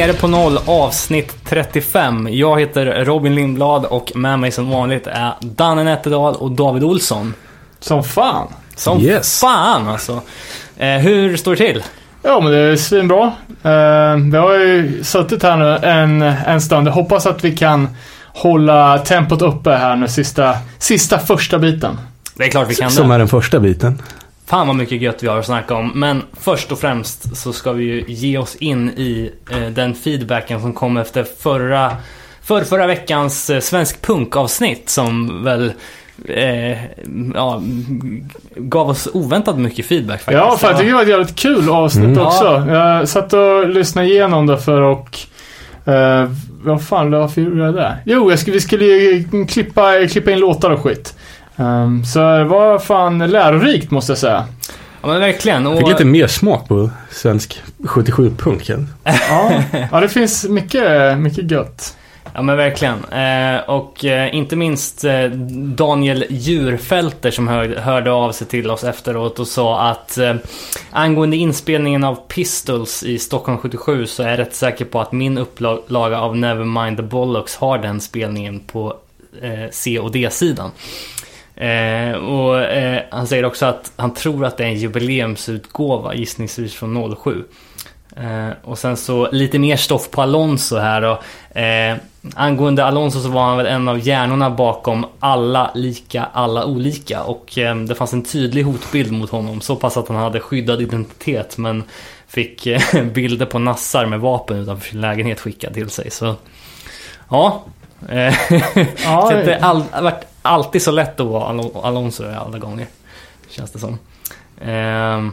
Nere på noll avsnitt 35. Jag heter Robin Lindblad och med mig som vanligt är Danne Nätterdal och David Olsson. Som fan. Som Yes. fan alltså. Eh, hur står det till? Ja, men det är svinbra. Uh, vi har ju suttit här nu en, en stund. Jag hoppas att vi kan hålla tempot uppe här nu sista, sista första biten. Det är klart vi kan Som det. är den första biten. Fan vad mycket gött vi har att snacka om. Men först och främst så ska vi ju ge oss in i eh, den feedbacken som kom efter förra, för förra veckans eh, svensk punkavsnitt som väl eh, ja, gav oss oväntat mycket feedback faktiskt. Ja, för jag tycker det var ett jävligt kul avsnitt Mm. också. Jag satt och lyssnade igenom det för och uh, vad fan, varför gjorde jag det? Jo, jag skulle, vi skulle ju klippa, klippa in låtar och skit. Um, så det var fan lärorikt måste jag säga. Ja men verkligen. Och, Fick lite mer smak på svensk 77-punken. Ja, ja det finns mycket, mycket gött. Ja men verkligen. Eh, och eh, inte minst eh, Daniel Djurfälter som hör, hörde av sig till oss efteråt och sa att eh, angående inspelningen av Pistols i Stockholm 77 så är jag rätt säker på att min upplaga av Nevermind the Bollocks har den spelningen på eh, C och D-sidan. Eh, och eh, han säger också att han tror att det är en jubileumsutgåva, gissningsvis från 07. Eh, och sen så lite mer stoff på Alonso här då. Eh, angående Alonso så var han väl en av hjärnorna bakom alla lika, alla olika. Och eh, det fanns en tydlig hotbild mot honom. Så pass att han hade skyddad identitet men fick eh, bilder på nassar med vapen utanför sin lägenhet skickad till sig. Så ja. Eh, Ja, så det har all, varit alltid så lätt att vara Al- Alonso alla gånger. Känns det som. Ehm,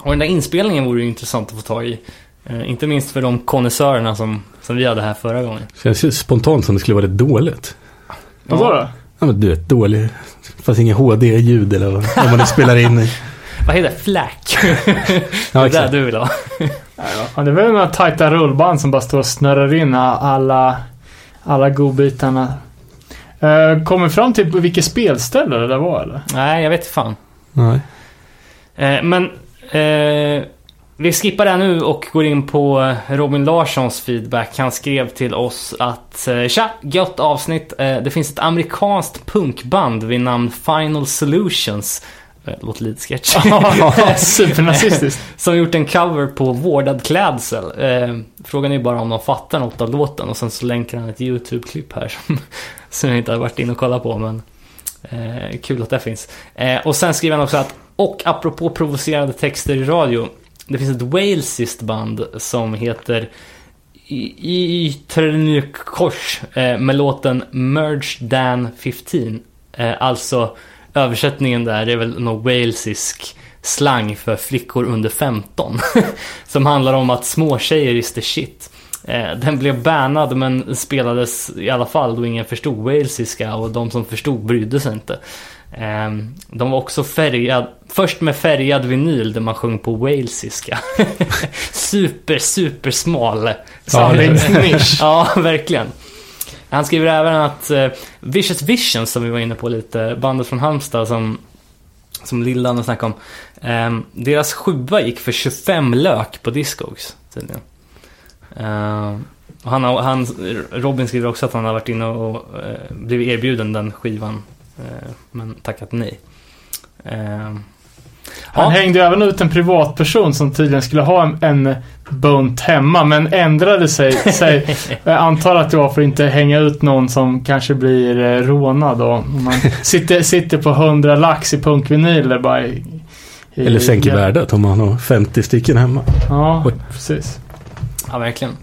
och den där inspelningen vore ju intressant att få tag i. Eh, inte minst för de konnässörerna som, som vi hade här förra gången. Känns ju spontant som det skulle vara rätt dåligt. vad var det? Ja men du vet, dålig. Fast ingen HD-ljud eller vad man nu spelar in i. Vad heter det? Flack? Ja, det är exakt. det du vill ha. Ja, det är väl några tajta rullband som bara står och snurrar in alla, alla godbitarna. Uh, kommer fram till vilket spelställe det där var eller? Nej, jag vet fan. Nej. Eh, men eh, vi skippar det här nu och går in på Robin Larssons feedback. Han skrev till oss att Tja, gött avsnitt. Det finns ett amerikanskt punkband vid namn Final Solutions. Eh, låter lite sketch. Supernazistiskt. Som gjort en cover på Vårdad klädsel. Eh, frågan är bara om de fattar något av låten och sen så länkar han ett YouTube-klipp här som, som jag inte har varit inne och kollat på men eh, kul att det finns. Eh, och sen skriver han också att och apropå provocerande texter i radio. Det finns ett walesiskt band som heter Ytternykkors eh, med låten Merge Dan 15. Eh, alltså översättningen där är väl någon walesisk slang för flickor under 15. som handlar om att småtjejer is the shit. Eh, Den blev bannad men spelades i alla fall då ingen förstod walesiska och de som förstod brydde sig inte. Eh, De var också färgad, först med färgad vinyl där man sjöng på walesiska. super, super smal. Ja, nisch. Ja, verkligen. Han skriver även att eh, Vicious Visions som vi var inne på lite, bandet från Halmstad som, som Lillan snackade om. Eh, deras sjua gick för 25 lök på Discogs tydligen. Eh, och han, han, Robin skriver också att han har varit inne och eh, blivit erbjuden den skivan. Eh, men tackat nej. Ehm, Eh, Han ja. hängde även ut en privatperson som tydligen skulle ha en, en bunt hemma men ändrade sig. sig. Jag antar att det var för att inte hänga ut någon som kanske blir eh, rånad då. Om man sitter, sitter på 100 lax i punkvinyler bara i, i, Eller sänker värdet om man har 50 stycken hemma. Ja, Oj. precis. Ja, verkligen.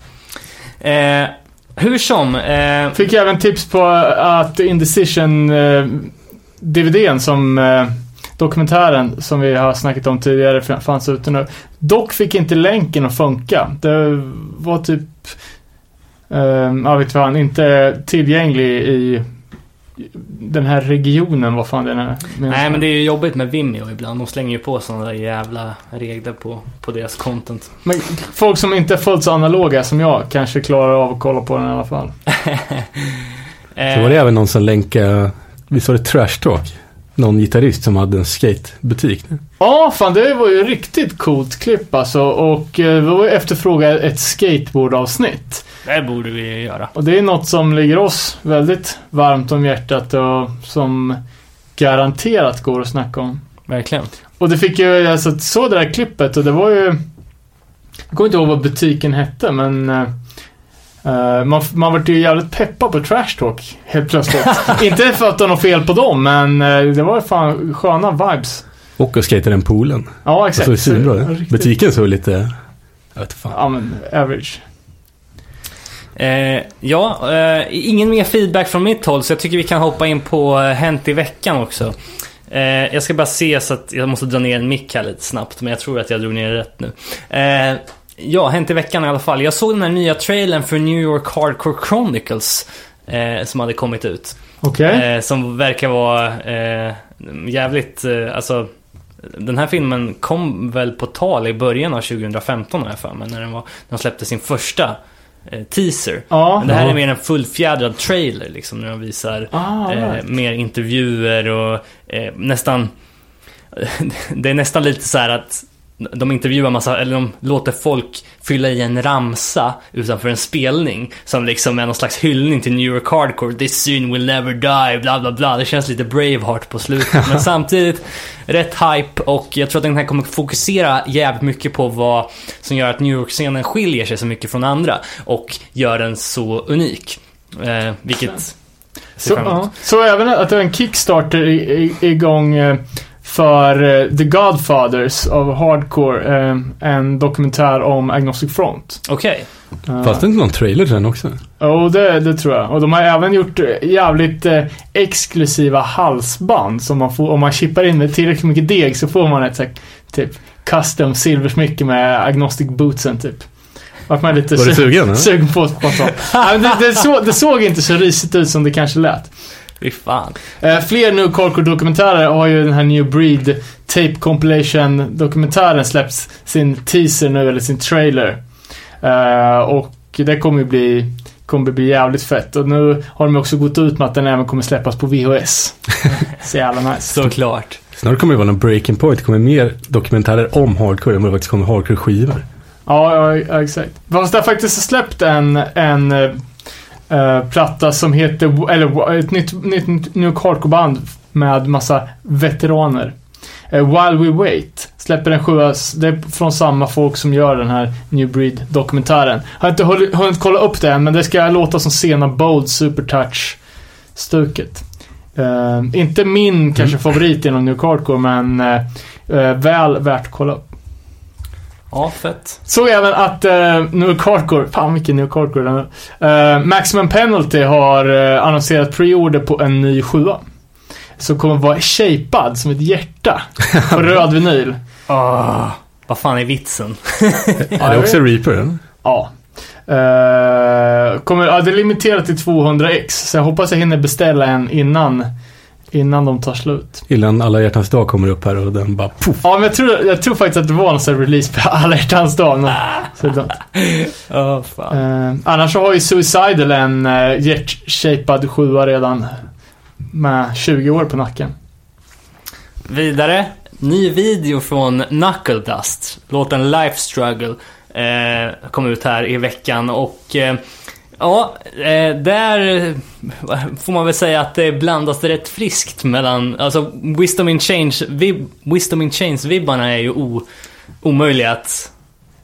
Eh, hur som. Eh, Fick även tips på att Indecision eh, DVDn som eh, dokumentären som vi har snackat om tidigare fanns ute nu. Dock fick inte länken att funka. Det var typ, eh, jag vet fan, inte tillgänglig i den här regionen, vad fan den är. nej, men det är ju jobbigt med Vimeo ibland. De slänger ju på sådana där jävla regler på, på deras content. Men folk som inte är fullt så analoga som jag kanske klarar av att kolla på den i alla fall. Eh, Så var det även någon som länkade, visst var det Trash Talk? Någon gitarrist som hade en skatebutik. Ja, fan det var ju riktigt coolt klipp alltså. Och eh, vi var ju efterfrågat ett skateboardavsnitt. Det borde vi göra. Och det är något som ligger oss väldigt varmt om hjärtat och som garanterat går att snacka om. Verkligen. Och det fick ju, alltså så det där klippet och det var ju Jag kommer inte ihåg vad butiken hette men eh, eh, man, man vart ju jävligt peppad på Trash Talk helt plötsligt. inte för att det var något fel på dem men eh, det var fan sköna vibes. Och att skata den poolen. Ja Det exakt. såg svinbra ut. Riktigt- Butiken såg lite, jag vet fan. Ja men average. Eh, ja, eh, ingen mer feedback från mitt håll så jag tycker vi kan hoppa in på eh, Hänt i veckan också. Eh, jag ska bara se så att jag måste dra ner en mick här lite snabbt men jag tror att jag drog ner det rätt nu. Ja, Hänt i veckan i alla fall. Jag såg den här nya trailern för New York Hardcore Chronicles eh, som hade kommit ut. Okej. Eh, som verkar vara eh, jävligt, eh, alltså den här filmen kom väl på tal i början av 2015 har jag för mig, när den var, när de släppte sin första eh, teaser. Ja. Men det här är mer en fullfjädrad trailer liksom, när de visar Ah, eh, right. mer intervjuer och eh, nästan Det är nästan lite så här att de intervjuar massa, eller de låter folk fylla i en ramsa utanför en spelning som liksom är någon slags hyllning till New York Hardcore. This scene will never die, bla bla bla. Det känns lite Braveheart på slutet. Men samtidigt rätt hype och jag tror att den här kommer fokusera jävligt mycket på vad som gör att New York-scenen skiljer sig så mycket från andra och gör den så unik. Eh, vilket Så, ja. så även att det är en Kickstarter igång eh, för eh, The Godfathers of Hardcore. eh, En dokumentär om Agnostic Front. Okej. Eh, Fanns det inte någon trailer till den också? Jo, det, det tror jag. Och de har även gjort jävligt exklusiva halsband. Som man får, om man chippar in med tillräckligt mycket deg så får man ett här, typ custom silversmycke med agnostic bootsen typ. Vart man lite Var du su- sugen? sugen på på sånt. Det, det, så, det såg inte så risigt ut som det kanske lät. Fy fan. Eh, fler nu Hardcore-dokumentärer har ju den här New Breed Tape Compilation-dokumentären släppts sin teaser nu, eller sin trailer. Eh, och det kommer ju bli, kommer bli jävligt fett. Och nu har de också gått ut med att den även kommer släppas på VHS. Så jävla nice. Såklart. Snart kommer det vara någon breaking point. Det kommer mer dokumentärer om hardcore än vad det faktiskt kommer hardcore-skivor. Ja, ja, ja, exakt. Fast det har faktiskt släppt en, en eh, platta som heter, eller ett nytt, nytt New Hardcore-band med massa veteraner. Eh, While We Wait släpper en sjua, det är från samma folk som gör den här New Breed-dokumentären. Har inte hunnit, hunnit kolla upp det än, men det ska låta som sena Bold Supertouch-stuket. Eh, inte min kanske favorit inom New Hardcore, men eh, väl värt att kolla upp. Ja, fett. Såg även att uh, New Hardcore, fan vilken New Hardcore den är. Uh, Maximum Penalty har uh, annonserat preorder på en ny sjua. Som kommer vara shapead som ett hjärta. På röd vinyl. Ah, vad fan är vitsen? är det också Reaper? Eller? Ja. Uh, kommer, ja, det är limiterat till 200x. Så jag hoppas jag hinner beställa en innan, innan de tar slut. Innan alla hjärtans dag kommer upp här och den bara poff. Ja, men jag tror, jag tror faktiskt att det var någon sån release på alla hjärtans dag. men-. Ja, fan. Eh, annars så har ju Suicidal en uh, hjärtshapad sjua redan. Med 20 år på nacken. Vidare. Ny video från Knuckle Dust. Låten Life Struggle. Eh, kom ut här i veckan och eh, Ja, eh, där eh, får man väl säga att det blandas rätt friskt mellan, alltså Wisdom in Change, vib, Wisdom in Chains-vibbarna är ju o, omöjliga att,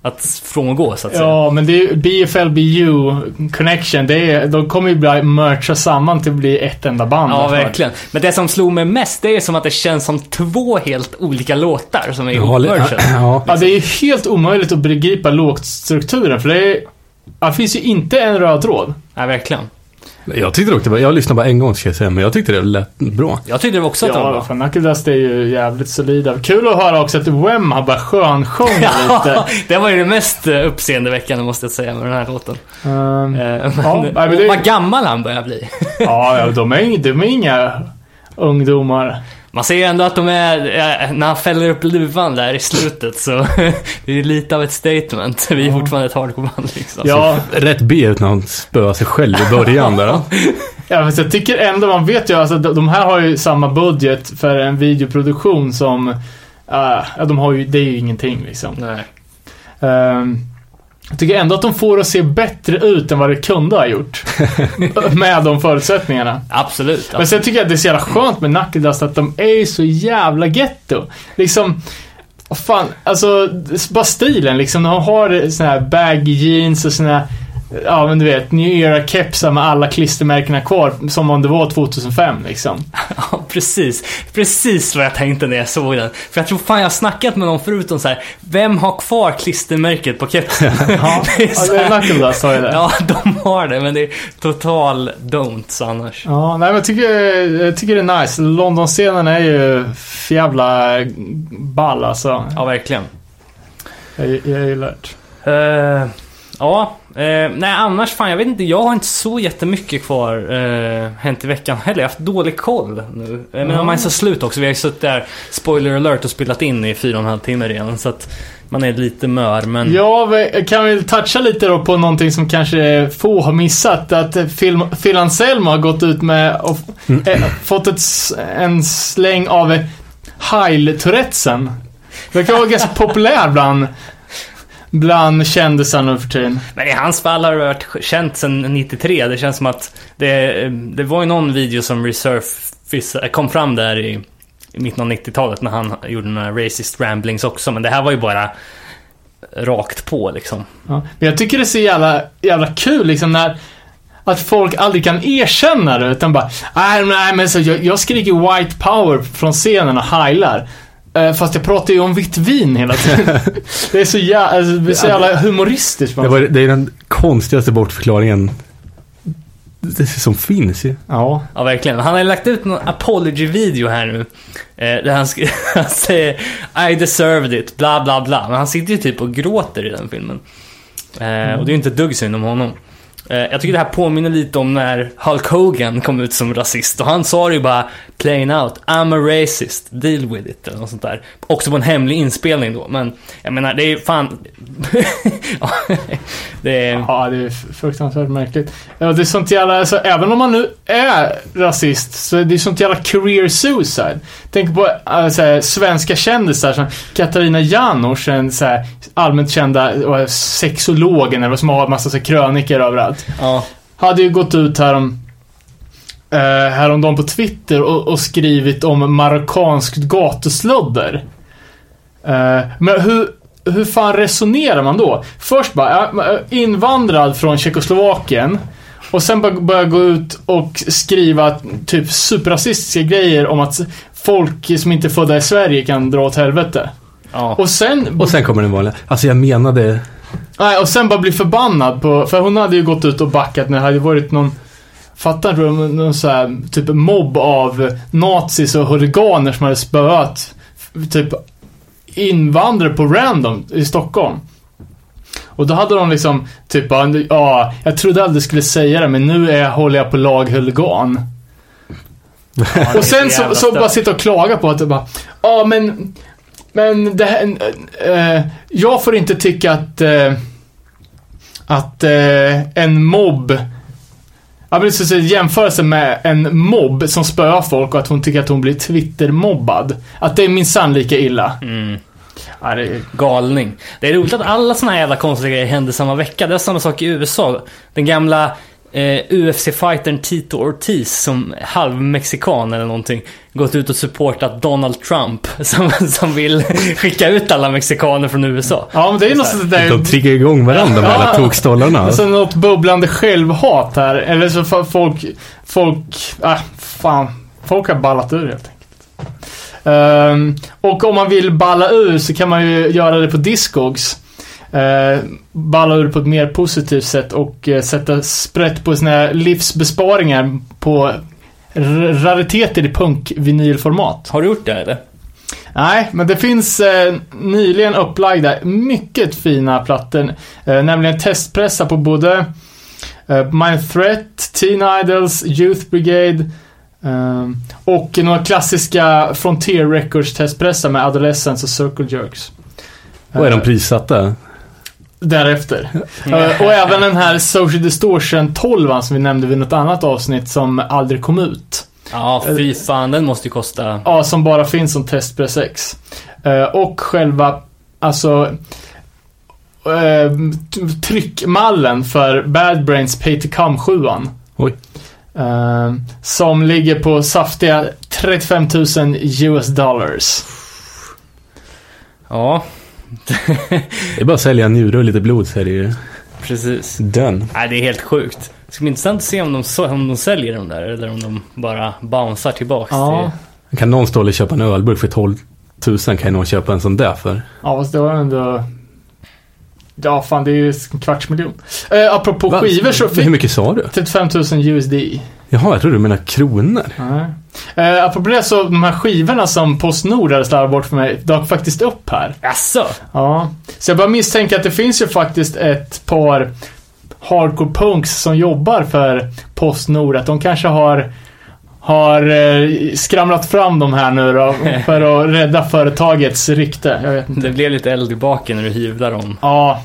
att frångå så att säga. Ja, men det är BFLBU Connection. Det är, de kommer ju bli mercha samman till att bli ett enda band. Ja, verkligen. Men det som slog mig mest, det är som att det känns som två helt olika låtar som är ihopmerchade. ja. Ja, det är ju helt omöjligt att begripa låtstrukturen. För det, är, det finns ju inte en röd tråd. Ja, verkligen. Jag tyckte dock det var, jag lyssnade bara en gång ska jag säga, men jag tyckte det lät bra. Jag tyckte det också att det var Ja, bra. för Knuckle Dust är ju jävligt solida. Kul att höra också att Wem har bara skönsjunger lite. Ja, det var ju det mest eh, uppseendeväckande måste jag säga med den här låten. Um, Eh, Ja, men, nej, men det- Vad gammal han börjar bli. ja, ja, de är, de är inga ungdomar. Man ser ju ändå att de är, eh, när han fäller upp luvan där i slutet så det är lite av ett statement. Vi är Ja. fortfarande ett hardcore-band liksom. Ja, Rätt B ut när han spöar sig själv i början där. Ja, men jag tycker ändå, man vet ju, alltså de de här har ju samma budget för en videoproduktion som, uh, ja de har ju, det är ju ingenting liksom. Nej. Ehm, jag tycker ändå att de får att se bättre ut än vad det kunde ha gjort. med de förutsättningarna. Absolut. Men sen tycker jag att det är så jävla skönt med Knuckle Dust att de är ju så jävla getto. Liksom, fan, alltså bara stilen liksom. De har såna här baggy jeans och såna här, ja men du vet, New Era-kepsar med alla klistermärkena kvar. Som om det var 2005 liksom. Ja, precis. Precis vad jag tänkte när jag såg den. För jag tror fan jag har snackat med någon förut om så här. Vem har kvar klistermärket på kepsen? Ja, Det är ja så det här- Knuckle Dust har ju det. Ja, de har det, men det är total don'ts annars. Ja, nej men jag tycker, jag tycker det är nice. London-scenen är ju för jävla ball alltså. Ja, verkligen. Jag, jag gillar det. Eh, ja, eh, nej annars fan jag vet inte. Jag har inte så jättemycket kvar uh, hänt i veckan heller. Jag har haft dålig koll nu. Eh, Men Ja. man är så slut också. Vi har ju suttit där, spoiler alert, och spelat in i fyra och en halv timme redan. Så att man är lite mör. Men Ja, vi kan vi toucha lite då på någonting som kanske få har missat. Att Phil, Phil Anselmo har gått ut med och eh, fått ett, en släng av Heil-tourettesen. Det kan vara ganska populär bland, bland kändisar nu för tiden. Men i hans fall har det varit känt sedan 93. Det känns som att det, det var ju någon video som Resurface kom fram där i, i mitten av 90-talet när han gjorde några racist ramblings också. Men det här var ju bara rakt på liksom. Ja. Men jag tycker det är så jävla, jävla kul liksom när att folk aldrig kan erkänna det utan bara Nej, nej men så jag, jag skriker white power från scenen och heilar. Eh, fast jag pratar ju om vitt vin hela tiden. det är så jävla, alltså, det är så jävla humoristiskt. Det, var, det är den konstigaste bortförklaringen det som finns ju. Ja. Ja, verkligen. Han har lagt ut någon apology-video här nu. Eh, där han, han säger I deserved it, bla bla bla. Men han sitter ju typ och gråter i den filmen. Eh, Och det är ju inte ett dugg synd om honom. Eh, jag tycker det här påminner lite om när Hulk Hogan kom ut som rasist. Och han sa det ju bara plain out, I'm a racist, deal with it. Eller något sånt där. Också på en hemlig inspelning då. Men jag menar, det är ju fan... Ja, det är... Ja, det är fruktansvärt märkligt. Ja, det är sånt jävla, alltså, även om man nu är rasist, så är det är sånt jävla career suicide. Tänk på så här, svenska kändisar som Katarina Janouch, en så här, allmänt kända sexologen, eller som har massa så här, kröniker överallt. Ja. Hade ju gått ut härom, eh, häromdagen på Twitter och, och skrivit om marockanskt gatuslodder. Eh, men hur, hur fan resonerar man då? Först bara, eh, invandrad från Tjeckoslovakien. Och sen börja gå ut och skriva typ superrasistiska grejer om att folk som inte är födda i Sverige kan dra åt helvete. ja. Och sen... Och sen kommer den vanliga. Alltså jag menade... Nej, och sen bara bli förbannad på, för hon hade ju gått ut och backat när det hade varit någon, fattar du, någon så här, typ mobb av nazis och huliganer som hade spöat typ invandrare på random i Stockholm. Och då hade de liksom, typ ja, jag trodde aldrig skulle säga det, men nu är jag, håller jag på lag huligan. Ja, Och sen så så, bara sitta och klaga på att det bara, ja men, men det här, eh, jag får inte tycka att, eh, att eh, en mobb, ja men så, så jämförelse med en mobb som spöar folk och att hon tycker att hon blir Twitter-mobbad. Att det är minsann lika illa. Mm. Ja, det är, galning. Det är roligt att alla såna här jävla konstiga grejer händer samma vecka. Det är samma sak i USA. Den gamla eh, UFC-fightern Tito Ortiz som halvmexikan eller någonting gått ut och supportat Donald Trump som, som vill skicka ut alla mexikaner från USA. ja men det är något sånt där... De triggar igång varandra med alla tokstollarna. Alltså något bubblande självhat här. Eller så folk, folk, ah, fan. Folk har ballat ur helt enkelt. Ehm, och om man vill balla ur så kan man ju göra det på Discogs. Uh, balla ur på ett mer positivt sätt och eh, sätta sprätt på sina livsbesparingar på rariteter i punk-vinylformat. Har du gjort det eller? Nej, men det finns eh, nyligen upplagda mycket fina plattor. Eh, nämligen testpressar på både eh, Mind Threat, Teen Idols, Youth Brigade eh, och några klassiska Frontier Records testpressar med Adolescence och Circle Jerks. Vad är de Eh, prissatta? Därefter. Eh, och även den här Social Distortion 12 som vi nämnde vid något annat avsnitt som aldrig kom ut. Ja, fy fan, den måste ju kosta... Ja, som bara finns som testpress X. Eh, och själva, alltså eh, tryckmallen för Bad Brains Pay to Come 7 Oj. Som ligger på saftiga 35 000 US dollars. Ja, Det är bara att sälja en njure och lite blod så är det ju precis. done. Nej, det är helt sjukt. Det ska bli intressant att se om de, om de säljer dem där eller om de bara bouncear tillbaks Ja. till... Kan någon stå och köpa en ölburk för 12 000 kan ju någon köpa en sån där för. Ja, fast det var ändå... Ja, fan det är ju en kvarts miljon. Eh, apropå Va? skivor så Hur fick mycket sa du? 35 000 USD. Jaha, jag tror du menar kronor. Nej. Eh, apropå det så, de här skivorna som Postnord hade slarvat bort för mig, dök faktiskt upp här. Jaså? Ja. Så jag bara misstänker att det finns ju faktiskt ett par hardcore punks som jobbar för Postnord. Att de kanske har har eh, skramlat fram de här nu då för att rädda företagets rykte. Jag vet inte. Det blev lite eld i baken när du hyvlade dem. Ja,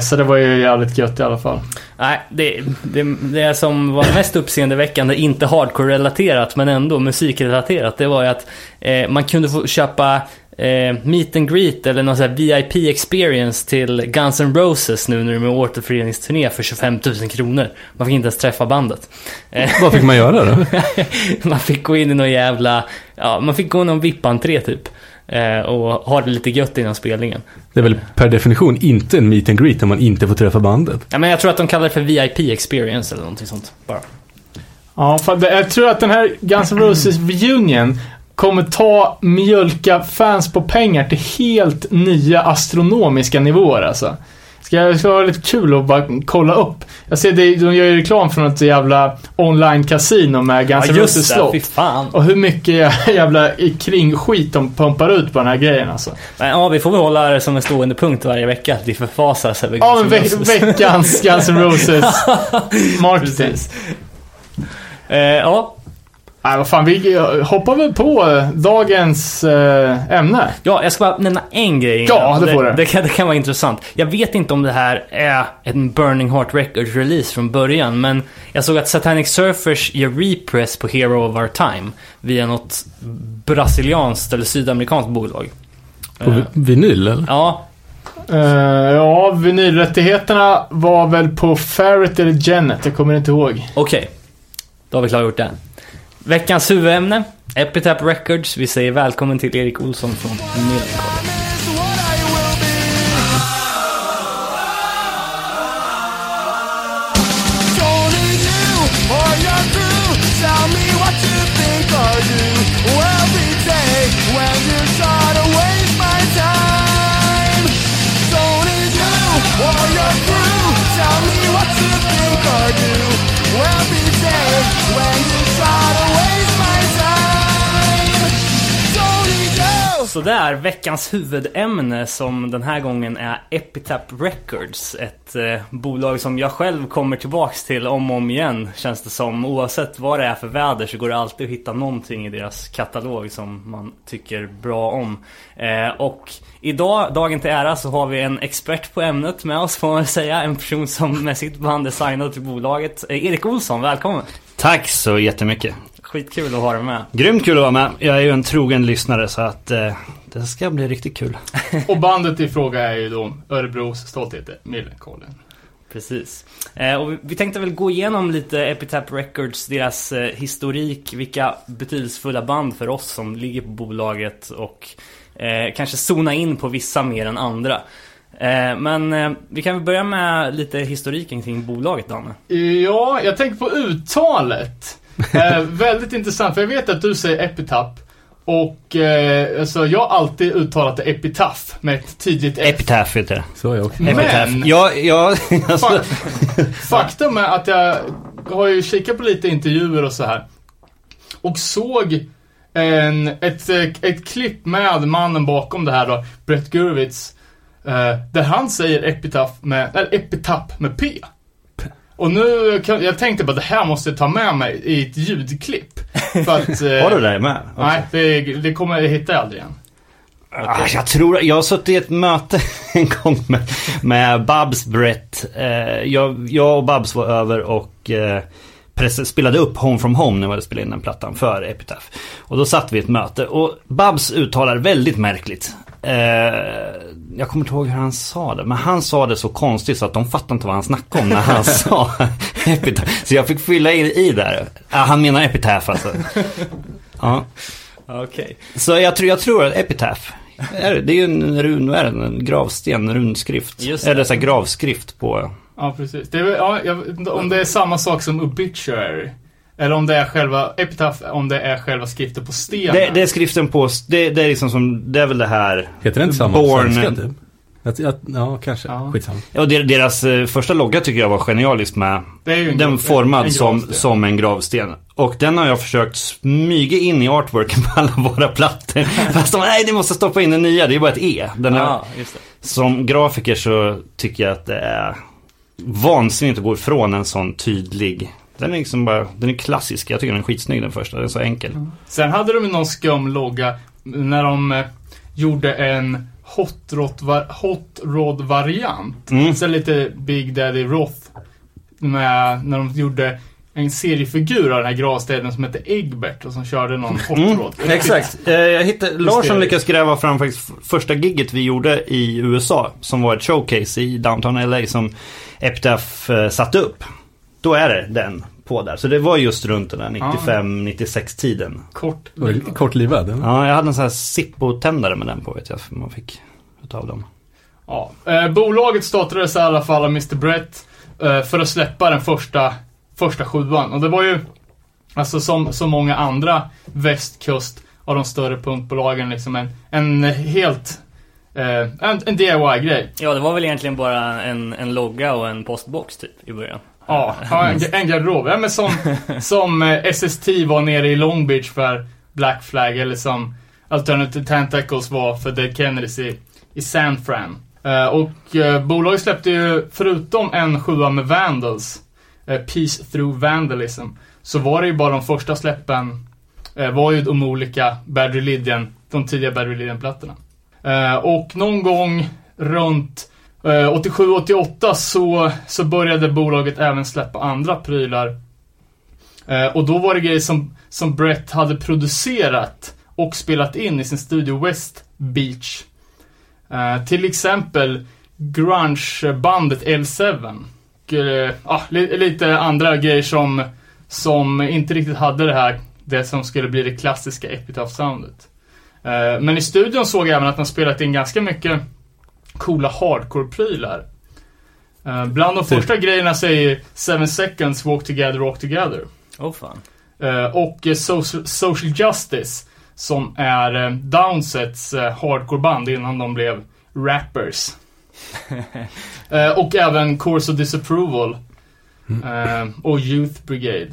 så det var ju jävligt gött i alla fall. Nej, det, det, det som var mest uppseendeväckande, inte hardcore-relaterat men ändå musikrelaterat, det var ju att eh, man kunde få köpa eh, meet and greet eller någon sån här VIP experience till Guns N' Roses nu när de är återföreningsturné för 25 000 kronor. Man fick inte ens träffa bandet. Eh, Vad fick man göra då? man fick gå in i någon jävla, ja, man fick gå i någon VIP-entré typ. Eh, och ha det lite gött innan spelningen. Det är väl per definition inte en meet and greet när man inte får träffa bandet. Ja, men jag tror att de kallar det för VIP experience eller någonting sånt. Bara. Ja, jag tror att den här Guns N' Roses reunion kommer ta mjölka fans på pengar till helt nya astronomiska nivåer alltså. Ska det ska vara lite kul att bara kolla upp. Jag ser det, de gör ju reklam från ett jävla online-casino med Guns N' Roses slott. fy fan. Och hur mycket jävla kringskit de pumpar ut på den här grejen alltså. Men, ja, vi får väl hålla det som en stående punkt varje vecka. Att vi förfasas över Ja, Guns men N' ve Roses. veckans Guns N' Roses marketing. Eh, ja. Nej, vad fan, vi hoppar väl på dagens eh, ämne. ja, jag ska bara nämna en grej. Ja, det får du. Det, kan, det kan vara intressant. Jag vet inte om det här är en Burning Heart Records release från början, men jag såg att Satanic Surfers gör repress på Hero of Our Time via något brasilianskt eller sydamerikanskt bolag. På Eh, vi- vinyl eller? ja, Eh, ja, vinylrättigheterna var väl på Ferret eller Janet, jag kommer inte ihåg. okej. Då har vi klargjort det. Veckans huvudämne, Epitaph Records. Vi säger välkommen till Erik Olsson från Millencolin. Sådär, veckans huvudämne som den här gången är Epitap Records. Ett eh, bolag som jag själv kommer tillbaks till om och om igen känns det som. Oavsett vad det är för väder så går det alltid att hitta någonting i deras katalog som man tycker bra om. Eh, och idag, dagen till ära, så har vi en expert på ämnet med oss får man väl säga. En person som med sitt band är signad till bolaget. Eh, Erik Olsson, välkommen! Tack så jättemycket. Skitkul att ha dig med. Grymt kul att vara med. Jag är ju en trogen lyssnare så att eh, det ska bli riktigt kul. Och bandet i fråga är ju då Örebros stolthet, Millencolin. Precis. Eh, och vi- tänkte väl gå igenom lite Epitaph Records, deras eh, historik, vilka betydelsefulla band för oss som ligger på bolaget och eh, kanske zona in på vissa mer än andra. Eh, men eh, vi kan väl börja med lite historiken kring bolaget, Danne. Ja, jag tänker på uttalet. Eh, väldigt intressant, för jag vet att du säger epitap. Och eh, alltså, jag har alltid uttalat det epitaf med ett tydligt F. Epitaph heter det. Så är jag också. Men-. Ja, ja, alltså, Fa- Faktum är att jag har ju kikat på lite intervjuer och så här. Och såg en, ett, ett klipp med mannen bakom det här då, Brett Gurwitz. Eh, där han säger epitaf med, eller epitap med P. Och nu, jag tänkte bara det här måste jag ta med mig i ett ljudklipp. För att... eh, har du det med? Nej, det, det kommer jag hittar jag aldrig igen. Ah, jag tror, jag har suttit i ett möte en gång med, med Babs Brett. Eh, jag, jag och Babs var över och eh, spelade upp Home from Home när vi hade spelat in den plattan för Epitaph. Och då satt vi i ett möte och Babs uttalar väldigt märkligt. Eh, jag kommer inte ihåg hur han sa det, men han sa det så konstigt så att de fattade inte vad han snackade om när han sa Epitaph. Så jag fick fylla in i där. Ah, han menar Epitaph alltså. Ja. Okej. Så jag tror, jag tror att Epitaph, är det, är ju en run, är det? En gravsten, en runskrift. Eller så här gravskrift på... Ja, precis. Är, ja, jag, om det är samma sak som obituary. Eller om det är själva epitaph, om det är själva skriften på stenen. Det, det är skriften på, det, det är liksom som, det är väl det här. Heter det inte samma Born- svenska typ? Att, att, ja, kanske. Ja. Skitsamma. Ja, der- deras eh, första logga tycker jag var genialisk med. Den grav- formad en som, som en gravsten. Och den har jag försökt smyga in i artworken på alla våra plattor. Fast de, nej, ni måste stoppa in den nya, det är bara ett E. Den är, Ja, just det. Som grafiker så tycker jag att det är vansinnigt att gå ifrån en sån tydlig. Den är liksom bara, den är klassisk. Jag tycker den är skitsnygg den första, den är så enkel. Sen hade de någon skum logga när de eh, gjorde en Hot Rod, va- hot rod variant. Mm. Så lite Big Daddy Roth. Med, när de gjorde en seriefigur av den här gravstenen som hette Egbert och som körde någon Hot Mm, Rod. Exakt. Eh, jag hittade, Larsson lyckades gräva fram faktiskt första gigget vi gjorde i USA. Som var ett showcase i downtown LA som Epitaph eh, satte upp. Då är det den på där. Så det var just runt den där 95-96 tiden. Kort. Kortlivad? eller? Ja, jag hade en sån här Zippo-tändare med den på vet jag. För man fick utav dem. Ja. Eh, bolaget startades i alla fall av Mr. Brett eh, för att släppa den första, första sjuan. Och det var ju, alltså som så många andra västkust av de större punkbolagen, liksom en, en helt eh, en, en DIY-grej. Ja, det var väl egentligen bara en, en logga och en postbox typ i början. Ja, en, garderob. Ja, men som, som eh, SST var nere i Long Beach för Black Flag eller som Alternative Tentacles var för Dead Kennedys i, i San Fran. Eh, och eh, bolaget släppte ju, förutom en sjua med Vandals, Peace Through Vandalism, så var det ju bara de första släppen var ju de olika Bad Religion, de tidiga Bad Religion-plattorna. Och någon gång runt Eh, 87-88 så, så började bolaget även släppa andra prylar. Eh, och då var det grejer som, som Brett hade producerat och spelat in i sin studio West Beach. Eh, till exempel grunge-bandet L7. Och, eh, ah, li, lite andra grejer som, som inte riktigt hade det här, det som skulle bli det klassiska Epitaph-soundet. Eh, men i studion såg jag även att man spelat in ganska mycket coola hardcore-prylar. Eh, bland de Typ? första grejerna säger Seven Seconds Walk Together Walk Together. Åh fan. Eh, och eh, social, social Justice som är Downsets hardcore-band innan de blev rappers. Och även Course of Disapproval. Eh, och Youth Brigade.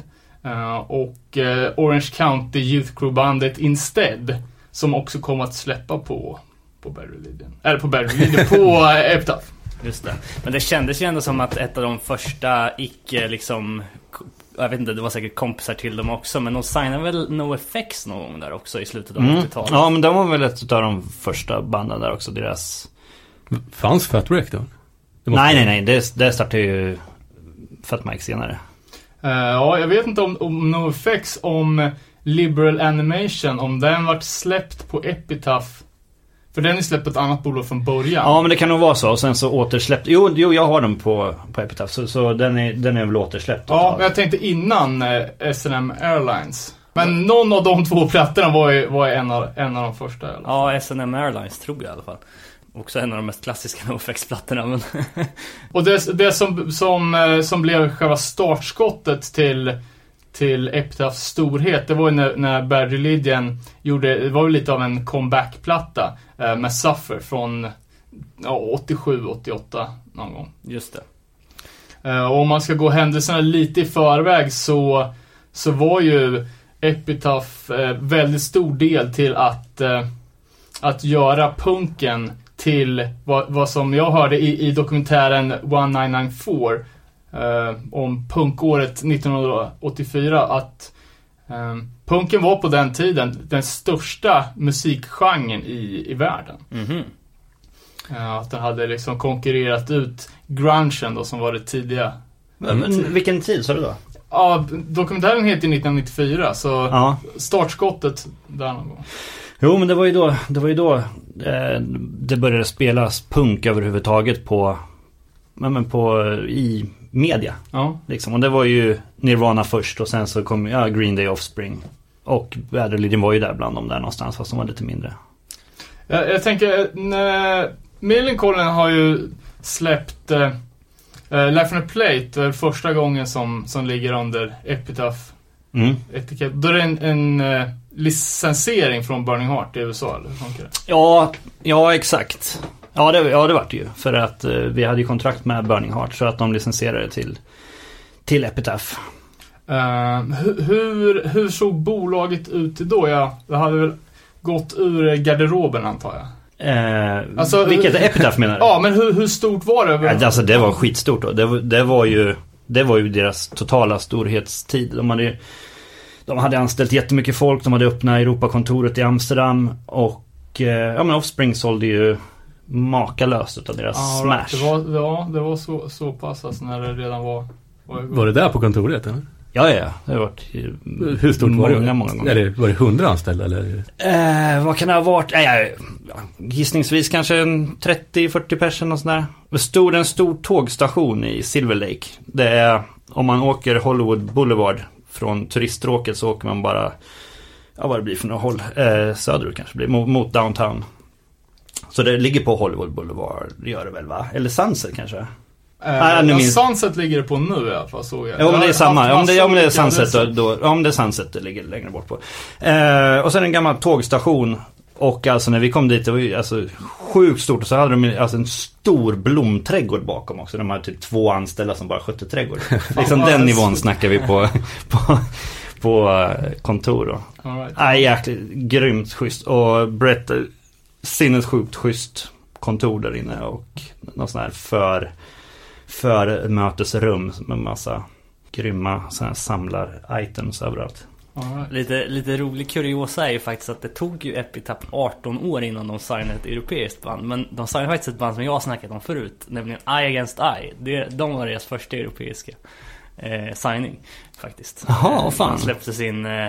Och Orange County Youth Crew-bandet Instead. Som också kommer att släppa på på Bad Religion. Eller på Bad Religion, på eh, Epitaph. Just det. Men det kändes ju ändå som att ett av de första icke liksom jag vet inte, det var säkert kompisar till dem också men de signade väl NoFX någon gång där också i slutet av Mm. 80-talet? Ja, men de var väl ett av de första banden där också. Deras... Fanns Fat Wreck då? Nej, nej, nej. Det, det startade ju Fat Mike senare. Eh, ja, jag vet inte om, om NoFX, om Liberal Animation, om den vart släppt på Epitaph. För den är släppt på ett annat bolag från början. Ja, men det kan nog vara så. Och sen så återsläppt. Jo, jo jag har den på, på Epitaph. Så, så den, är, den är väl återsläppt. Ja, men jag tänkte innan eh, S&M Airlines. Men någon av de två plattorna var ju, var ju en, av, en av de första. Eller? Ja, S&M Airlines tror jag i alla fall. Också en av de mest klassiska NoFX-plattorna men... Och det, det som, som, eh, som blev själva startskottet till, till Epitaphs storhet, det var ju när, när Bad Religion gjorde, det var ju lite av en comeback-platta eh, med Suffer från ja, 87, 88 någon gång. Just det. Eh, och om man ska gå händelserna lite i förväg så, så var ju Epitaph eh, väldigt stor del till att, eh, att göra punken till vad, vad som jag hörde i, i dokumentären 1994 eh, om punkåret 1984 att Ehm, punken var på den tiden den största musikgenren i, i världen. Mhm. Eh, att den hade liksom konkurrerat ut grungen då som var det tidiga. Men, men vilken tid sa du då? Ja, dokumentären heter 1994 så Ja. startskottet där någon gång. Jo, men det var ju då det, var ju då, eh, det började spelas punk överhuvudtaget på, men, men på, i media. Ja. Liksom. Och det var ju Nirvana först och sen så kom ja, Green Day Offspring. Och Bad Religion var ju där bland dem där någonstans fast de var lite mindre. Jag, jag tänker, eh, när Millencolin har ju släppt eh, eh, Life on a Plate, det är första gången som, som ligger under Epitaph Mm. etikett. Då är det en, en eh, licensiering från Burning Heart i USA, eller hur funkar det? Ja, ja exakt. Ja det, ja, det vart det ju. För att eh, vi hade ju kontrakt med Burning Heart så att de licensierade till, till Epitaph. Eh, hur, hur, hur såg bolaget ut då? Ja, det hade väl gått ur garderoben antar jag. Eh, Alltså, vilket hur- Epitaph menar du? Ja, men hur, hur stort var det? Alltså det var skitstort då. Det, var- det var ju Det var ju deras totala storhetstid. De hade De hade anställt jättemycket folk. De hade öppnat Europakontoret i Amsterdam. Och eh, ja men Offspring sålde ju makalöst utav deras Ja, smash. right. det var, ja, det var så, så pass alltså när det redan var... var. Var det där på kontoret eller? Ja, ja, det har varit Hur stort var det? många, många gånger. Eller var det hundra anställda eller? Eh, vad kan det ha varit? Eh, gissningsvis kanske en 30-40 personer och sådär. Det stod en stor tågstation i Silver Lake. Det är, om man åker Hollywood Boulevard från turiststråket så åker man bara, ja vad det blir för något håll, eh, söderut kanske blir, mot, mot downtown. Så det ligger på Hollywood Boulevard, gör det väl va? Eller Sunset kanske? Eh, Ah, nu minns- Sunset ligger det på nu i alla fall såg jag. Ja, om det är samma. Om det, om det är Sunset då, då, om det är Sunset det ligger längre bort på. Eh, och sen en gammal tågstation. Och alltså när vi kom dit, det var ju alltså sjukt stort. Och så hade de alltså en stor blomträdgård bakom också. De hade typ två anställda som bara skötte trädgård. liksom den nivån snackar vi på, på, på eh, kontor då. All right. Nej, jäkligt grymt schysst. Och Brett, eh, sinnessjukt schysst kontor där inne. Och någon sån här för, för mötesrum med massa grymma såna här samlar-items överallt. All right. Lite, lite rolig kuriosa är ju faktiskt att det tog ju Epitaph 18 år innan de signade ett europeiskt band. Men de signade faktiskt ett band som jag har snackat om förut, nämligen Eye Against Eye. Det, de var deras första europeiska eh, signing faktiskt. Jaha, Eh, fan. De släppte sin eh,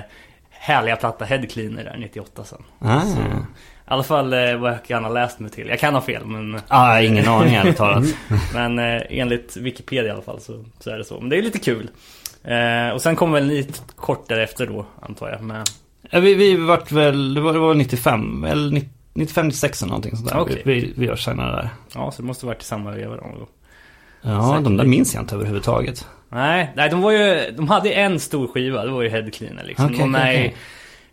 härliga platta Head Cleaner där 98 sen. Ah. Så, I alla fall eh, vad jag kan ha läst mig till. Jag kan ha fel men, Ah, ingen aning ärligt talat. men eh, enligt Wikipedia i alla fall så, så är det så. Men det är lite kul. Eh, och sen kom väl ni kort därefter då antar jag med Ja, vi, vi vart väl, det var, det var 95 eller 95-96 eller någonting sånt där. Okej. Vi, vi, vi var signade där. Ja, så det måste varit i samma veva då. Ja, de där minns jag inte överhuvudtaget. Nej, nej de var ju, de hade en stor skiva, det var ju Head Cleaner liksom. Okej, de var med okej,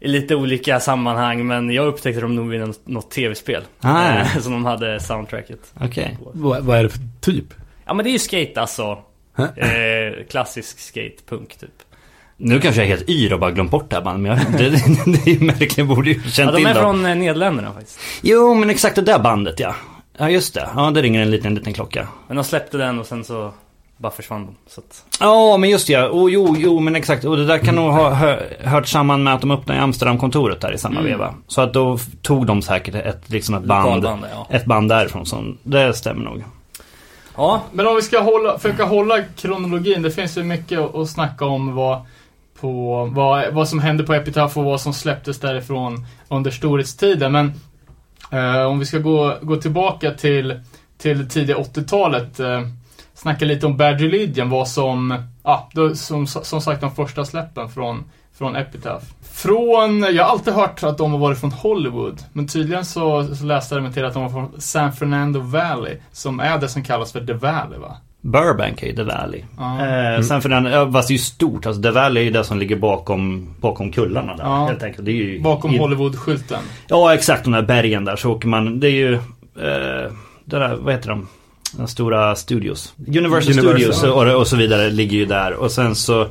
i, lite olika sammanhang men jag upptäckte dem nog i något, tv-spel. Ah, ja. Eh, som de hade soundtracket. Okej. Vad, vad är det för typ? Ja men det är ju skate alltså. Eh, klassisk skate, punk typ. Nu kanske jag är helt yr och bara glömt bort det här bandet, men jag, det, det, det är märkligt, jag borde ju Ja, känt de till är dem. från eh, Nederländerna faktiskt. Jo, men exakt det där bandet ja. Ja, just det. Ja, det ringer en liten, liten klocka. Men de släppte den och sen så bara försvann de. Ja, men just det ja. Oh, jo, jo, men exakt. Och det där kan nog ha hö, hört samman med att de öppnade i Amsterdam-kontoret där i samma Mm. veva. Så att då tog de säkert ett, liksom ett band, Lokalband, ja. ett band därifrån. Som, det stämmer nog. ja, Men om vi ska hålla, försöka hålla kronologin. Det finns ju mycket att, snacka om vad, på, vad, vad som hände på Epitaph och vad som släpptes därifrån under storhetstiden. Men eh, om vi ska gå, gå tillbaka till, till tidiga 80-talet. Eh, snacka lite om Bad Religion. Vad som, ja, då, som, som sagt de första släppen från, från Epitaph. Från, jag har alltid hört att de har varit från Hollywood. Men tydligen så, så läste jag mig till att de var från San Fernando Valley. Som är det som kallas för The Valley va? Burbank är ju The Valley. Ja. Eh, sen för den, fast det är ju stort. Alltså The Valley är ju det som ligger bakom, bakom kullarna där. Ja. Helt enkelt. Det är ju, Bakom i, Hollywood-skylten. Ja, exakt. De där bergen där så åker man. Det är ju, eh, det där, vad heter de? De stora studios. Universal, Universal. Studios och, och så vidare ligger ju där. Och sen så,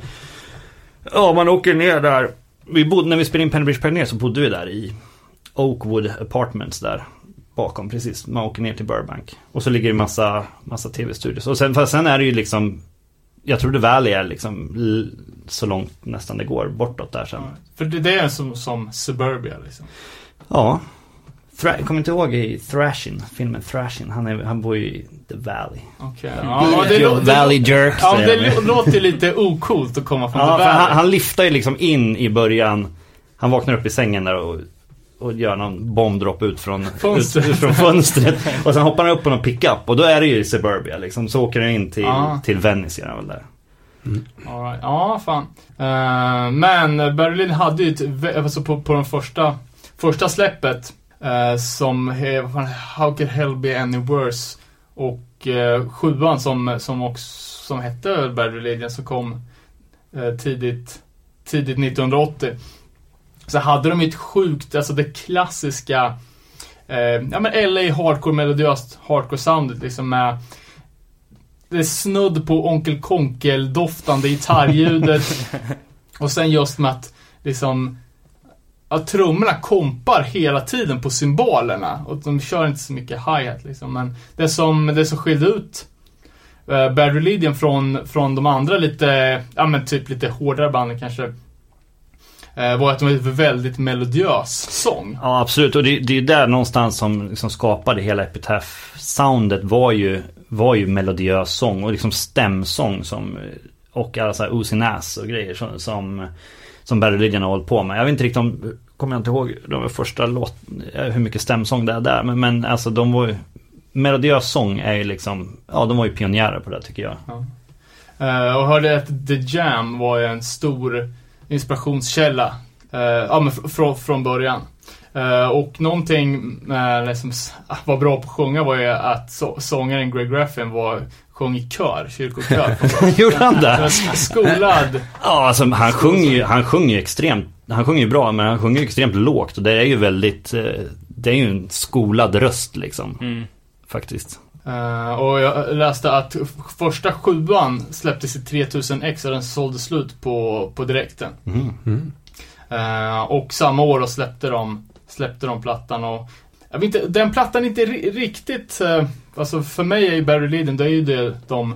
ja man åker ner där. Vi bodde, när vi spelade in Pennybridge Pioneer så bodde vi där i Oakwood Apartments där. Bakom precis. Man åker ner till Burbank. Och så ligger det massa, massa tv-studios. Och sen, sen är det ju liksom jag tror The Valley är liksom så långt nästan det går bortåt där sen. För det, det är som, som Suburbia liksom. Ja. Thra- jag kommer inte ihåg i Thrashin, filmen Thrashin. Han, är, han bor ju i The Valley. Okej. Ja, det, lå- det, Valley Jerk ja, det de ju. lå- låter lite ocoolt att komma från Ja, The för han, Valley. han liftar ju liksom in i början. Han vaknar upp i sängen där och, och gör någon bombdropp ut från Fönstret. Ut, ut från fönstret. Och sen hoppar han upp på någon pickup och då är det ju Suburbia liksom. Så åker han in till, Ja. till Venice gör han väl där. All right. Ja, fan. Eh, men Berlin hade ju ett, alltså på, på den första, första släppet eh, som vad fan, How Could Hell Be Any Worse och uh, sjuan som, som också som hette Bad Religion som kom eh, tidigt, tidigt 1980. Så hade de ett sjukt, alltså det klassiska eh, ja men LA hardcore melodiöst hardcore soundet liksom med det är snudd på Onkel Konkel doftande gitarrljudet. och sen just med att liksom att trummorna kompar hela tiden på symbolerna. Och de kör inte så mycket hi-hat liksom. Men det som, det som skilde ut uh, Bad Religion från, från de andra lite, ja men typ lite hårdare banden kanske. Eh, var att de var en väldigt melodiös sång. Ja absolut och det, det är ju där någonstans som liksom skapade hela Epitaph-soundet var ju, var ju melodiös sång och liksom stämsång som och alla så här Uzi och grejer som, som, som Bad Religion har hållit på med. Jag vet inte riktigt om, kommer jag inte ihåg de första låt, eh, hur mycket stämsång det är där men, men alltså de var ju Melodiös sång är ju liksom, ja de var ju pionjärer på det tycker jag. Eh, och hörde att The Jam var ju en stor inspirationskälla. Uh, ja, men fr- från, från början. Uh, och någonting uh, liksom, ah, var bra på att sjunga var ju att så, sångaren Greg Graffin var, sjöng i kör, kyrkokör. Gjorde han det? Skolad. Ja, alltså han sjunger ju, han sjunger ju extremt, han sjunger ju bra men han sjunger ju extremt lågt och det är ju väldigt, eh, det är ju en skolad röst liksom. Mm. Faktiskt. Eh, och jag läste att första sjuan släpptes i 3000 ex och den sålde slut på, på direkten. Mm. Eh, och samma år då släppte de, släppte de plattan och jag vet inte, den plattan är inte ri- riktigt, uh, alltså för mig är ju Barry Lyndon, det är ju det, de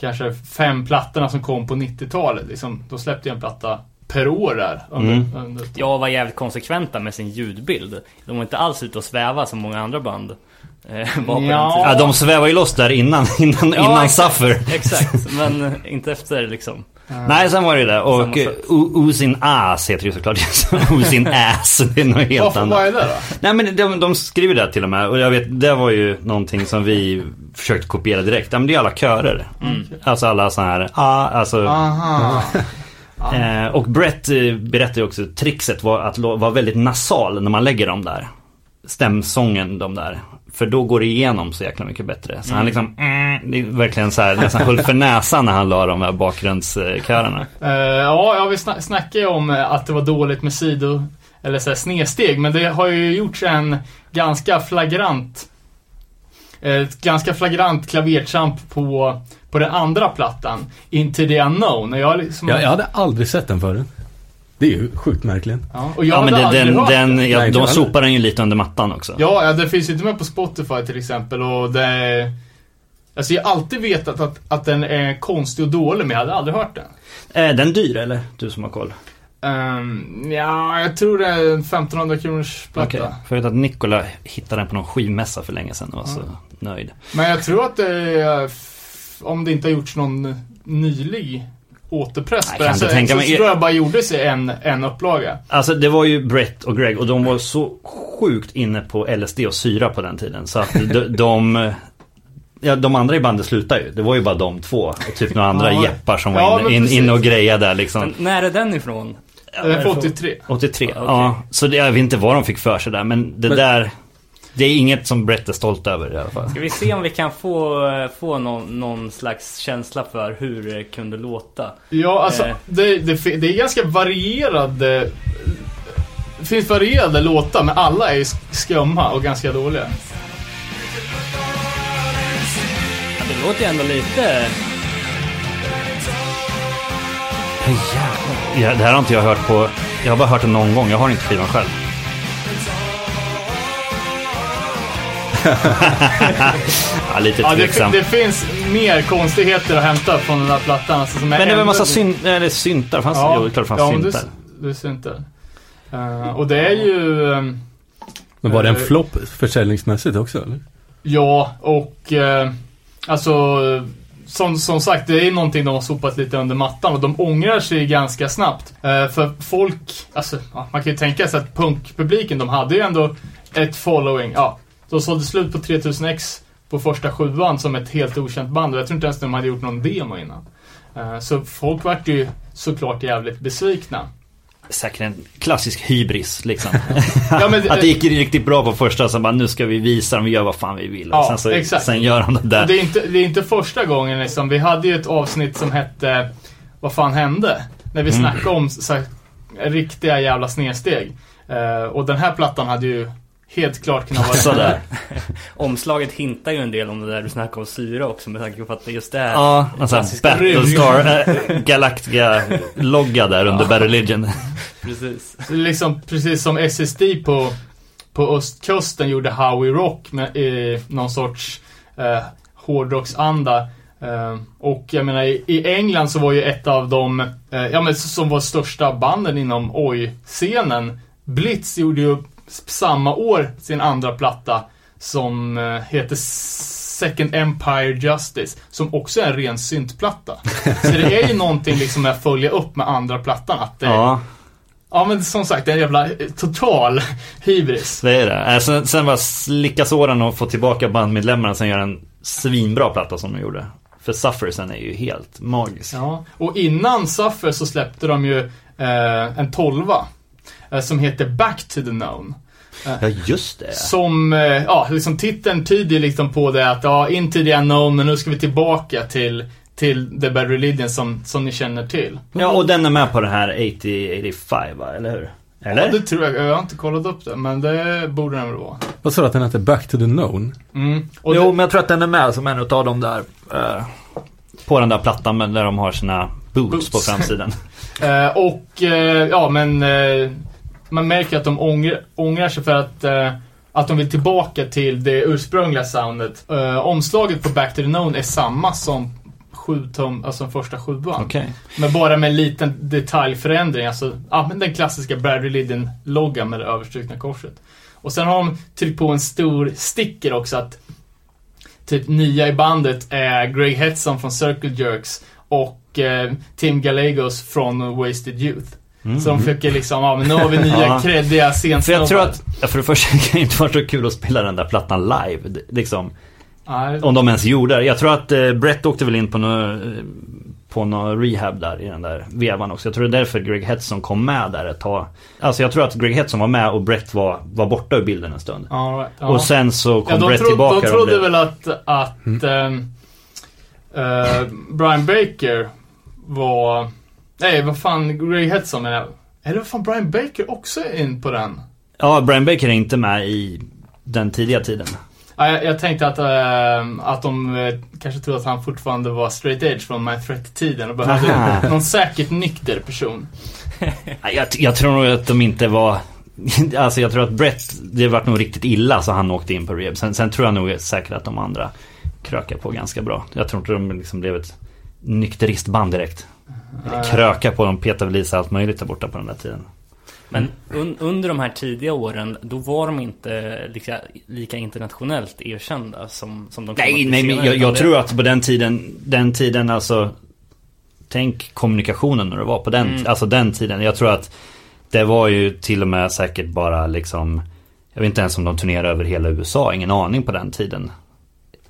kanske fem plattorna som kom på 90-talet liksom. De släppte ju en platta per år där. Under, Mm. under, Jag var jävligt konsekventa med sin ljudbild. De var inte alls ute och sväva som många andra band. eh, var Ja. Ja, de svävar ju loss där innan, innan, Ja, innan exakt. Suffer. Exakt, men inte efter liksom. Nej, sen var det ju det. Och Usin Ass heter det ju såklart. Usin Ass, det är något helt Varför, annat. vad är det då? Nej men de, de skriver det till och med och jag vet, det var ju någonting som vi försökte kopiera direkt. Ja men det är alla körer. Alltså alla sådana här, ah, alltså. Aha. Eh, och Brett eh, berättar ju också trixet var att vara väldigt nasal när man lägger dem där. Stämsången de där. För då går det igenom så jäkla mycket bättre. Så han liksom, mm, det är verkligen så här, nästan höll för näsan när han la de här bakgrundskörerna. Eh, ja, ja, vi sna- snackade ju om eh, att det var dåligt med sido eller så här, snedsteg, men det har ju gjorts en ganska flagrant ett ganska flagrant klavertramp på, på den andra plattan, Into the Unknown. Och jag, liksom, Jag, jag hade aldrig sett den förut. Det är ju sjukt märkligen. ja, och jag Ja men hade den, den, hört den det. ja, Nej, de sopar den ju lite under mattan också. Ja, ja, det finns ju inte med på Spotify till exempel och det... Alltså jag har alltid vetat att, att den är konstig och dålig, men jag hade aldrig hört den. Är den dyr eller? Du som har koll. Um, ja, jag tror det är en 1500 kronors platta. Okej. För jag vet att Nikola hittade den på någon skivmässa för länge sedan och var så nöjd. Men jag tror att det är, om det inte har gjorts någon nylig återpress på den, så, tänka så, tror jag bara gjordes i en, en upplaga. Alltså det var ju Brett och Greg och de var så sjukt inne på LSD och syra på den tiden. Så att de, de Ja, de andra i bandet slutade ju. Det var ju bara de två. Och typ några andra Ja. jeppar som Ja, var men inne in, in och grejade där liksom. Men när är den ifrån? Den är från 83. 83, Ja, ja. Så det, jag vet inte vad de fick för sig där. Men det Men- där... Det är inget som Brett är stolt över i alla fall. Ska vi se om vi kan få, få någon, någon slags känsla för hur det kunde låta? Ja, alltså Eh. det, det, det är ganska varierade... Det finns varierade låtar, men alla är sk- skumma och ganska dåliga. Ja, det låter ju ändå lite... Ja, det här har inte jag hört på... Jag har bara hört det någon gång. Jag har inte skivan själv. ja, lite Ja, det, det finns mer konstigheter att hämta från den här plattan. Alltså, som är Men det var en massa syn, eller syntar. Fanns det? Jo, det är klart det fanns ja, syntar. Det, det syntar. Eh, och det är ju... ehm, Men var det en Eh, flopp försäljningsmässigt också eller? Ja, och eh, alltså som, som sagt, det är någonting de har sopat lite under mattan och de ångrar sig ganska snabbt. Eh, för folk, alltså ja, man kan ju tänka sig att punkpubliken, de hade ju ändå ett following. Ja, de sålde slut på 3000x på första sjuan som ett helt okänt band och jag tror inte ens de hade gjort någon demo innan. Eh, så folk vart ju såklart jävligt besvikna. Säkert en klassisk hybris liksom. Ja, men, att det gick riktigt bra på första, sen bara nu ska vi visa dem, vi gör vad fan vi vill. Ja, sen, så, exakt. sen gör de det där. Det, är inte, det är inte första gången liksom. Vi hade ju ett avsnitt som hette Vad fan hände? När vi Mm. snackade om så här, riktiga jävla snedsteg. Eh, och den här plattan hade ju helt klart kunnat vara Sådär. Omslaget hintar ju en del om det där du snackade om syra också med tanke på att det just är Ja, klassiska Battlestar äh, Galactica-logga där under Battle Legend. Precis. Liksom precis som SSD på, på östkusten gjorde Howie Rock med i någon sorts eh, hårdrocksanda. Eh, och jag menar i, i England så var ju ett av de, eh, ja men som var största banden inom oj-scenen. Blitz gjorde ju samma år sin andra platta som eh, heter Second Empire Justice. Som också är en ren syntplatta. Så det är ju någonting liksom med att följa upp med andra plattan. Att det, Ja, Ja men som sagt, det är en jävla eh, total hybris. så är det. Äh, sen, sen var slicka såren och få tillbaka bandmedlemmarna, sen göra en svinbra platta som de gjorde. För Suffersen är ju helt magisk. Ja. Och innan Suffer så släppte de ju eh, en tolva. Eh, som heter Back to the Known. Ja, just det. Som, eh, ja liksom titeln tyder liksom på det att ja, into the unknown, men nu ska vi tillbaka till, till The Bad Religion som, som ni känner till. Ja, och den är med på den här 80-85 va, eller hur? Eller? Ja, det tror jag. Jag har inte kollat upp det, men det borde den väl vara. Vad sa du att den hette? Back to the known? Mm. Och jo, det, men jag tror att den är med som en utav dem där. eh, på den där plattan men där de har sina boots, Boots. på framsidan. Eh, och eh, ja, men eh, man märker att de ångrar, ångrar sig för att, eh, att de vill tillbaka till det ursprungliga soundet. Eh, omslaget på Back to the Known är samma som sju tum, alltså den första sjuan. Okej. Men bara med en liten detaljförändring. Alltså, ja, men den klassiska Brad Religion-loggan med det överstrukna korset. Och sen har de tryckt på en stor sticker också att typ nya i bandet är Greg Hetson från Circle Jerks och eh, Tim Gallegos från Wasted Youth. Så de försöker liksom, ja men nu har vi nya Ja. creddiga För scensnubbar. jag tror att, för det första kan det inte vara så kul att spela den där plattan live. Liksom. Nej, Om de ens gjorde det. Jag tror att eh, Brett åkte väl in på någon, eh, på någon rehab där i den där vevan också. Jag tror det är därför Greg Hetson kom med där ett tag. Alltså jag tror att Greg Hetson var med och Brett var, var borta ur bilden en stund. ja, right. ja. Och sen så kom Ja, Brett tro, tillbaka. de trodde väl att, att ehm, eh, Brian Baker var... Nej, vad fan, Greg Hetson menar jag. Eller vad fan, Brian Baker också är in på den? Ja, Brian Baker är inte med i den tidiga tiden. Ja, jag, jag tänkte att, ehm, att de eh, kanske trodde att han fortfarande var straight edge från My Threat-tiden och behövde Aha. någon säkert nykter person. Jag, jag tror nog att de inte var... Alltså jag tror att Brett, det vart nog riktigt illa så han åkte in på rehab. Sen, sen tror jag nog säkert att de andra krökar på ganska bra. Jag tror inte de liksom blev ett nykteristband direkt. Eller kröka på, de petade väl i sig allt möjligt där borta på den där tiden. Men un, under de här tidiga åren, då var de inte lika, lika internationellt erkända som, som de Nej, nej, men jag, jag tror att på den tiden, den tiden alltså Tänk kommunikationen när det var på den, Mm. alltså den tiden. Jag tror att det var ju till och med säkert bara liksom Jag vet inte ens om de turnerade över hela USA, ingen aning på den tiden.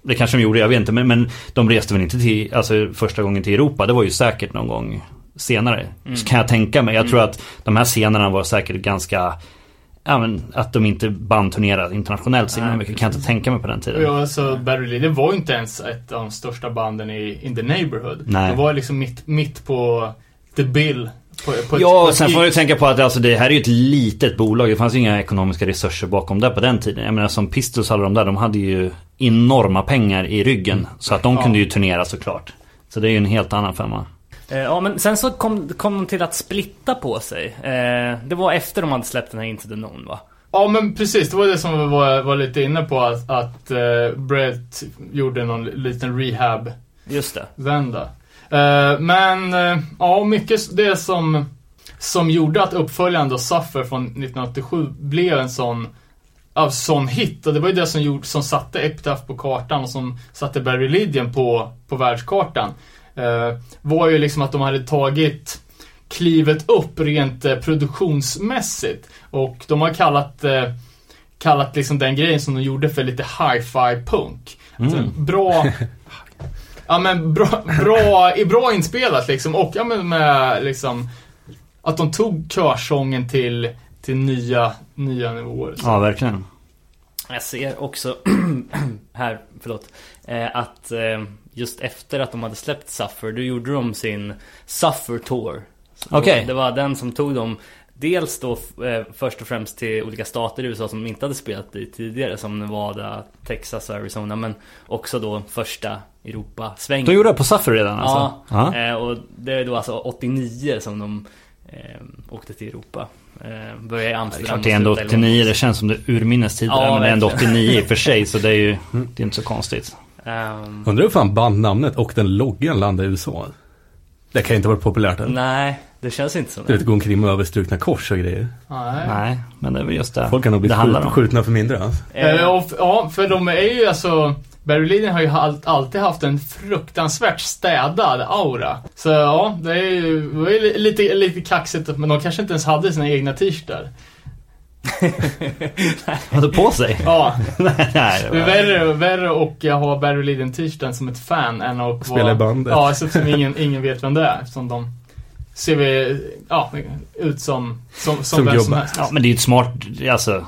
Det kanske de gjorde, jag vet inte. Men, men de reste väl inte till, alltså första gången till Europa. Det var ju säkert någon gång senare. Så kan jag tänka mig. Jag tror att de här scenerna var säkert ganska Ja men att de inte bandturnerade internationellt så mycket kan jag inte tänka mig på den tiden. Ja, alltså Barry Lilly var ju inte ens ett av de största banden i In the Neighborhood. Nej. De var liksom mitt, mitt på The Bill. På, på ett- Ja, på och ett sen får man ju tänka på att alltså, det här är ju ett litet bolag. Det fanns ju inga ekonomiska resurser bakom det på den tiden. Jag menar som Pistols alla de där, de hade ju enorma pengar i ryggen. Så att de Ja. kunde ju turnera såklart. Så det är ju en helt annan femma. Eh, Ja men sen så kom, kom de till att splitta på sig. Eh, det var efter de hade släppt den här Into the Known va? Ja men precis, det var det som vi var, var lite inne på att, att eh, Brett gjorde någon liten rehab Just det. vända. Eh, men eh, ja, mycket det som, som gjorde att uppföljaren då Suffer från 1987 blev en sån av sån hit och det var ju det som, gjorde, som satte Epitaph på kartan och som satte Barry Lydian på, på världskartan. Eh, var ju liksom att de hade tagit klivet upp rent eh, produktionsmässigt och de har kallat eh, kallat liksom den grejen som de gjorde för lite hi-fi punk. Alltså, bra Ja men bra, bra, bra inspelat liksom och ja men med liksom Att de tog körsången till, till nya, nya nivåer. Så. Ja, verkligen. Jag ser också här, förlåt, eh, att eh, just efter att de hade släppt Suffer, då gjorde de sin Suffer Tour. Okej. Det var den som tog dem Dels då eh, först och främst till olika stater i USA som de inte hade spelat i tidigare Som Nevada, Texas och Arizona Men också då första Europa-svängen De gjorde det på Suffer redan alltså? Ja. Eh, och det är då alltså 89 som de eh, åkte till Europa eh, Började i Det är Amsterdam klart det är ändå och slutade i 89, det känns som det urminnes tider. Ja, men det är ändå verkligen. 89 i och för sig, så det är ju det är inte så konstigt. Ehm, Undrar hur fan bandnamnet och den loggan landade i USA. Det kan ju inte vara populärt än. Nej, det känns inte som Du vet, det. gå omkring med överstrukna kors och grejer. Nej. Nej, men det är väl just det Folk kan nog bli det handlar skjut, om. skjutna för mindre alltså. Eh, Eh, och, f- ja, för de är ju alltså Lydian har ju all, alltid haft en fruktansvärt städad aura. Så ja, det är ju det ju li- lite, lite kaxigt, men de kanske inte ens hade sina egna t-shirtar. Hade på sig? Ja, Nej, det är det värre, värre att ha Barry Lydian t-shirten som ett fan än att Spela vara... i bandet. Ja, så som ingen, ingen vet vem det är. Som de ser vi, ja, ut som, som, som, Som vem som gubbar. helst. Ja, men det är ju ett smart, alltså.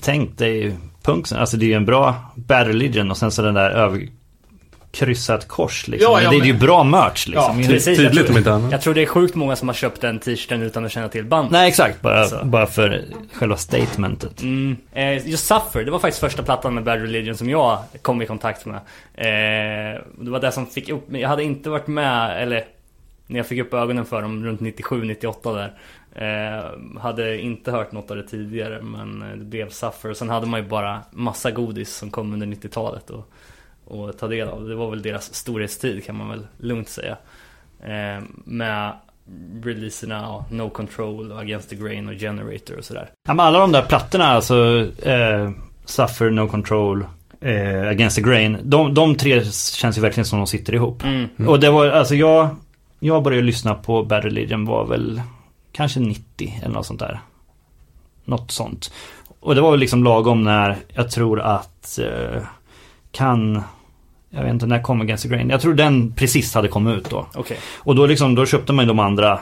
Tänk dig ju punk, alltså det är ju en bra bad religion och sen så den där överkryssat kors liksom. Ja, ja, det är men- ju bra merch liksom. Ja, Precis, jag Tydligt tror- om inte annat. Jag tror det är sjukt många som har köpt den t-shirten utan att känna till bandet. Nej exakt, bara, bara för själva statementet. Mm. Eh, just Suffer, det var faktiskt första plattan med Bad Religion som jag kom i kontakt med. Eh, det var det som fick upp mig. Jag hade inte varit med, eller när jag fick upp ögonen för dem runt 97-98 där. Eh, hade inte hört något av det tidigare men det blev Suffer. Och sen hade man ju bara massa godis som kom under 90-talet och, och ta del av. Det var väl deras storhetstid kan man väl lugnt säga. Eh, med releaserna av No Control och Against the Grain och Generator och sådär. Ja, men alla de där plattorna, alltså eh, Suffer, No Control, eh, Against the Grain. De, de tre känns ju verkligen som de sitter ihop. Mm. Och det var, alltså jag, jag började lyssna på Bad Religion var väl kanske 90 eller något sånt där. Något sånt. Och det var väl liksom lagom när jag tror att eh, kan jag vet inte, när kom Against the Grain? Jag tror den precis hade kommit ut då. Okej. Och då liksom, då köpte man ju de andra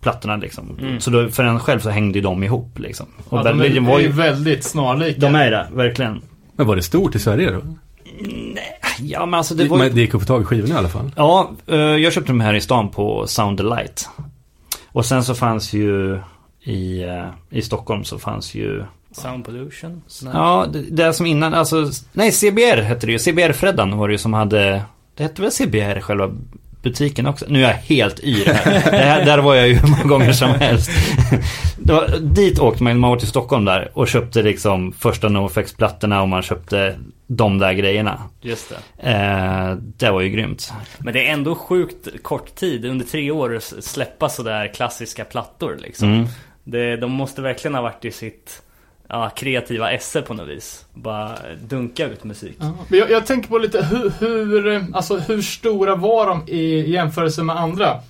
plattorna liksom. Mm. Så då, för en själv så hängde ju de ihop liksom. Och Ja, Bad de är, Religion var är ju väldigt snarlika. De är det, verkligen. Men var det stort i Sverige då? Ja men alltså det var ju... det gick att få tag i skivorna i alla fall. Ja, eh, jag köpte dem här i stan på Sound Delight. Och sen så fanns ju i, eh, i Stockholm så fanns ju Sound Pollution? Nej. Ja, det, det som innan, alltså Nej, CBR hette det ju. CBR-Freddan var det ju som hade Det hette väl CBR själva butiken också? Nu är jag helt yr här. Här där var jag ju hur många gånger som helst. Var, dit åkte man, man var till Stockholm där och köpte liksom första NoFX-plattorna och man köpte de där grejerna. Just det. Eh, det var ju grymt. Men det är ändå sjukt kort tid, under tre år, släppa sådär klassiska plattor liksom. Mm. Det, de måste verkligen ha varit i sitt ja, kreativa esse på något vis. Bara dunka ut musik. Ja. Men jag, jag tänker på lite hur, hur, alltså hur stora var de i jämförelse med andra?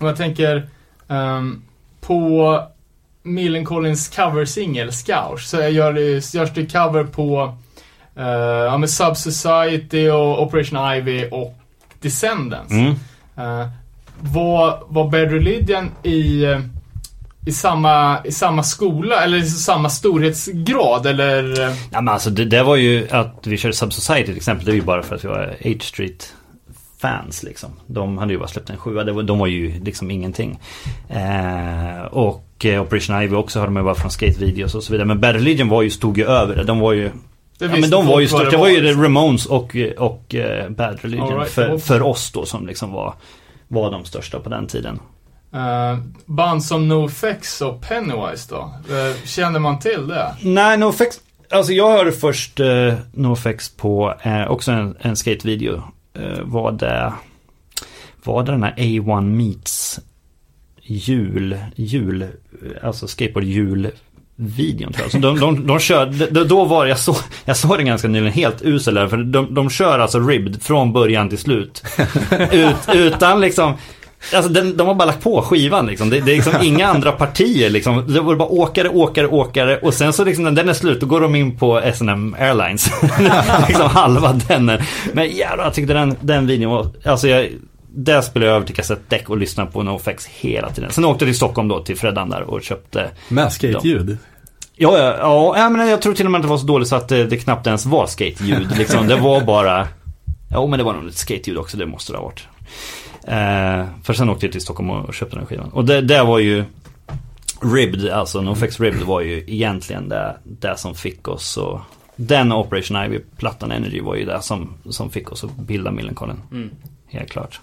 Och jag tänker ehm, på Millencolins coversingel Scours så gör det, görs det cover på uh, ja, med Sub Society och Operation Ivy och Descendants. Mm. Eh, var, var Bad Religion i, eh, i, samma, i samma skola eller i samma storhetsgrad eller? Ja men alltså det, det var ju att vi körde Sub Society till exempel. Det var ju bara för att vi var H Street fans liksom. De hade ju bara släppt en sjua. Det var, de var ju liksom ingenting. Eh, och eh, Operation Ivy också hade man ju bara från skate-videos och så vidare. Men Bad Religion var ju, stod ju över det. De var ju Det Ja men de var ju störst. Det var ju liksom. Ramones och, och eh, Bad Religion right, för, för oss då som liksom var, var de största på den tiden. Eh, band som NoFX och Pennywise då? Eh, känner man till det? Nej, NoFX. Alltså jag hörde först uh, NoFX på eh, också en, en skatevideo. Uh, var det... Var det den här A1 Meets jul, jul, alltså skateboard jul videon tror jag. Så de, de, de kör, de, då var det, jag såg, jag såg den ganska nyligen, helt usel där, för de, de kör alltså ribbed från början till slut. Ut, utan liksom, alltså den, de har bara lagt på skivan liksom. Det, det är liksom inga andra partier liksom. Det var bara åkare, åkare, åkare och sen så liksom när den är slut då går de in på S&M Airlines. liksom halva den. är- Men jävlar, jag tyckte den, den videon var, alltså jag där spelade jag över till kassettdäck och lyssnade på NoFX hela tiden. Sen åkte jag till Stockholm då, till Freddan där och köpte Med skate-ljud. Ja, ja, ja, men jag tror till och med att det var så dåligt så att det, det knappt ens var skate-ljud. Liksom. Det var bara... Ja, men det var nog lite skate-ljud också, det måste det ha varit. Eh, för sen åkte jag till Stockholm och köpte den skivan. Och det, det var ju... Ribbed, alltså NoFX Ribbed var ju egentligen det, det som fick oss och Den Operation Ivy-plattan Energy var ju det som, som fick oss att bilda Millencolin. Mm. Helt klart.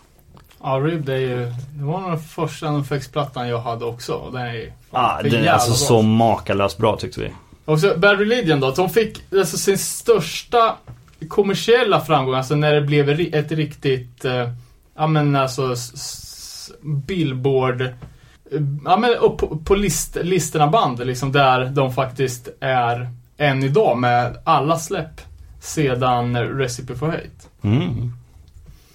Ja, Rib det är ju, det var nog den första NoFX-plattan jag hade också. Och den är ju Ah, för det är alltså bra. så makalöst bra tyckte vi. Och så Bad Religion då, att de fick alltså, sin största kommersiella framgång, alltså när det blev ett riktigt, eh, ja men alltså Billboard, eh, ja men upp på, på list, listorna band liksom, där de faktiskt är än idag med alla släpp sedan Recipe for Hate. Mm.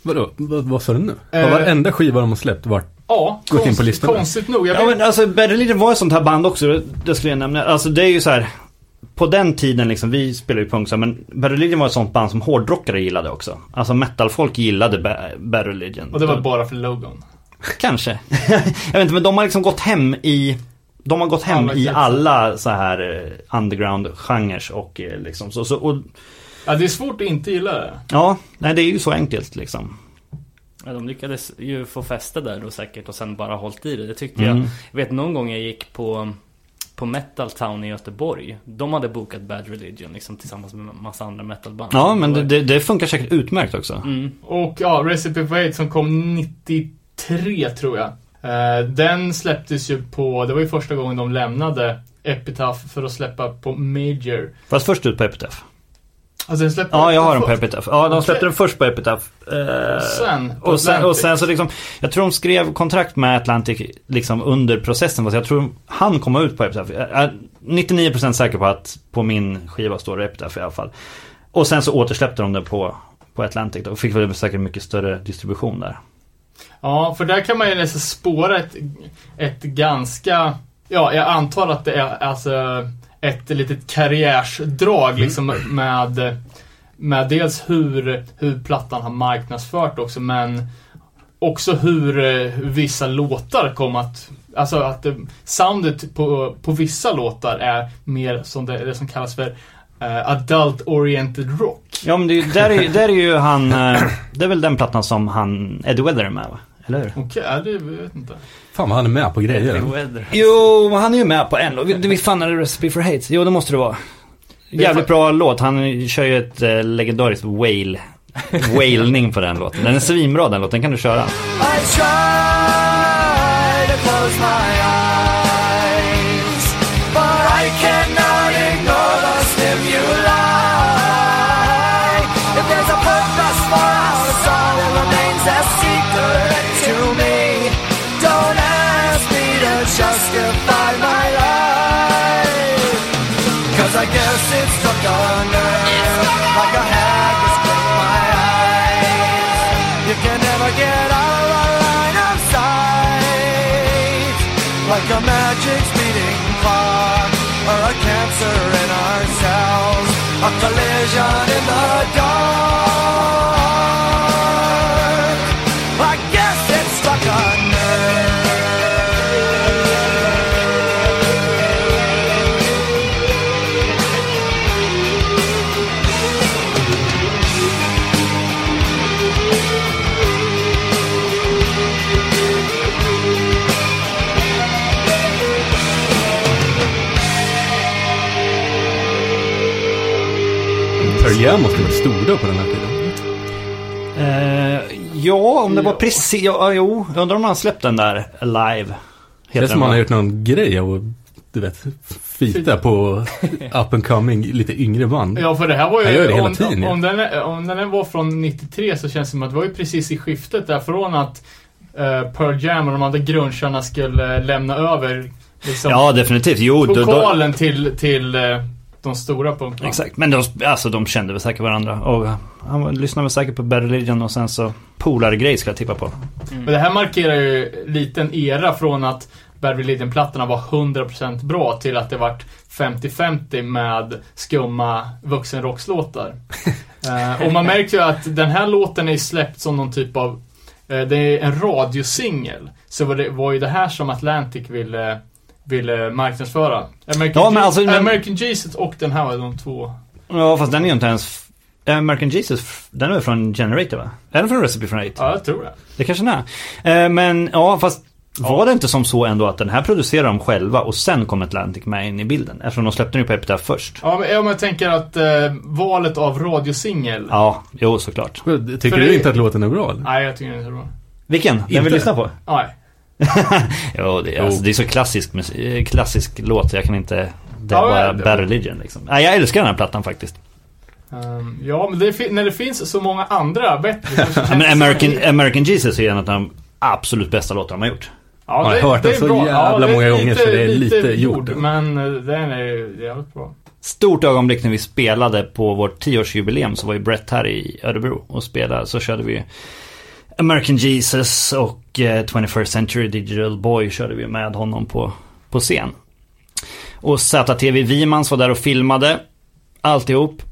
Vadå? Vad, vad sa du nu? Eh. Har varenda skiva de har släppt varit... Ja, Gått in på konstigt, listorna. konstigt nog. Jag Ja men alltså Bad Religion var ett sånt här band också, det- det skulle jag nämna. Alltså det är ju så här. På den tiden liksom, vi spelade ju punk men Bad Religion var ett sånt band som hårdrockare gillade också. Alltså metalfolk gillade Ba- Bad Religion. och det var bara för logon. Kanske. jag vet inte, men de har liksom gått hem i de har gått hem Alla i alla så här eh, underground-genrer och eh, liksom så, så och, Ja, det är svårt att inte gilla det. Ja, nej det är ju så enkelt liksom. Ja, de lyckades ju få fäste där då säkert och sen bara hållit i det. Det tyckte Mm. jag. Jag vet någon gång jag gick på på Metal Town i Göteborg. De hade bokat Bad Religion liksom tillsammans med en massa andra metalband. Ja, men det, det, det funkar säkert utmärkt också. Mm. Och ja, Recipe for Hate som kom 93 tror jag. Eh, den släpptes ju på, det var ju första gången de lämnade Epitaph för att släppa på Major. Fast först ut på Epitaph. Alltså den släppte Ja, jag har den på. Epitaph. Ja, de släppte den först på Epitaph. Eh, Sen på och, sen, och sen så liksom, jag tror de skrev kontrakt med Atlantic liksom under processen. Fast jag tror han kom ut på Epitaph. Jag är 99% säker på att på min skiva står det Epitaph i alla fall. Och sen så återsläppte de det på, på Atlantic då. Och fick väl säkert mycket större distribution där. Ja, för där kan man ju nästan spåra ett, ett ganska, ja, jag antar att det är alltså ett litet karriärsdrag liksom med, med dels hur, hur plattan har marknadsfört också, men också hur vissa låtar kom att Alltså att eh, soundet på, på vissa låtar är mer som det, det som kallas för eh, adult oriented rock. Ja men det, är- där, är, där är ju han, eh, det är väl den plattan som han, Eddie Weather är med va? Eller hur? Okej, ja, det jag vet inte. Fan vad han är med på grejer. Jo, han är ju med på en låt. Visst fan är det Recipe for Hate? Jo, det måste det vara. Jävligt bra låt. Han kör ju ett eh, legendariskt wail. Wailning på den låten. Den är svinbra den låten, den kan du köra. In our cells A collision in the Jam måste vara stora på den här tiden. Eh, Ja, om det var precis... Ja, jo, jag undrar om han släppt den där live. Det är som va? har gjort någon grej av att, du vet, fita på up and coming, lite yngre band. Ja, för det här var ju... Han gör det hela om, tiden, ja. om, den, om den var från 93 så känns det som att det var ju precis i skiftet där från att uh, Pearl Jam och de andra grungearna skulle lämna över liksom, Ja, definitivt. Jo, då, då, pokalen till, till eh, de stora punkterna. Exakt, men de, alltså, de kände väl säkert varandra. Och han lyssnade väl säkert på Bad Religion och sen så polare-grej ska jag tippa på. Men det här markerar ju lite en era från att Bad Religion-plattorna var 100% bra till att det vart 50-50 med skumma vuxenrockslåtar. Eh, och man märker ju att den här låten är släppt som någon typ av eh, det är en radiosingel. Så var det var ju det här som Atlantic ville, ville marknadsföra. American, Ja, men alltså, men- American Jesus och den här var de två. Ja, fast den är ju inte ens... American Jesus, den är från Generator va? Är den från Recipe from Hate? Ja, jag tror det. Det kanske den är. Eh, Men ja, fast var det inte som så ändå att den här producerar de själva och sen kom Atlantic med in i bilden? Eftersom de släppte den ju på Epitaph först. Ja, men, ja, men jag tänker att eh, valet av radiosingel. Ja, jo såklart. Tycker För du det- inte att låten är bra? Eller? Nej, jag tycker den är så bra. Vilken? Den Inte. vill lyssna på? Nej. Jo, det är, alltså, det är så klassisk, eh, klassisk låt, jag kan inte... Det är Ja, bara det- Bad Religion liksom. Nej, jag älskar den här plattan faktiskt. Ehm, ja, men det, när det finns så många andra bättre Ja, det men som- American, American Jesus är en av de absolut bästa låtarna de har gjort. Ja, Jag har hört den så jävla det är många gånger, så det är lite gjort. Men eh, den är jävligt bra. Stort ögonblick när vi spelade på vårt 10-årsjubileum så var ju Brett här i Örebro och spelade. Så körde vi American Jesus och eh, 21st Century Digital Boy körde vi med honom på, på scen. Och ZTV Vimans var där och filmade alltihop.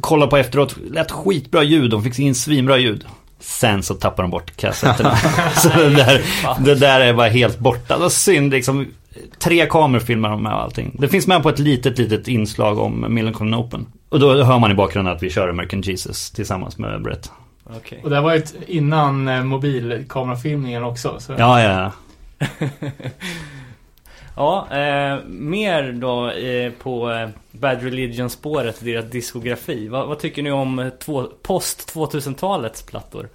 Kolla på efteråt, lät skitbra ljud, de fick in svinbra ljud. Sen så tappade de bort kassetterna. så det där, det där är bara helt borta. Det synd liksom. Tre kameror filmar de med och allting. Det finns med på ett litet, litet inslag om Millencolin Open. Och då hör man i bakgrunden att vi kör American Jesus tillsammans med Brett. Okej. Och det var ju ett- innan eh, mobilkamerafilmningen också. Så. Ja, ja, ja. Ja, eh, mer då eh, på eh, Bad Religion-spåret, deras diskografi. Vad, vad tycker ni om två, post 2000-talets plattor?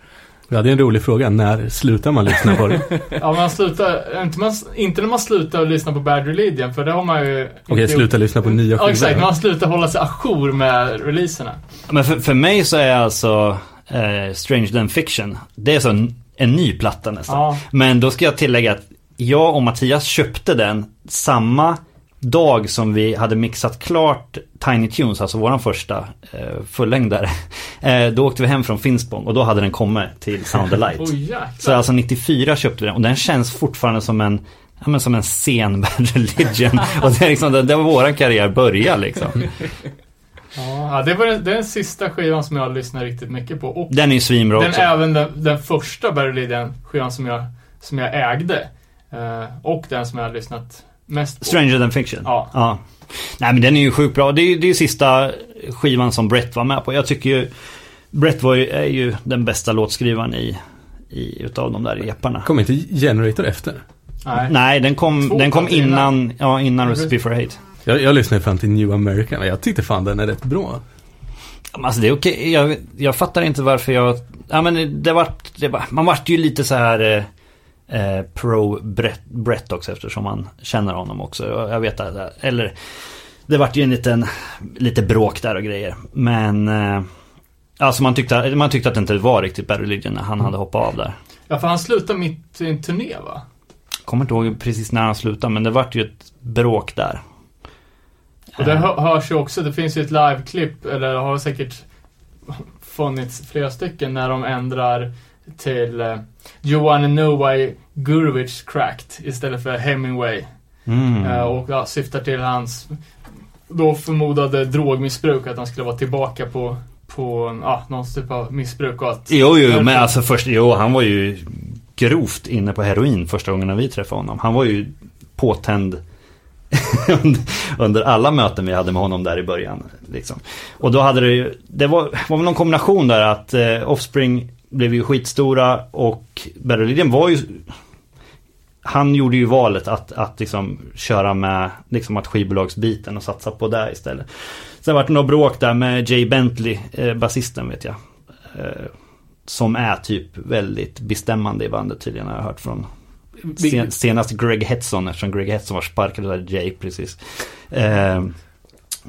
Ja, det är en rolig fråga. När slutar man lyssna på det? Ja, man slutar, inte, man, inte när man slutar lyssna på Bad Religion, för det har man ju... Okej, inte sluta lyssna på nya Ja, skivor. exakt. Man slutar hålla sig ajour med releaserna. Men för, för mig så är alltså eh, Strange Than Fiction, det är så en, en ny platta nästan. Ja. Men då ska jag tillägga att jag och Mattias köpte den samma dag som vi hade mixat klart Tiny Tunes, alltså våran första eh, fullängdare. Eh, då åkte vi hem från Finspång och då hade den kommit till Sound Light. Oj, jäklar. Så alltså 94 köpte vi den och den känns fortfarande som en Ja, men som en sen Religion. Och det är liksom, det, det var våran karriär börja liksom. Ja, ja, det var den, den sista skivan som jag lyssnade riktigt mycket på. Och Den är svinbra den också. är även den, den första Bad Religion-skivan som jag, som jag ägde. Eh, och den som jag har lyssnat mest på. Stranger than fiction. Ja. Nej men den är ju sjukt bra. Det är ju det är sista skivan som Brett var med på. Jag tycker ju Brett var ju, är ju den bästa låtskrivaren i, i utav de där reparna. Kom inte Generator efter? Nej. Nej, den kom, Två den kom plattor innan, ja, innan Recipe for Hate. Jag, jag lyssnade fram till New American, men jag tyckte fan den är rätt bra. Alltså det är okej. Jag, jag fattar inte varför jag... Ja men det vart... Det var, man vart ju lite så här... Eh, eh, pro Brett, Brett också eftersom man känner honom också. Jag, jag vet att... Eller... Det vart ju en liten... Lite bråk där och grejer. Men... Eh, alltså man tyckte, man tyckte att det inte var riktigt Bad Religion när han hade hoppat av där. Ja, för han slutade mitt i en turné va? Kommer inte ihåg precis när han slutade men det vart ju ett bråk där. Och det hö- hörs ju också, det finns ju ett liveklipp, eller har säkert funnits flera stycken, när de ändrar till uh, know why Gurevich cracked istället för Hemingway. mm. Eh, och ja, syftar till hans då förmodade drogmissbruk, att han skulle vara tillbaka på, på ja, någon typ av missbruk och att... Jo, jo, men alltså först, jo, han var ju grovt inne på heroin första gången vi träffade honom. Han var ju påtänd under- alla möten vi hade med honom där i början. Liksom. Och då hade det ju, det var, var väl någon kombination där att eh, Offspring blev ju skitstora och Bad Religion var ju han gjorde ju valet att, att liksom köra med liksom att skivbolagsbiten och satsa på det istället. Sen vart det något bråk där med Jay Bentley, eh, basisten vet jag. Eh, som är typ väldigt bestämmande i bandet tydligen har jag hört från sen, senast Greg Hetson eftersom Greg Hetson var sparkad av Jay precis. Eh,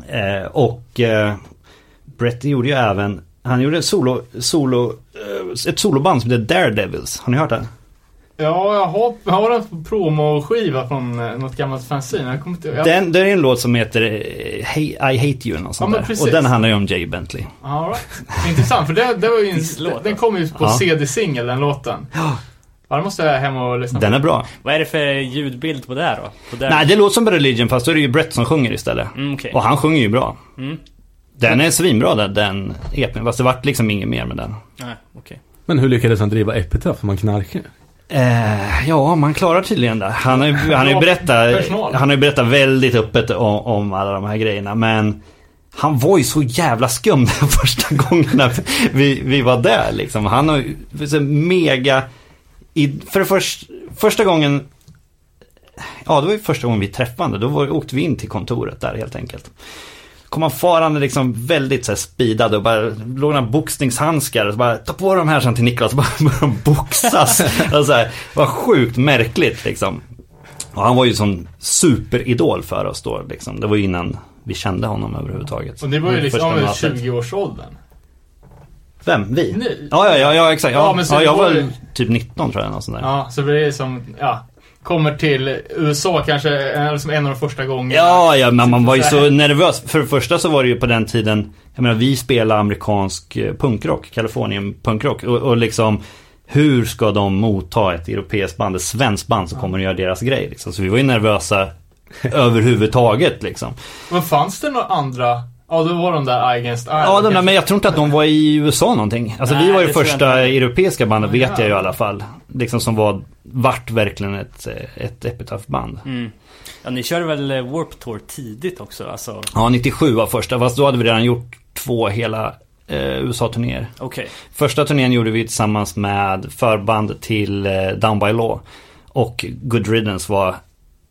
eh, och eh, Brett gjorde ju även, han gjorde solo, solo, eh, ett soloband som heter Daredevils. Har ni hört det? Ja, jag har, jag har en promoskiva från eh, något gammalt fanzine. Jag kommer inte, jag, Den, det är en låt som heter eh, hey, I Hate You eller något sånt men där. Och den handlar ju om Jay Bentley. All right. Intressant, för det, det var ju en, den kom ju på Ja. CD-singel, den låten. Ja, det måste jag hem och lyssna Den på. är bra. Vad är det för ljudbild på det här då? På det? Nej, det låter som Religion fast då är det ju Brett som sjunger istället. Mm, okej. Och han sjunger ju bra. Mm. Den är svinbra den, den EPn. Fast det vart liksom inget mer med den. Nej, okej. Men hur lyckades han driva Epitaph om han knarkar? Eh, ja, man klarar tydligen det. Han har ju, han har ju berättat, han har ju berättat väldigt öppet om, om alla de här grejerna. Men han var ju så jävla skum den första gången när vi, vi var där liksom. Han har ju mega... I, för det först, första gången... Ja, det var ju första gången vi träffade. Då var, åkte vi in till kontoret där helt enkelt. Kom han farande liksom väldigt så här speedad och bara låg några boxningshandskar och så bara ta på de här sen till Niklas och bara började de boxas. och så här, var sjukt märkligt liksom. Och han var ju sån superidol för oss då liksom. Det var ju innan vi kände honom överhuvudtaget. Och det var ju liksom Första ja, mötet. 20-årsåldern. Vem? Vi? Ja, ja, ja, ja exakt. Ja, Ja, ja, men så jag det var typ 19 tror jag. Något sånt där. Ja, så det är som, ja. Kommer till USA kanske, eller som en av de första gångerna. Ja, ja, men man var ju Så nervös. För det första så var det ju på den tiden, jag menar vi spelade amerikansk eh, punkrock, Kalifornien punkrock. Och, och liksom, hur ska de motta ett europeiskt band, ett svenskt band som kommer att göra deras grej liksom. Så vi var ju nervösa överhuvudtaget liksom. Men fanns det några andra? Ja, då var de där Against Iron. Ja, de där, men jag tror inte att de var i USA någonting. Alltså Nej, vi var ju första europeiska bandet, Ja. vet jag ju i alla fall. Liksom som var, vart verkligen ett, ett Epitaph-band. Mm. Ja, ni körde väl eh, Warp Tour tidigt också? Alltså, Ja, 97 var första, fast då hade vi redan gjort två hela eh, USA-turnéer. okej. Första turnén gjorde vi tillsammans med förband till eh, Down by Law. Och Good Riddance var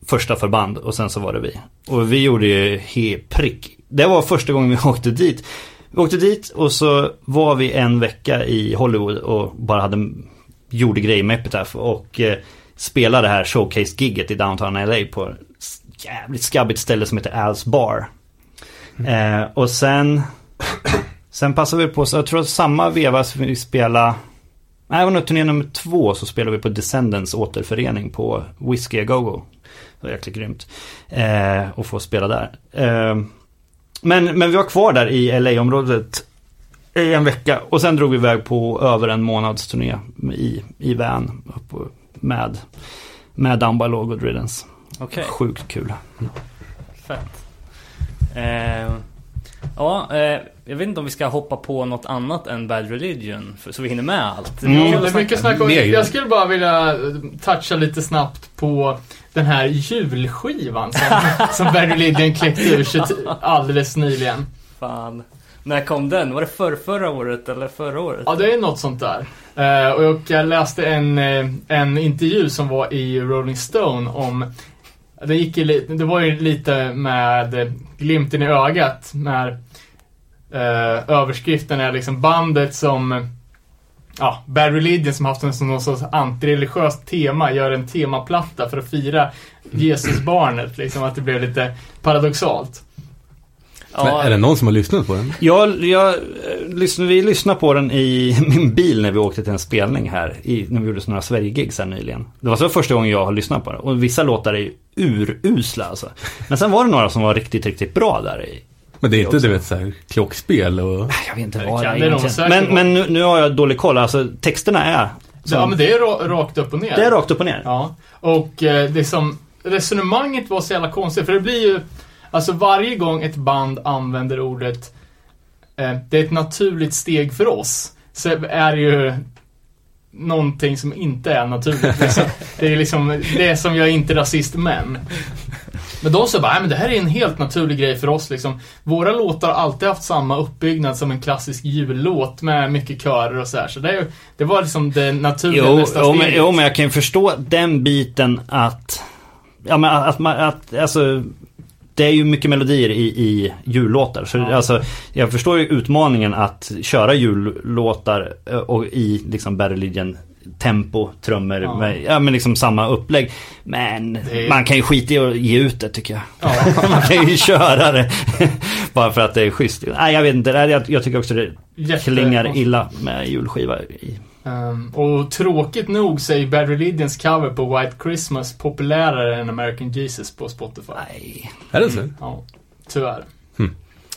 första förband och sen så var det vi. Och vi gjorde ju he prick. Det var första gången vi åkte dit. Vi åkte dit och så var vi en vecka i Hollywood och bara hade, gjorde grejer med Epitaph. Och eh, spelade det här showcase-gigget i downtown LA på ett jävligt skabbigt ställe som heter Al's Bar. Eh, och sen Sen passade vi på, så jag tror att samma veva som vi spelade Nej, det var nog turné nummer två så spelade vi på Descendants återförening på Whiskey A Go-Go. Det var jäkligt grymt. Eh, och få spela där. Eh, men, men vi var kvar där i LA-området i en vecka. Och sen drog vi iväg på över en månads turné i, i van upp med, med Down by Law Riddance. Okej, Sjukt kul. fett. Eh, ja, eh, jag vet inte om vi ska hoppa på något annat än Bad Religion, för, så vi hinner med allt. Mm. Kan det är mycket snack om, jag skulle bara vilja eh, toucha lite snabbt på den här julskivan som, som Bad Religion kläckte ur sig alldeles nyligen. Fan. När kom den? Var det för, förra året eller förra året? Ja, det är något sånt där. Eh, och jag läste en, eh, en intervju som var i Rolling Stone om det, gick ju lite, det var ju lite med glimten i ögat när eh, överskriften är liksom bandet som Ja, Bad Religion som haft en sån någon sorts antireligiöst tema gör en temaplatta för att fira Jesusbarnet. Liksom att det blev lite paradoxalt. Men är det någon som har lyssnat på den? Jag, jag, eh, lyssn- vi lyssnade på den i min bil när vi åkte till en spelning här. I, när vi gjorde några Sverige-gigs här nyligen. Det var så första gången jag har lyssnat på den. Och vissa låtar är ju urusla alltså. Men sen var det några som var riktigt, riktigt bra där i. Men det är inte, du vet, så här, klockspel och... Jag vet inte vad det kan är Men, men nu, nu har jag dålig koll. Alltså texterna är. Så, ja, men det är ra- rakt upp och ner. det är rakt upp och ner. Ja, och eh, det som resonemanget var så jävla konstigt för det blir ju Alltså varje gång ett band använder ordet eh, Det är ett naturligt steg för oss Så är det ju Någonting som inte är naturligt liksom. Det är liksom det som jag är inte rasist men Men de sa bara, "Nej, men det här är en helt naturlig grej för oss liksom Våra låtar har alltid haft samma uppbyggnad som en klassisk jullåt med mycket körer och så här. Så det, är det var liksom det naturliga Jo, nästa jo, men, jo, men jag kan ju förstå den biten att... Ja, men att man... Att, alltså, det är ju mycket melodier i, i jullåtar. Så Ja. alltså, jag förstår ju utmaningen att köra jullåtar eh, och i liksom Legion tempo, trummor, Ja. med, ja men liksom samma upplägg. Men är- man kan ju skita i att ge ut det tycker jag. Ja. man kan ju köra det bara för att det är schysst. Nej jag vet inte, jag tycker också det Jätte- klingar illa med julskiva i. Ehm, och tråkigt nog så är Bad Religions cover på White Christmas populärare än American Jesus på Spotify. Nej. Är det så? Ja, tyvärr.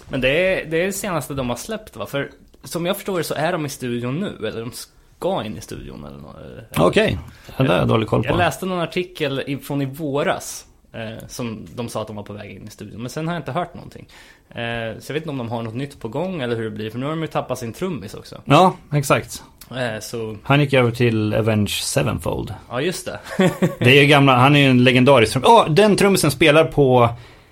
Men det är, det är det senaste de har släppt va? För som jag förstår det så är de i studion nu, eller de ska in i studion eller något. Okej, det där har jag dålig koll på. Jag läste någon artikel från i våras. Eh, som de sa att de var på väg in i studion. Men sen har jag inte hört någonting. Eh, så jag vet inte om de har något nytt på gång eller hur det blir. För nu har de ju tappat sin trummis också. Ja, exakt. Eh, så, Han gick över till Avenge Sevenfold. ja just det. Det är ju gamla, han är ju en legendarisk trummis. Åh, den trummisen spelar på...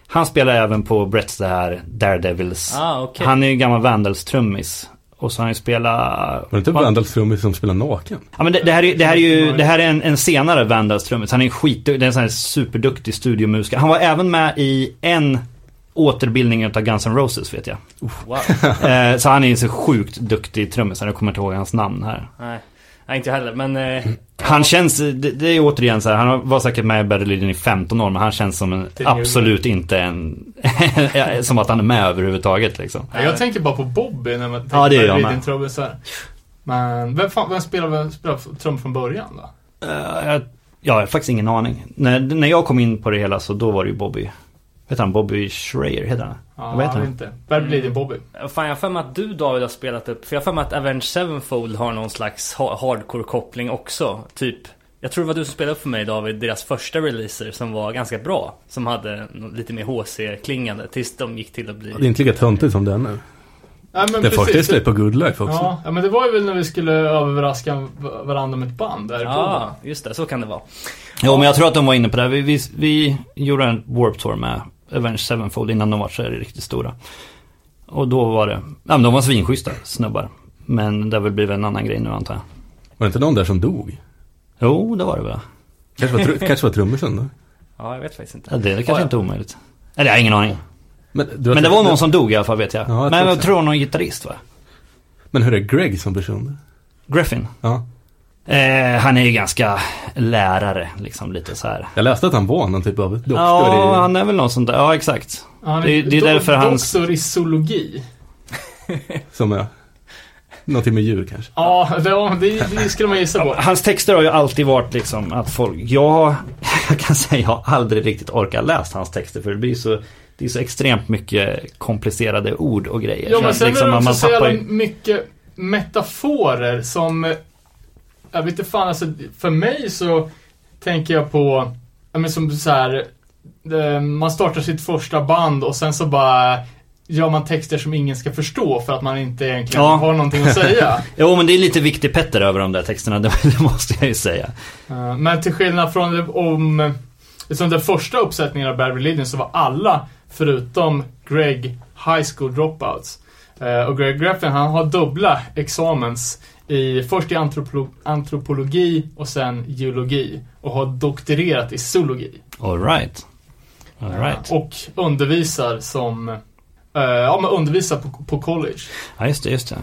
Han spelar även på Bretts det här Daredevils. ah, okej. Han är ju gammal Vandals-trummis. Och så har han ju spelat... Var det inte Vandals trummis som spelar naken? Ja men det, det, här, är, det här är ju det här är en, en senare Vandals trummis. Han är en skit, det är en sån här superduktig studiomusiker. Han var även med i en återbildning av Guns N' Roses vet jag. Wow. Eh, så han är en så sjukt duktig trummis. Jag kommer inte ihåg hans namn här. Nej. Nej, inte heller. Men eh, Han känns, det, det är återigen så här, han var säkert med i Battle Legion i 15 år men han känns som en, är ju- absolut inte en, som att han är med överhuvudtaget liksom. Ja, jag tänker bara på Bobby när man tänker Ja, det gör på med. trummisar. Men vem, fan, vem spelar, vem spelar trum från början då? Eh, jag, jag har faktiskt ingen aning. När, när jag kom in på det hela så då var det ju Bobby. Vet han Bobby Schreier heter han? Ja, Vad heter jag han? vet inte. Religion Bobby. fan jag har för mig att du David har spelat upp. För jag har för mig att Avenged Sevenfold har någon slags ha- hardcore-koppling också. Typ. Jag tror det var du som spelade upp för mig David, deras första releaser som var ganska bra. Som hade lite mer HC-klingande tills de gick till att bli... Det är inte lika töntigt som den nu. Ja, men Det är precis. faktiskt släppt på Good Life också. Ja, ja, men det var ju väl när vi skulle överraska varandra med ett band där Ja, just det. Så kan det vara. Jo men jag tror att de var inne på det. här. Vi, vi, vi gjorde en Warp Tour med Avenged Sevenfold innan de var så riktigt stora. Och då var det, ja men de var svinschyssta snubbar. Men det har väl blivit en annan grej nu antar jag. Var det inte någon där som dog? Jo, det var det väl. Kanske var, tr- kanske var trummisen då? Ja, jag vet faktiskt inte. Ja, det är kanske Ja, inte omöjligt. Eller jag har ingen aning. Men, du har Men det var någon som dog i alla fall vet jag. Ja, jag men tror jag tror någon gitarrist va? Men hur är Greg som person? Griffin. Ja. Eh, han är ju ganska lärare, liksom lite så här. Jag läste att han var någon typ av doktor Ja, i... han är väl någon sån där. Ja, exakt. Ja, Det- det är do- därför hans- Doktor i zoologi. Som är... Någonting med djur kanske. Ja, det, det, det skulle man gissa på. Hans texter har ju alltid varit liksom att folk, jag, jag kan säga jag har aldrig riktigt orkat läst hans texter för det blir så, det är så extremt mycket komplicerade ord och grejer. Ja, men sen liksom är det man också så jävla ju- mycket metaforer som... Jag vet inte fan, alltså för mig så tänker jag på, ja men som så här, man startar sitt första band och sen så bara gör man texter som ingen ska förstå för att man inte egentligen Ja. har någonting att säga. Jo men det är lite viktig Petter över de där texterna, det, det måste jag ju säga. Eh, Men till skillnad från om liksom den första uppsättningen av Bad Religion så var alla förutom Greg High School Dropouts. Eh, Och Greg Graffin han har dubbla examens i, först i antropolo- antropologi och sen geologi. Och har doktorerat i zoologi. Alright. Alright. Och undervisar som, eh, ja men undervisar på, på college. Ja just det, just det.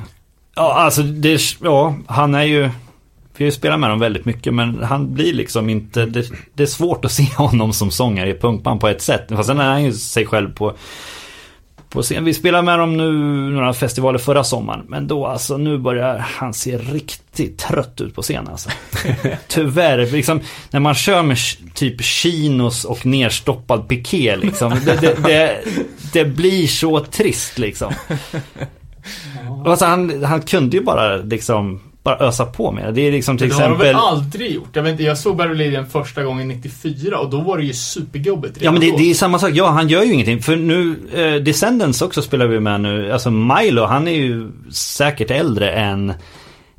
Ja alltså det, ja han är ju Vi har ju spelat med dem väldigt mycket men han blir liksom inte det, det är svårt att se honom som sångare i punkband på ett sätt. Fast sen är han ju sig själv på på scen. Vi spelade med dem nu några festivaler förra sommaren. Men då alltså nu börjar han se riktigt trött ut på scen alltså. Tyvärr, liksom när man kör med typ chinos och nerstoppad piké liksom. Det, det, det, det blir så trist liksom. Alltså, han, han kunde ju bara liksom bara ösa på med det. Det är liksom till det har de exempel... väl aldrig gjort? Jag, vet inte, jag såg Religion första gången 94 och då var det ju superjobbigt Ja men det, då. det är samma sak, ja han gör ju ingenting. För nu, eh, Descendants också spelar vi med nu. Alltså Milo, han är ju säkert äldre än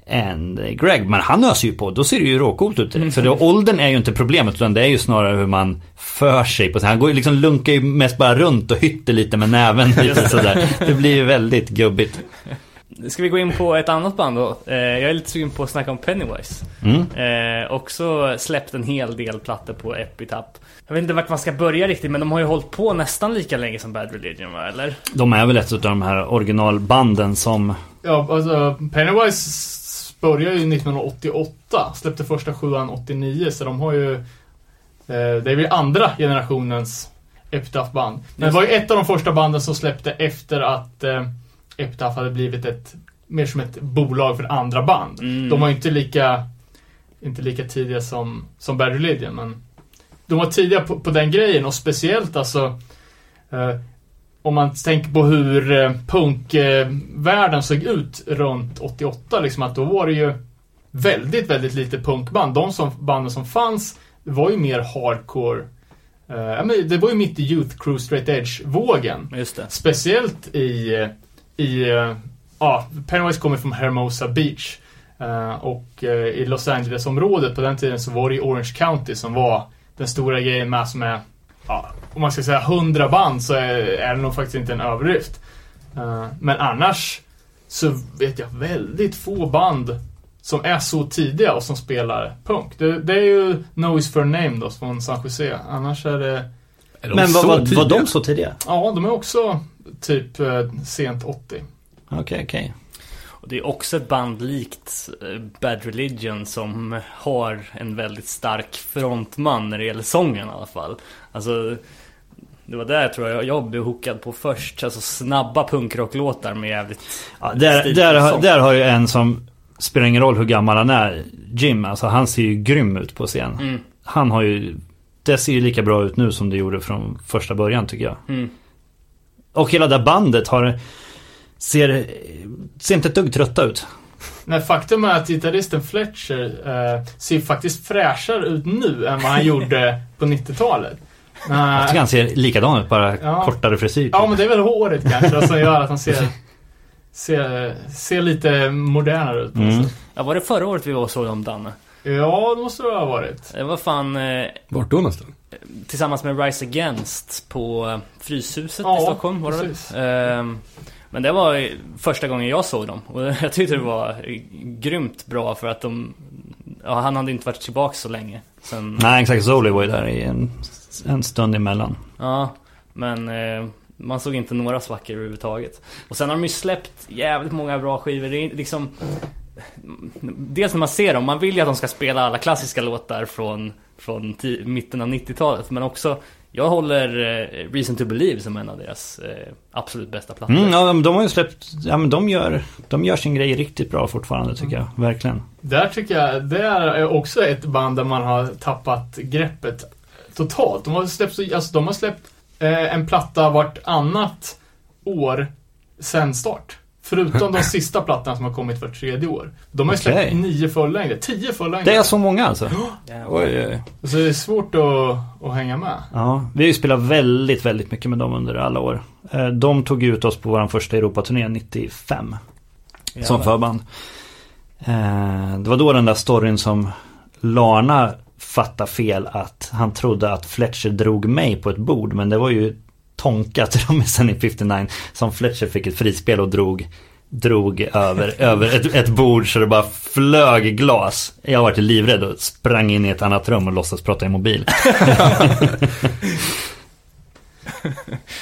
än Greg, men han öser ju på. Då ser det ju råcoolt ut direkt. För det, åldern är ju inte problemet, utan det är ju snarare hur man för sig på sig. Han går ju liksom, lunkar ju mest bara runt och hytter lite med näven lite sådär. Det blir ju väldigt gubbigt. Ska vi gå in på ett annat band då? Eh, jag är lite sugen på att snacka om Pennywise. Mm. Eh, också släppt en hel del plattor på Epitap. Jag vet inte vart man ska börja riktigt, men de har ju hållit på nästan lika länge som Bad Religion va, eller? De är väl ett av de här originalbanden som... Ja, alltså Pennywise började ju 1988. Släppte första sjuan 89, så de har ju... Eh, det är väl andra generationens Epitaph-band. Men det var ju ett av de första banden som släppte efter att eh, Epitaph hade blivit ett... Mer som ett bolag för andra band. Mm. De var ju inte lika... Inte lika tidiga som, som Bad Religion, men... De var tidiga på, på den grejen och speciellt alltså... Eh, om man tänker på hur eh, punkvärlden såg ut runt 88, liksom att då var det ju väldigt, väldigt lite punkband. De som, banden som fanns var ju mer hardcore. Eh, det var ju mitt i Youth Crew Straight Edge-vågen. Speciellt i, eh, i eh, ja, Pennywise kommer från Hermosa Beach. Eh, och eh, i Los Angeles-området på den tiden så var det ju Orange County som var den stora grejen med som är, ja, om man ska säga 100 band så är, är det nog faktiskt inte en överdrift. Men annars så vet jag väldigt få band som är så tidiga och som spelar punk. Det, det är ju No Is For Name då från San Jose. Annars är det, Är de Men var, var de så tidiga? ja de är också typ eh, sent 80. Okej, okej. Och det är också ett band likt eh, Bad Religion som har en väldigt stark frontman när det gäller sången i alla fall. Alltså, det var där tror jag jag blev hookad på först. Alltså snabba punkrocklåtar med jävligt Ja, där, där, har- där har ju en som spelar ingen roll hur gammal han är, Jim, alltså han ser ju grym ut på scen. Mm, Han har ju, det ser ju lika bra ut nu som det gjorde från första början tycker jag. mm. Och hela det bandet har, ser, ser inte ett dugg trötta ut. Nej, faktum är att gitarristen Fletcher eh, ser faktiskt fräschare ut nu än vad han gjorde på 90-talet. Jag tycker han ser likadan ut, bara Ja. kortare frisyr. typ. ja, men det är väl håret kanske som gör att han ser, ser, ser lite modernare ut. Mm. sätt. Ja, var det förra året vi var och såg dem Danne? Ja, det måste det ha varit. Det var fan eh, Vart då någonstans? Tillsammans med Rise Against på eh, Fryshuset Ja, i Stockholm var det precis. väl? Ehm, Men det var första gången jag såg dem och jag tyckte det var grymt bra för att de Ja, han hade inte varit tillbaka så länge sen, Nej, exakt. Zoli var ju där i en, en stund emellan. Ja, men eh, man såg inte några svackor överhuvudtaget. Och sen har de ju släppt jävligt många bra skivor. Det är liksom... Dels när man ser dem, man vill ju att de ska spela alla klassiska låtar från, från mitten av 90-talet. Men också, jag håller eh, Reason to Believe som en av deras eh, absolut bästa plattor. Mm, ja, de har ju släppt, ja men de gör, de gör sin grej riktigt bra fortfarande tycker jag. Verkligen. Där tycker jag, det är också ett band där man har tappat greppet totalt. De har släppt, så- alltså, de har släppt eh, en platta vartannat år sen start. Förutom de sista plattorna som har kommit vart tredje år. De har ju släppt Okej. nio fullängder, tio fullängder. Det är så många alltså? Jävlar. Oj, oj. Så det är svårt att, att hänga med. Ja, vi har ju spelat väldigt, väldigt mycket med dem under alla år. Eh, De tog ut oss på vår första Europaturné 95. Som Jävlar. förband. Eh, Det var då den där storyn som Larna fattade fel att han trodde att Fletcher drog mig på ett bord. Men det var ju Tonka, trummisen i 59, som Fletcher fick ett frispel och drog Drog över, över ett, ett bord så det bara flög glas. Jag var livrädd och sprang in i ett annat rum och låtsas prata i mobil.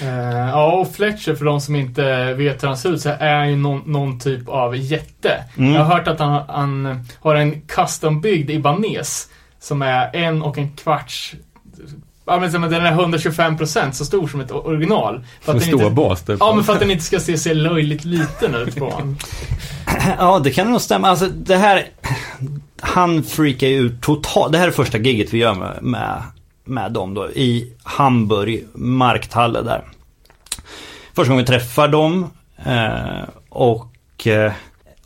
Eh, ja, och Fletcher, för de som inte vet hur han ser ut, så är ju någon, någon typ av jätte. Mm. Jag har hört att han, han har en custom-byggd Ibanez som är en och en kvarts Ja men så- men den är 125% så stor som ett original. För En den stor inte, bas typ. Ja men för att den inte ska se så löjligt liten ut på. Ja, det kan nog stämma. Alltså det här... Han freakar ju ut totalt. Det här är första giget vi gör med, med, med dem då. I Hamburg, Markthalle där. Första gången vi träffar dem. Eh, och, eh,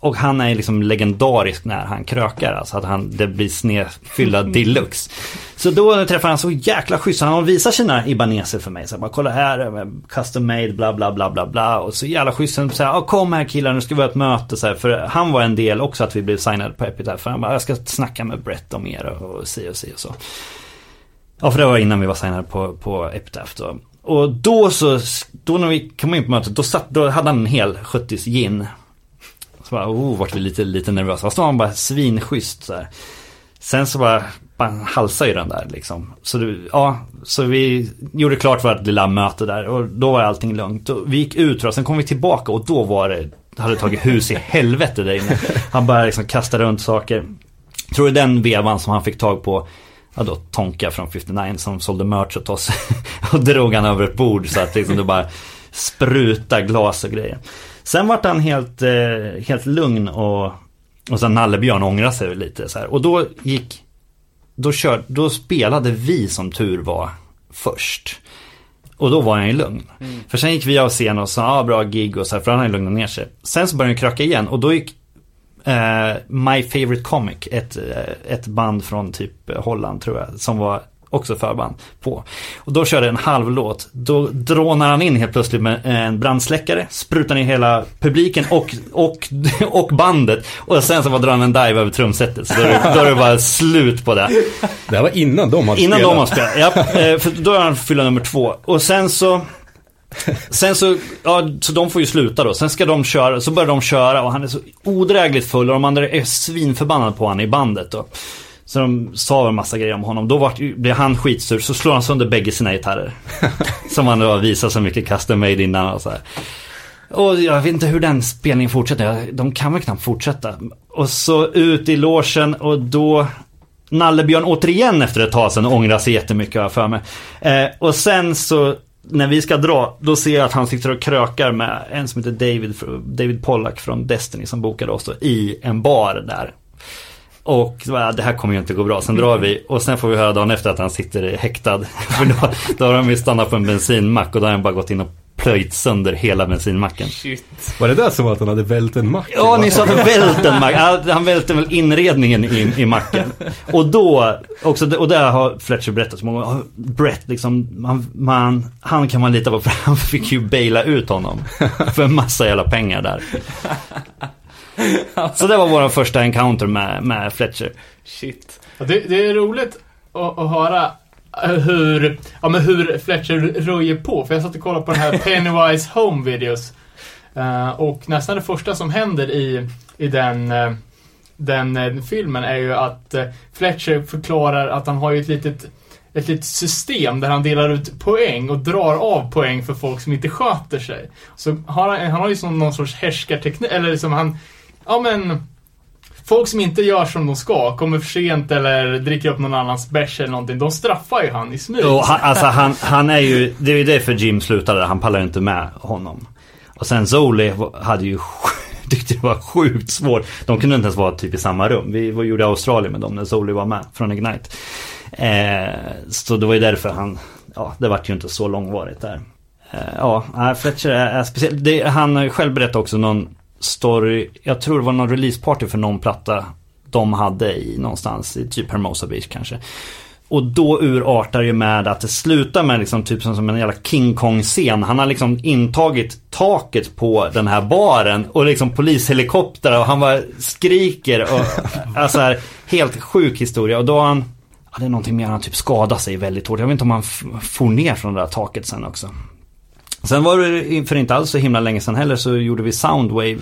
och han är liksom legendarisk när han krökar. Alltså att han, det blir snedfyllda deluxe. Så då träffar han så jäkla schysst. Han visar sina ibaneser för mig. Så bara kolla här, eh, custom made, bla bla bla bla bla. Och så jävla schysst. Så här, "Ja, kom här killar, nu ska vi ha ett möte. Så här, för han var en del också att vi blev signade på Epitaph. För han bara, jag ska snacka med Brett om er och, och si och si och så. Ja, för det var innan vi var signade på, på Epitaph då. Och då så, då när vi kom in på mötet, då, satt, då hade han en hel 70s gin. Så bara, oh, vart vi lite, lite nervösa. Fast var han bara svinschysst så här. Sen så bara, man halsade ju den där liksom. Så, det, ja, så vi gjorde klart vårt lilla möte där och då var allting lugnt. Och vi gick ut och sen kom vi tillbaka och då var det, hade tagit hus i helvete där inne. Han bara liksom kasta runt saker. Jag tror det är den vevan som han fick tag på Ja då Tonka från 59 som sålde merch åt oss. och drog han över ett bord så att liksom det bara spruta glas och grejer. Sen vart han helt, eh, helt lugn och, och sen Nallebjörn ångrade sig lite så här. Och då gick, då, kör, då spelade vi som tur var först. Och då var han ju lugn. För sen gick vi av scen och sa, ja ah, bra gig och så här, för han hade lugnat ner sig. Sen så började han kröka igen och då gick eh, My Favorite Comic, ett, eh, ett band från typ Holland tror jag, som var också förband på. Och då körde en halv låt. Då drånar han in helt plötsligt med en brandsläckare, sprutar ner hela publiken och, och, och bandet. Och sen så bara drar han en dive över trumsetet. Så då är, det, då är det bara slut på det. Det här var innan de hade Innan spelat. de har spelat, ja. eh, För då är han fylla nummer två. Och sen så Sen så, ja, så de får ju sluta då. Sen ska de köra, så börjar de köra och han är så odrägligt full och de andra är svinförbannade på honom i bandet då. Så de sa en massa grejer om honom. Då vart, blev han skitsur, så slår han sönder bägge sina gitarrer. som han då har visat så mycket custom made innan och så här. Och jag vet inte hur den spelningen fortsätter. De kan väl knappt fortsätta. Och så ut i logen och då Nallebjörn återigen efter ett tag sen ångrar sig jättemycket har för mig. Eh, och sen så när vi ska dra, då ser jag att han sitter och krökar med en som heter David, David Pollack från Destiny som bokade oss då, i en bar där. Och så bara, det här kommer ju inte gå bra. Sen drar vi och sen får vi höra dagen efter att han sitter häktad. För då, då har de ju stannat på en bensinmack och då har han bara gått in och plöjt sönder hela bensinmacken. Shit. Var det där som att han hade vält en mack? Ja, ni sa att han välte en mack. Han välte väl inredningen i, i macken. Och då, också, och där har Fletcher berättat så många gånger. Brett liksom, man, man, han kan man lita på för han fick ju baila ut honom. För en massa jävla pengar där. Så det var vår första encounter med, med Fletcher. Shit. Det, det är roligt att, att höra hur, ja, men hur Fletcher röjer på. För jag satt och kollade på den här Pennywise Home Videos. Eh, och nästan det första som händer i, i den, eh, den eh, filmen är ju att eh, Fletcher förklarar att han har ju ett litet ett litet system där han delar ut poäng och drar av poäng för folk som inte sköter sig. Så har han, han har ju som någon sorts härskarteknik, eller liksom han, ja men Folk som inte gör som de ska, kommer för sent eller dricker upp någon annans bärs eller någonting, de straffar ju han i smyg. Och han, alltså han, han är ju, det är ju därför Jim slutade, han pallar inte med honom. Och sen Zoli hade ju tyckte det var sjukt svårt. De kunde inte ens vara typ i samma rum. Vi var, gjorde Australien med dem när Zoli var med från Ignite. Eh, så det var ju därför han, ja det vart ju inte så långvarigt där. Eh, ja, nej, Fletcher är, är speciell. Det, han har ju själv berättat också någon story, jag tror det var någon releaseparty för någon platta de hade i någonstans i typ Hermosa Beach kanske. Och då urartar ju med att det slutar med liksom typ som en jävla King Kong-scen. Han har liksom intagit taket på den här baren och liksom polishelikoptrar och han bara skriker och alltså här, helt sjuk historia. Och då har han, ja, det är någonting mer, han typ skadade sig väldigt hårt. Jag vet inte om han for ner från det där taket sen också. Sen var det för inte alls så himla länge sedan heller så gjorde vi Soundwave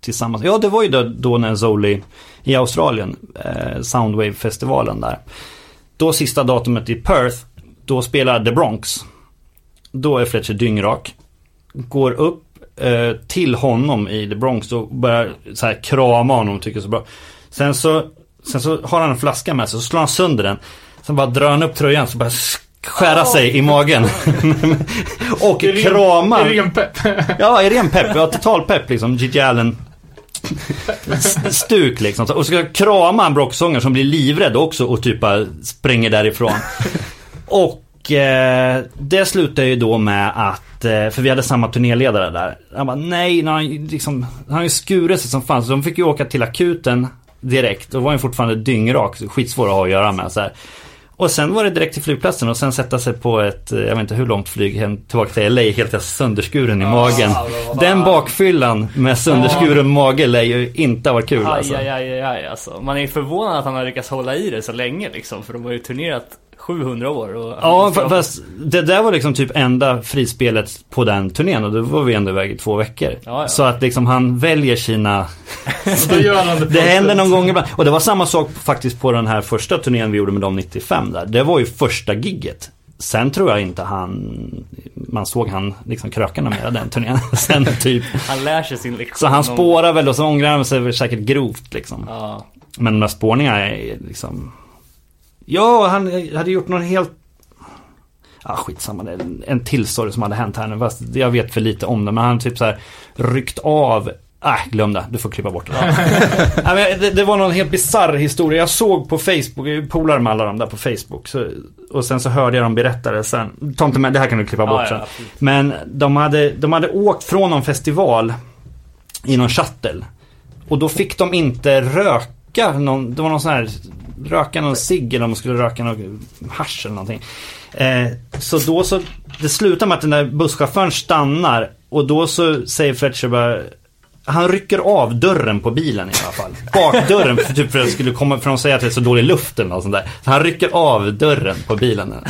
tillsammans. Ja, det var ju då, då när Zoli i Australien, eh, Soundwave-festivalen där. Då sista datumet i Perth, då spelar The Bronx. Då är Fletcher dyngrak. Går upp eh, till honom i The Bronx och börjar så här krama honom tycker så bra. Sen så, sen så har han en flaska med sig, så slår han sönder den. Sen bara drar han upp tröjan så bara skära sig i magen. och I krama. i ren pepp. Ja, i ren pepp. Ja, total pepp liksom. Gigi Allen. Stuk liksom. Och så ska krama en brocksångare som blir livrädd också och typ bara springer därifrån. Och eh, det slutar ju då med att, eh, för vi hade samma turnéledare där. Han bara nej, han, liksom, han har ju skurit sig som fan. Så de fick ju åka till akuten direkt. Och var ju fortfarande dyngrak. Skitsvår att ha att göra med. Så här. Och sen var det direkt till flygplatsen och sen sätta sig på ett, eh, jag vet inte hur långt flyg hem tillbaka till LA helt sönderskuren i magen. Den bakfyllan med sönderskuren mage lär ju inte ha varit kul alltså. aj, aj, aj, aj, alltså. Man är ju förvånad att han har lyckats hålla i det så länge liksom. För de har ju turnerat 700 år. Och, Ja, fa- fast det där var liksom typ enda frispelet på den turnén och då var vi ändå iväg i två veckor. Ja, ja. Så att liksom han väljer sina... Det Det händer någon gång ibland. Och det var samma sak faktiskt på den här första turnén vi gjorde med dem 95 där. Det var ju första gigget. Sen tror jag inte han... Man såg han liksom krökarna med den turnén. Sen typ. Han lär sig sin lektion. Så han spårar väl och så ångrar han sig säkert grovt liksom. Ja. Men de där spårningarna är liksom... Ja, han hade gjort någon helt... Ja, skitsamma. Det är en- till story som hade hänt här nu. Fast jag vet för lite om det. Men han typ så här ryckt av... Nej, glöm det. Du får klippa bort det. Men det, det var någon helt bizarr historia. Jag såg på Facebook, polare med alla de där på Facebook. Så, och sen så hörde jag dem berätta det sen. Ta inte med, det här kan du klippa bort Ja, sen. ja. Men de hade, de hade åkt från någon festival i någon shuttle. Och då fick de inte röka någon, det var någon sån här, röka någon cigg eller om de skulle röka någon hasch eller någonting. Eh, så då så, det slutar med att den där busschauffören stannar och då så säger Fletcher bara han rycker av dörren på bilen i alla fall. Bakdörren, för, typ för att det skulle komma, för de säger att det är så dålig luft eller något sånt där. Så han rycker av dörren på bilen.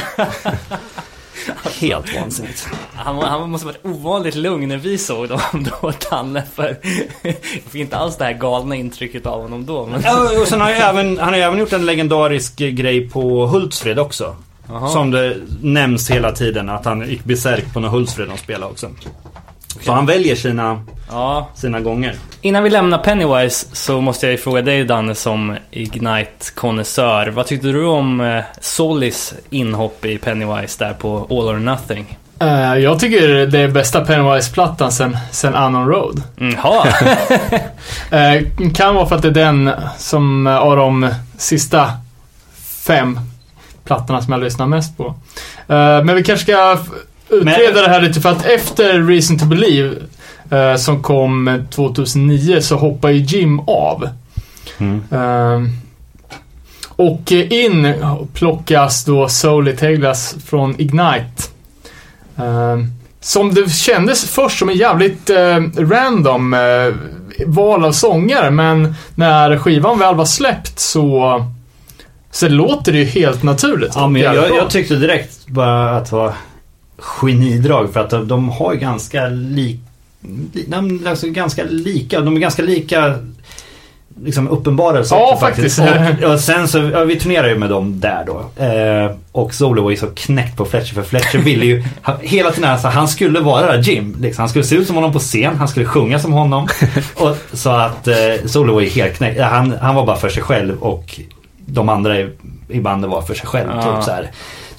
Helt vansinnigt. Han, han måste varit ovanligt lugn när vi såg dem då, Danne. För jag fick inte alls det här galna intrycket av honom då. Men... Ja, och sen har jag även, han har ju även gjort en legendarisk grej på Hultsfred också. Jaha. Som det nämns hela tiden att han gick besärk på någon Hultsfred de spelade också. Så han väljer sina, Ja. sina gånger. Innan vi lämnar Pennywise så måste jag ju fråga dig Danne som Ignite-konnässör. Vad tyckte du om eh, Solis inhopp i Pennywise där på All or Nothing? Eh, jag tycker det är bästa Pennywise-plattan sen, sen Unknown Road. Mm, ha. Eh, kan vara för att det är den som eh, av de sista fem plattorna som jag lyssnar mest på. Eh, men vi kanske ska utreda det här lite för att efter Reason to Believe eh, som kom 2009 så hoppar ju Jim av. Eh, och in plockas då Soul Teglas från Ignite. Eh, som det kändes först som en jävligt eh, random eh, val av sångare, men när skivan väl var släppt så, så låter det ju helt naturligt. Ja, men jag, jag tyckte direkt bara att det var genidrag för att de, de har ju ganska lik, li- de alltså ganska lika, de är ganska lika liksom uppenbara saker Ja, faktiskt. Och, och sen så, ja, vi turnerar ju med dem där då. Eh, och Solo var ju så knäckt på Fletcher för Fletcher ville ju han, hela tiden, alltså, han skulle vara Jim. Liksom. Han skulle se ut som honom på scen, han skulle sjunga som honom. och, så att eh, Solo var ju helt knäckt. Han, han var bara för sig själv och de andra i, i bandet var för sig själv. Ja. Typ så här.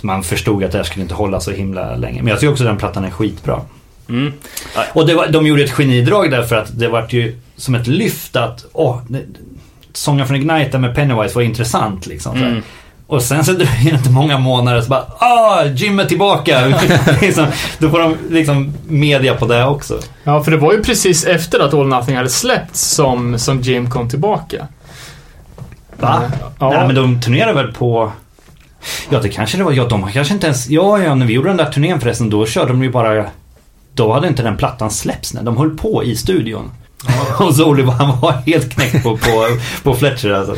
Man förstod att det här skulle inte hålla så himla länge. Men jag tycker också att den plattan är skitbra. Mm. Och det var, de gjorde ett genidrag därför att det var ju som ett lyft att åh, sången från Ignite med Pennywise var intressant liksom. Mm. Och sen så dröjer det inte många månader så bara ah, Jim är tillbaka. liksom, då får de liksom media på det också. Ja, för det var ju precis efter att All Nothing hade släppts som, som Jim kom tillbaka. Va? Ja. Nej men de turnerar väl på Ja det kanske det var, ja de kanske inte ens Ja ja när vi gjorde den där turnén förresten då körde de ju bara Då hade inte den plattan släppts när de höll på i studion. Och så Oliver han var helt knäckt på, på, på Fletcher alltså.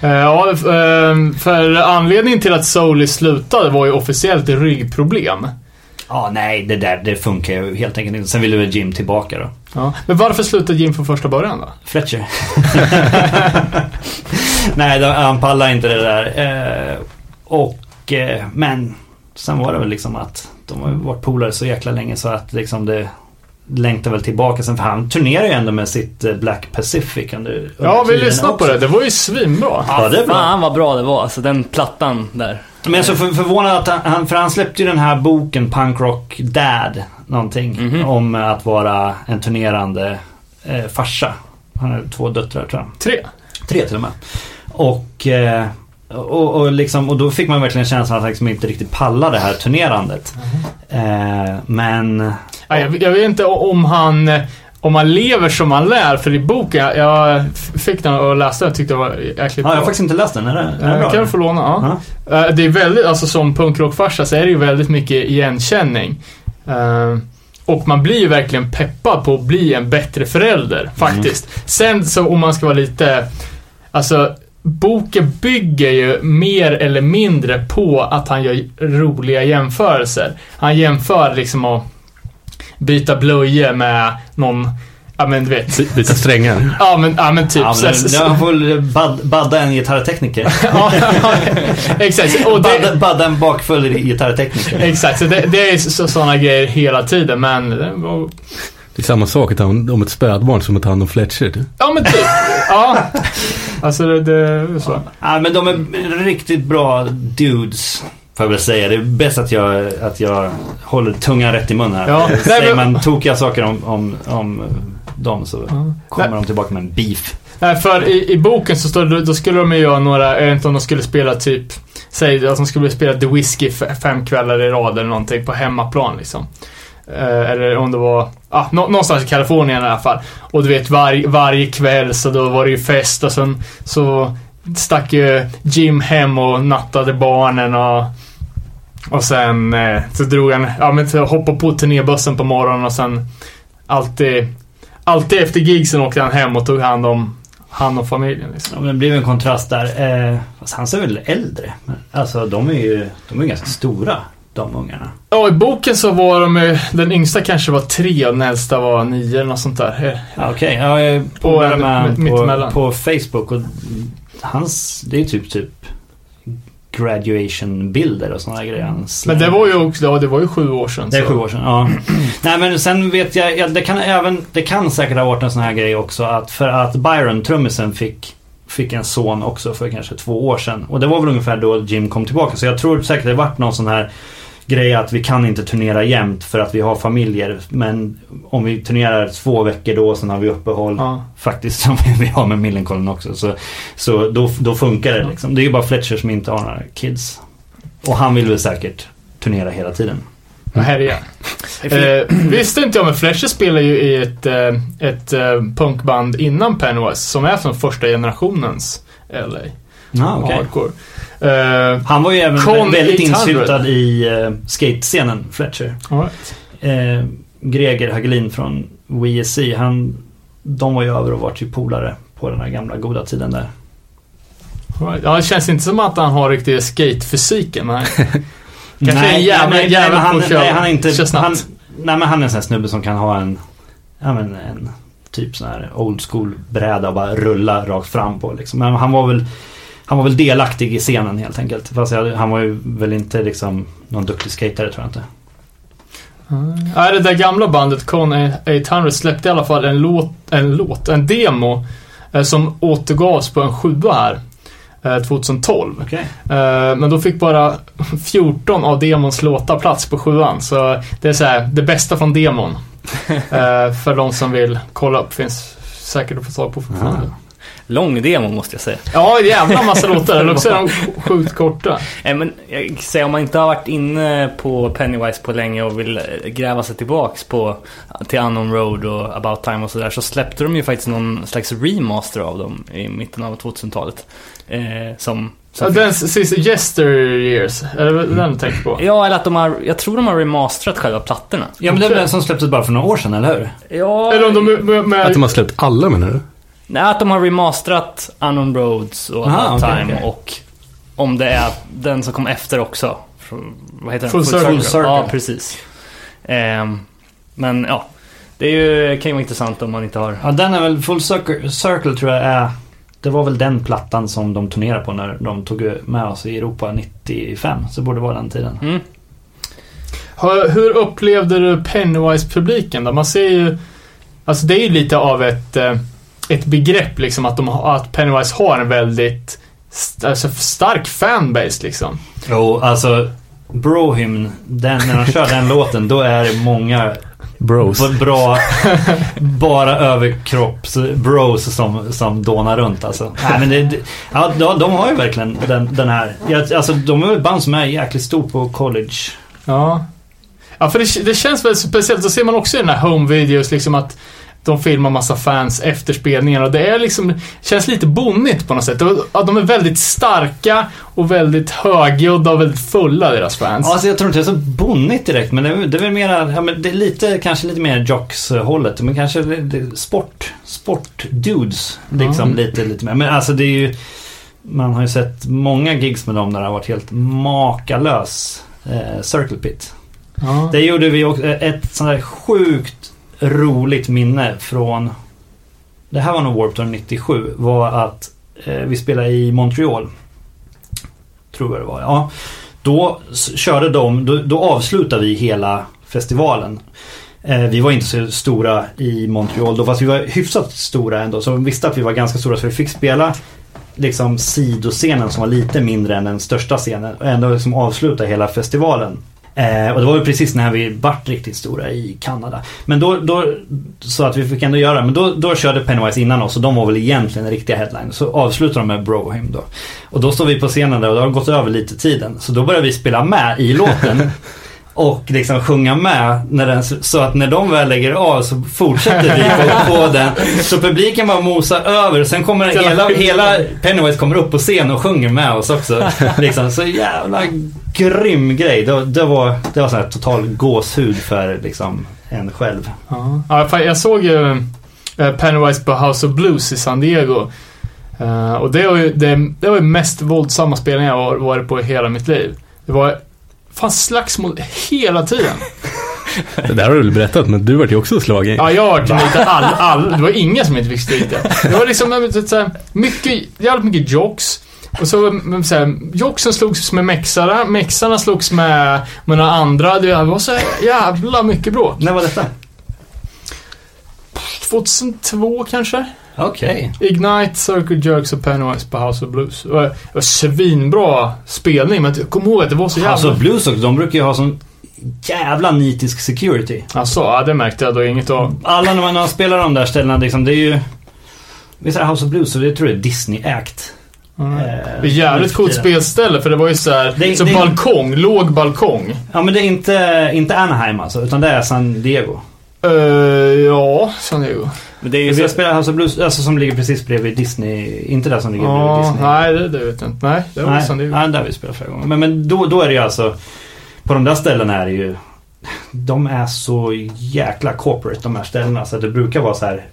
Eh, Ja, ehm, för anledningen till att Souli slutade var ju officiellt ryggproblem. Ja nej det där det funkar ju helt enkelt inte. Sen ville väl Jim tillbaka då. Ja. Men varför slutade Jim från första början då? Fletcher. nej han pallar inte det där. Och eh, men sen var det väl liksom att de har varit polare så jäkla länge så att liksom det längtar väl tillbaka sen. För han turnerar ju ändå med sitt eh, Black Pacific under Ja, vi lyssnar på det. Det var ju svinbra. Ja, det är bra. Fan vad bra det var, alltså den plattan där. Men jag är så för, förvånad att han- för han släppte ju den här boken Punk Rock Dad, någonting, Mhm. om att vara en turnerande eh, farsa. Han har två döttrar tror jag. Tre. Tre till och med. Och, eh, och, och, liksom, och då fick man verkligen känslan att han liksom inte riktigt pallade det här turnerandet. Eh, men... Ja, jag, jag vet inte om han, om han lever som han lär, för i boken, jag, jag fick den och läste den och tyckte det var jäkligt Ja, jag bra. har faktiskt inte läst den. Är det, är det Eh, bra? kan du få låna? Ja. Eh, Det är väldigt, alltså som punkrockfarsa så är det ju väldigt mycket igenkänning. Eh, Och man blir ju verkligen peppad på att bli en bättre förälder, faktiskt. Sen så om man ska vara lite, alltså boken bygger ju mer eller mindre på att han gör roliga jämförelser. Han jämför liksom att byta blöjor med någon, ja men du vet. By- Byta strängar. Ja men, ja, men typ. Ja, så- men, så- han får väl bad, badda en gitarrtekniker. ja, exakt. Och badda, det, badda en bakfull gitarrtekniker. exakt, så det, det är så, sådana grejer hela tiden men det var- Det är samma sak att ta hand om ett spädbarn som att ta hand om Fletcher. Ja men typ. Ja. Alltså det, det så. Ja, men de är riktigt bra dudes. Får jag väl säga. Det är bäst att jag, att jag håller tungan rätt i mun här. Ja. Säger Nej, men- man tokiga saker om, om, om dem så kommer Nej. de tillbaka med en beef. Nej, för i, i boken så står det, då skulle de ju göra några, jag vet inte om de skulle spela typ, säg att de skulle spela The Whiskey fem kvällar i rad eller någonting på hemmaplan liksom. Eh, eller om det var, ah, någonstans i Kalifornien i alla fall. Och du vet var, varje kväll så då var det ju fest och sen så stack ju Jim hem och nattade barnen och och sen eh, så drog han, ja men så hoppade på turnébussen på morgonen och sen alltid, alltid efter gigsen åkte han hem och tog hand om, hand om familjen liksom. Ja, men det blev en kontrast där. Eh, fast han ser väl äldre. Men, alltså de är ju de är ganska stora, de ungarna. Ja, i boken så var de den yngsta kanske var tre och den äldsta var nio eller något sånt där. Eh, Ja, Okej, ja, jag Och polare en med på, på Facebook och hans, det är typ typ graduation-bilder och sådana grejer. Men det var ju också, ja det var ju sju år sedan. Det är så. sju år sedan, ja. Nej men sen vet jag, ja, det kan även, det kan säkert ha varit en sån här grej också att för att Byron, trummisen, fick Fick en son också för kanske två år sedan. Och det var väl ungefär då Jim kom tillbaka. Så jag tror säkert det varit någon sån här grej att vi kan inte turnera jämt för att vi har familjer. Men om vi turnerar två veckor då, sen har vi uppehåll. Ja. Faktiskt som vi har med Millencolin också. Så, så då, då funkar det liksom. Det är ju bara Fletcher som inte har några kids. Och han vill väl säkert turnera hela tiden. Och härja. Eh, visste inte jag, men Fletcher spelar ju i ett, eh, ett eh, punkband innan Pennywise som är från första generationens LA. Ja, okej. Hardcore. Eh, Han var ju även väldigt 800. insyltad i uh, skatescenen, Fletcher. all right. Eh, Greger Hagelin från WSC, han, de var ju över och var typ polare på den här gamla goda tiden där. Right. Ja, det känns inte som att han har riktigt skatefysiken. Nej. Kanske en jävla nej, jävel men på han, att köra- nej, han är inte... köra snabbt. Han, nej men han är en sån här snubbe som kan ha en, ja men en typ sån här old school bräda och bara rulla rakt fram på liksom. Men han var väl han var väl delaktig i scenen helt enkelt. Fast jag, han var ju väl inte liksom någon duktig skatare tror jag inte. Ja, det där gamla bandet Con 800 släppte i alla fall en låt, en låt, en demo eh, som återgavs på en sjua här. eh, 2012. Okej. Eh, Men då fick bara 14 av demons låtar plats på sjuan. Så det är så här, det bästa från demon. Eh, För de som vill kolla upp. Finns säkert att få tag på fortfarande. Lång demo måste jag säga. Ja, jävla massa låtar. Eller också är de sjukt korta. Eh, Men jag säger om man inte har varit inne på Pennywise på länge och vill eh, gräva sig tillbaks på till Unknown Road och About Time och sådär så släppte de ju faktiskt någon slags remaster av dem i mitten av 2000-talet. Eh, som... Som den sista Yester Years. Är det den du tänker på? Ja, eller att de har, jag tror de har remasterat själva plattorna. Ja men det var den som släpptes bara för några år sedan, eller hur? Ja, Eller om de är med, med, Att de har släppt alla menar du? Nej, att de har remasterat Unknown Roads och Aha, About okej, Time okej. och om det är den som kom efter också. Från- Vad heter den? Full Circle. Full Circle. Ja, precis. Ehm, men ja, det är ju, kan ju vara intressant om man inte har... Ja den är väl, Full Circle, Circle tror jag är Det var väl den plattan som de turnerade på när de tog med oss i Europa 95. Så det borde vara den tiden. Mm. Hur hur upplevde du Pennywise-publiken då? Man ser ju... Alltså det är ju lite av ett, eh, ett begrepp liksom att, de, har- att Pennywise har en väldigt st- alltså, stark fanbase liksom. Jo, alltså Brohymn, den, när de kör den låten då är det många Bros. bra, bara överkropps bros som, som dånar runt alltså. Nej, men det, ja, de, de har ju verkligen den, den här, alltså de är ett band som är jäkligt stort på college. Ja. Ja, för det, det känns väldigt speciellt. Då ser man också i den här home videos liksom att de filmar massa fans efter spelningen och det är liksom, känns lite bonnigt på något sätt. Och, de är väldigt starka och väldigt högljudda och väldigt fulla deras fans. Ja, Alltså jag tror inte det är så bonnigt direkt men det är, det är väl mera, ja, men det är lite, kanske lite mer jocks-hållet. Men kanske det, sport, sport-dudes. Liksom Mm. lite, lite mer. Men alltså det är ju man har ju sett många gigs med dem där det har varit helt makalös eh, Circle Pit. Ja. Det gjorde vi också, ett sånt där sjukt roligt minne från Det här var nog Warped Tour 97 var att eh, vi spelade i Montreal. Tror jag det var, ja. Då körde de, då, då avslutade vi hela festivalen. Eh, vi var inte så stora i Montreal då, fast vi var hyfsat stora ändå. Så de visste att vi var ganska stora så vi fick spela liksom sidoscenen som var lite mindre än den största scenen och ändå liksom avsluta hela festivalen. Eh, och det var ju precis när vi vart riktigt stora i Kanada. Men då, då så att vi fick ändå göra Men då, då körde Pennywise innan oss och de var väl egentligen riktiga headliners. Så avslutade de med Brohim då. Och då står vi på scenen där och det har gått över lite tiden. Så då börjar vi spela med i låten. Och liksom sjunga med när den, så att när de väl lägger av så fortsätter vi på, på den. Så publiken bara mosar över. Sen kommer hela, hela Pennywise kommer upp på scen och sjunger med oss också. Liksom, så jävla grym grej. Det, det var, det var sån här total gåshud för liksom en själv. Ja. Jag såg ju eh, Pennywise på House of Blues i San Diego. Eh, och det var ju det, det var ju mest våldsamma spelningar jag varit på i hela mitt liv. Det var fan slagsmål hela tiden. Det där har du väl berättat, men du vart ju också slagen. Ja, jag har varit lite all, all, Det var ingen som inte fick stryka. Det var liksom så mycket, jävligt mycket jocks. Och så, så här, jocksen slogs med mexarna, mexarna slogs med, med några andra. Det var så jävla mycket bråk. När var detta? 2002 kanske? Okej. Ignite, Circle Jerks och Pennywise på House of Blues. Det var, det var svinbra spelning, men jag kommer ihåg att det var så jävla... Alltså Blues också, de brukar ju ha sån jävla nitisk security. Alltså, ja, det märkte jag då inget av. Alla när man, när man spelar de där ställena liksom, det är ju... Visst är det House of Blues, så det tror jag är Disney-act. Mm. Eh, Det är jävligt coolt spelställe, för det var ju så här, Det- så det- balkong, låg balkong. Ja men det är inte, inte Anaheim alltså, utan det är San Diego. Uh, ja, San Diego. Men det är ju Vi så, spelar House of Blues, alltså som ligger precis bredvid Disney. Inte där som ligger bredvid Ja, Disney. nej, det, det vet jag inte. Nej, det var Nej, nej, där vi spelat flera gånger. Men, men då, då är det ju alltså... På de där ställena är det ju... De är så jäkla corporate de här ställena. Så att det brukar vara så här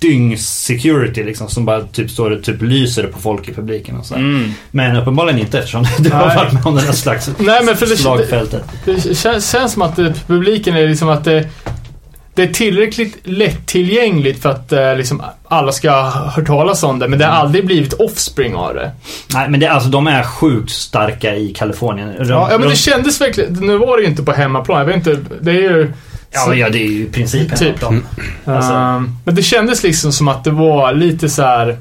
dyng-security liksom. Som bara typ står och typ lyser på folk i publiken och så. mm. Men uppenbarligen inte eftersom du har varit med om den här slags Nej, men för det, det, slagfältet. det känns, känns som att publiken är liksom att det, det är tillräckligt lättillgängligt för att eh, liksom alla ska ha hört talas om det, men det har aldrig blivit offspring av det. Nej men det, alltså de är sjukt starka i Kalifornien. De, Ja, ja men de, det kändes verkligen, nu var det ju inte på hemmaplan, jag vet inte, det är ju... ja, ja, det är ju principen. Typ. av dem. Alltså. Ehm, men det kändes liksom som att det var lite så här.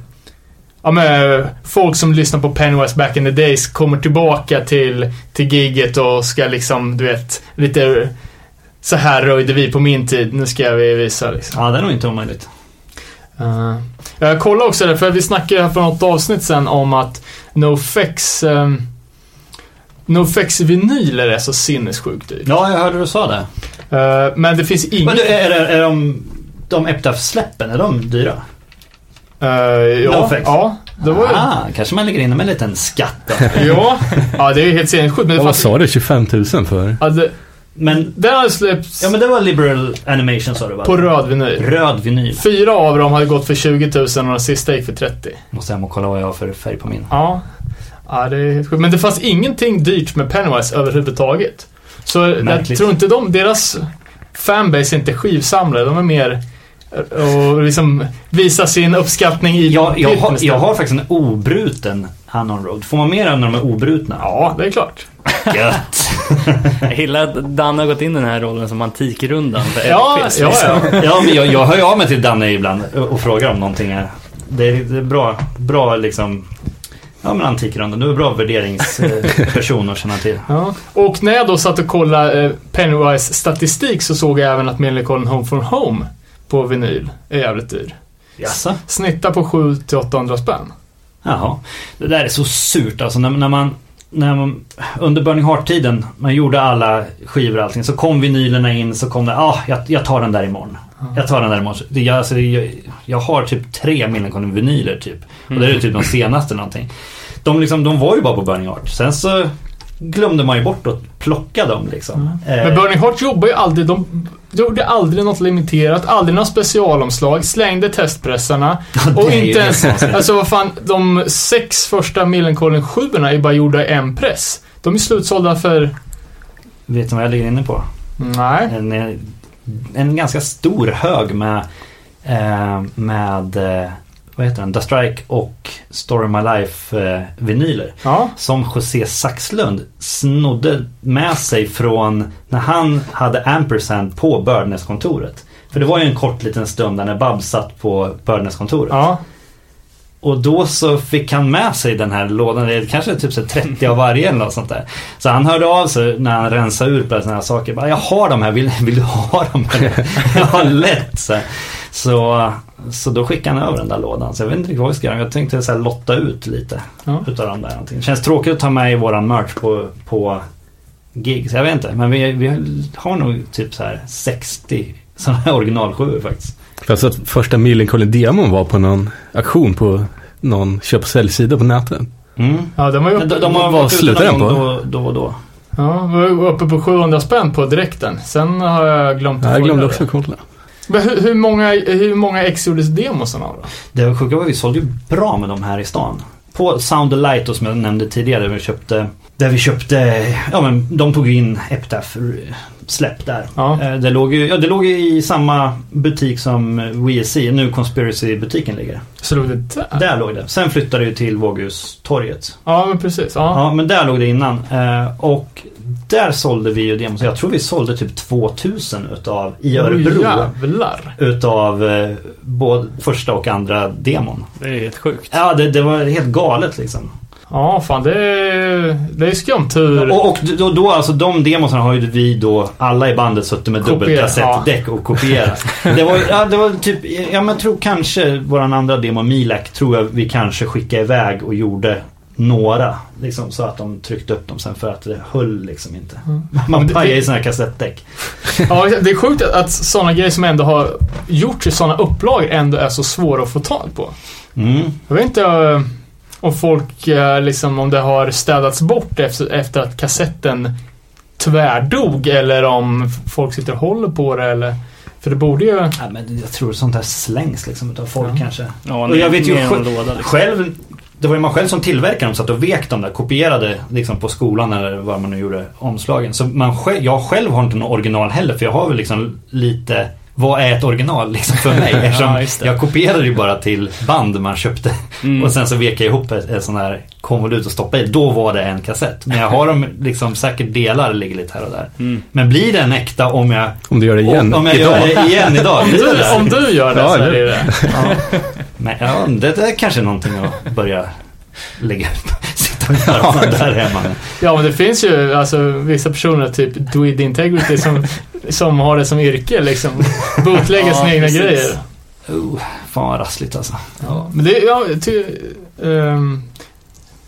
Ja men folk som lyssnar på Pennywise back in the days kommer tillbaka till, till gigget och ska liksom, du vet, lite så här röjde vi på min tid, nu ska vi visa liksom. Ja, det är nog inte omöjligt. Uh, jag kollade också det, för vi snackade här för något avsnitt sen om att NoFX um, NoFX vinyler är så sinnessjukt dyrt. Ja, jag hörde du sa det. Eh, men det finns ingen... Men du, är, är, är de, de Epitaph-släppen, är de dyra? Eh, ja, NoFX? ja, det var ju... Ah, kanske man ligger inne med en liten skatt då. Ja, ja det är ju helt sinnessjukt. Men det Vad fanns, sa du? 25 000 för? ja, det, Men, den hade släppts ja men det var liberal animation sa du va? på röd vinyl. Röd vinyl. Fyra av dem hade gått för 20 000 och den sista gick för 30. Måste hem och kolla vad jag har för färg på min. Ja, ja det är. Men det fanns ingenting dyrt med Pennywise överhuvudtaget. Så jag Märkligt. tror inte de, deras fanbase är inte skivsamlare, de är mer eh, och liksom visa sin uppskattning i Jag, jag, har, jag har faktiskt en obruten Unknown Road. Får man mer än när de är obrutna? Ja, det är klart. Gött! Jag gillar att Danne har gått in i den här rollen som antikrundan för Ja, LPs, ja, liksom. ja. Ja, men jag, jag hör ju av mig till Danne ibland och frågar om någonting är... Det är, det är bra, bra liksom... Ja men Antikrundan, du är bra värderingsperson att känna till. Ja. Och när jag då satt och kollade eh, Pennywise statistik så såg jag även att Millencolin Home from Home på vinyl är jävligt dyr. Jaså? Snittar på 700-800 spänn. Jaha. Det där är så surt alltså när, när man... När man, under Burning Heart-tiden, man gjorde alla skivor och allting, så kom vinylerna in, så kom det, ah, jag, jag tar den där imorgon. Jag tar den där imorgon. Det, jag, alltså, det- jag, jag har typ tre Millencolin vinyler typ. Och det är typ de senaste någonting. De, liksom, de var ju bara på Burning Heart. Sen så glömde man ju bort att plocka dem liksom. Eh, Men Burning Heart jobbar ju aldrig, de gjorde aldrig något limiterat, aldrig några specialomslag, slängde testpressarna. det Och inte ens, alltså vad fan, de sex första Millencolin 7 är bara gjorda i en press. De är slutsålda för, Vet du vad jag ligger inne på? nej. En, en ganska stor hög med, eh, med eh, vad heter den? The Strike och Story My Life eh. Ja, Som José Saxlund snodde med sig från när han hade Ampersand på Birdness-kontoret. För det var ju en kort liten stund där när Babs satt på Birdness-kontoret. ja. Och då så fick han med sig den här lådan, det är kanske typ så 30 av varje eller något sånt där. Så han hörde av sig när han rensade ut sådana här saker. Bara, jag har de här, vill, vill du ha dem? jag har lätt. Så, så, så då skickade han över den där lådan. Så jag vet inte riktigt vad vi ska göra. Jag tänkte så här, lotta ut lite Ja. utav de där. Någonting. Känns tråkigt att ta med i våran merch på, på gigs. Jag vet inte. Men vi, vi har nog typ så här 60 sådana här originalsjuor faktiskt. Fast att första Millencolin-demon var på någon auktion på någon köp och säljsida på nätet. Mm. Ja, de var ju De, uppe, de har Vad varit ute slutar någon den gång på? då, då och då. ja, de var ju uppe på 700 spänn på direkten. Sen har jag glömt Ja, att jag glömde också det. att kolla. Men hur, hur, många, hur många ex gjordes demosarna av då? Det sjuka var att vi sålde ju bra med de här i stan. På Sound Light då, som jag nämnde tidigare, där vi köpte, där vi köpte, ja men de tog ju in Epitaph släpp där. Ja. Eh, Det låg ju, ja det låg i samma butik som WSC, nu Conspiracy-butiken ligger. Så låg det där? Där låg det. Sen flyttade det ju till Våghustorget. Ja, men precis. Ja. Ja, men där låg det innan. Eh, Och där sålde vi ju demos. Jag tror vi sålde typ 2000 utav, i Örebro. Jävlar. utav eh, både första och andra demon. Det är helt sjukt. Ja, det, det var helt galet liksom. Ja, fan det är, det är skumtur. Och, och då, då alltså de demosarna har ju vi då alla i bandet suttit med dubbelkassettdäck och kopierat. Det var, ja, det var typ, ja men jag tror kanske våran andra demo Milak tror jag vi kanske skickade iväg och gjorde några. Liksom så att de tryckte upp dem sen för att det höll liksom inte. Men Man i såna här kassettdäck. Ja, det är sjukt att, att sådana grejer som ändå har gjorts i sådana upplagor ändå är så svåra att få tag på. Mm. Jag vet inte eh, om folk, eh, liksom, om det har städats bort efter, efter att kassetten tvärdog eller om folk sitter och håller på det eller... För det borde ju... Ja, men jag tror sånt där slängs liksom utav folk Ja. kanske. Ja, Och jag vet ju själv- liksom. Själv, det var ju man själv som tillverkade dem, satt och vek dem där, kopierade liksom på skolan eller vad man nu gjorde omslagen. Så man själv, jag själv har inte något original heller för jag har väl liksom lite vad är ett original liksom för mig? Eftersom det. jag kopierade ju bara till band man köpte. Mm. Och sen så vek jag ihop ett, ett sån här konvolut och stoppade i. Då var det en kassett. Men jag har dem liksom säkert delar ligger lite här och där. Mm. Men blir den äkta om jag, Om du gör det igen om jag idag. gör det igen idag? Om du, om du gör det Ja, så är det det. Ja. Men ja, det, är kanske någonting att börja lägga Sitta sånt där hemma. Ja, men det finns ju alltså vissa personer, typ Dweed Integrity, som, som har det som yrke liksom. Bootlägga Ja, sina egna precis. grejer. Oh, fan vad rassligt alltså. Ja, men det, ja, ty, ehm,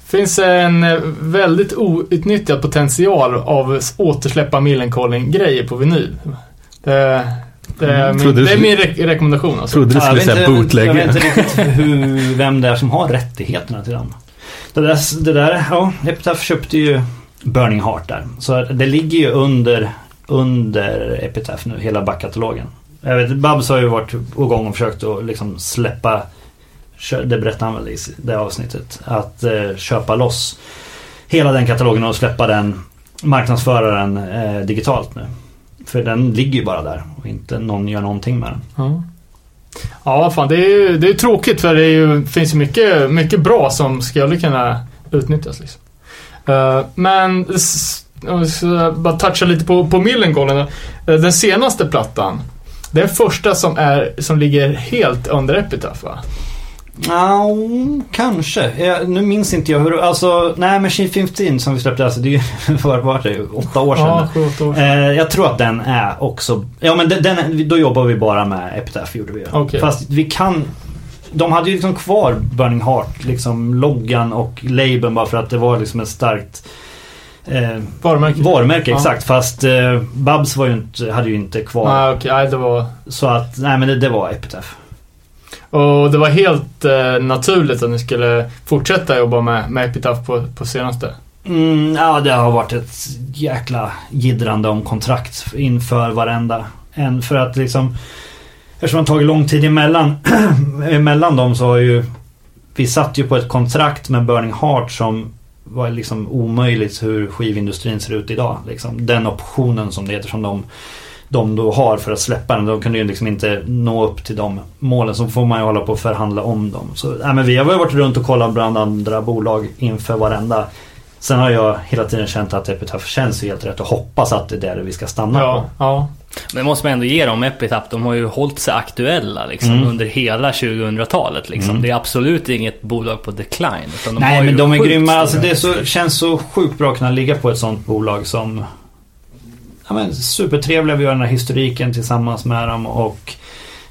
finns en väldigt outnyttjad potential av återsläppa Millencolin-grejer på vinyl. Det, det, är min, Trodde du det är min re- rekommendation alltså. Trodde du Ja, jag skulle vet säga inte- Jag vet inte riktigt hur, vem det är som har rättigheterna till dem. Det där, det där ja, Epitaph köpte ju Burning Heart där. Så det ligger ju under, under Epitaph nu, hela backkatalogen. Jag vet, Babs har ju varit igång och försökt att liksom släppa, det berättade han väl i det avsnittet, att eh, köpa loss hela den katalogen och släppa den, marknadsföra den eh, digitalt nu. För den ligger ju bara där och inte någon gör någonting med den. Mm. Ja, fan det är ju det är tråkigt för det är ju, finns ju mycket, mycket bra som skulle kunna utnyttjas. Liksom. Uh, men om vi ska bara toucha lite på, på Millencolin. då. Eh, den senaste plattan. Det är första som, är, som ligger helt under Epitaph va? Ja, kanske. Jag, nu minns inte jag hur, alltså, nej Machine 15 som vi släppte, alltså det är ju, vad var det, åtta år sedan. Ja, sju, åtta år sedan. Eh, jag tror att den är också, ja men den, då jobbar vi bara med Epitaph gjorde vi. Okej. Fast vi kan, de hade ju liksom kvar Burning Heart, liksom loggan och labeln bara för att det var liksom ett starkt eh, Varumärke? varumärke Ja. exakt. Fast eh, Babs var ju inte, hade ju inte kvar. Nej, okej. Nej, det var... Så att, nej men det, det var Epitaph. Och det var helt eh, naturligt att ni skulle fortsätta jobba med, med Epitaph på, på senaste. Mm, ja, det har varit ett jäkla gidrande om kontrakt inför varenda en. För att liksom... Eftersom det har tagit lång tid emellan, emellan dem så har ju... Vi satt ju på ett kontrakt med Burning Heart som var liksom omöjligt hur skivindustrin ser ut idag. Liksom. Den optionen som det heter som de, de då har för att släppa den. De kunde ju liksom inte nå upp till de målen. Så får man ju hålla på och förhandla om dem. Så, nej, men vi har väl varit runt och kollat bland andra bolag inför varenda. Sen har jag hela tiden känt att Epitaph känns ju helt rätt och hoppas att det är där vi ska stanna Ja, på. ja. Men det måste man ändå ge dem Epitaph. De har ju hållit sig aktuella liksom, Mm. under hela 2000-talet. Liksom. Mm. Det är absolut inget bolag på decline. Utan de har Nej ju men de är grymma. Alltså det är så, känns så sjukt bra att kunna ligga på ett sånt bolag som ja, men, Supertrevliga, vi gör den här historiken tillsammans med dem och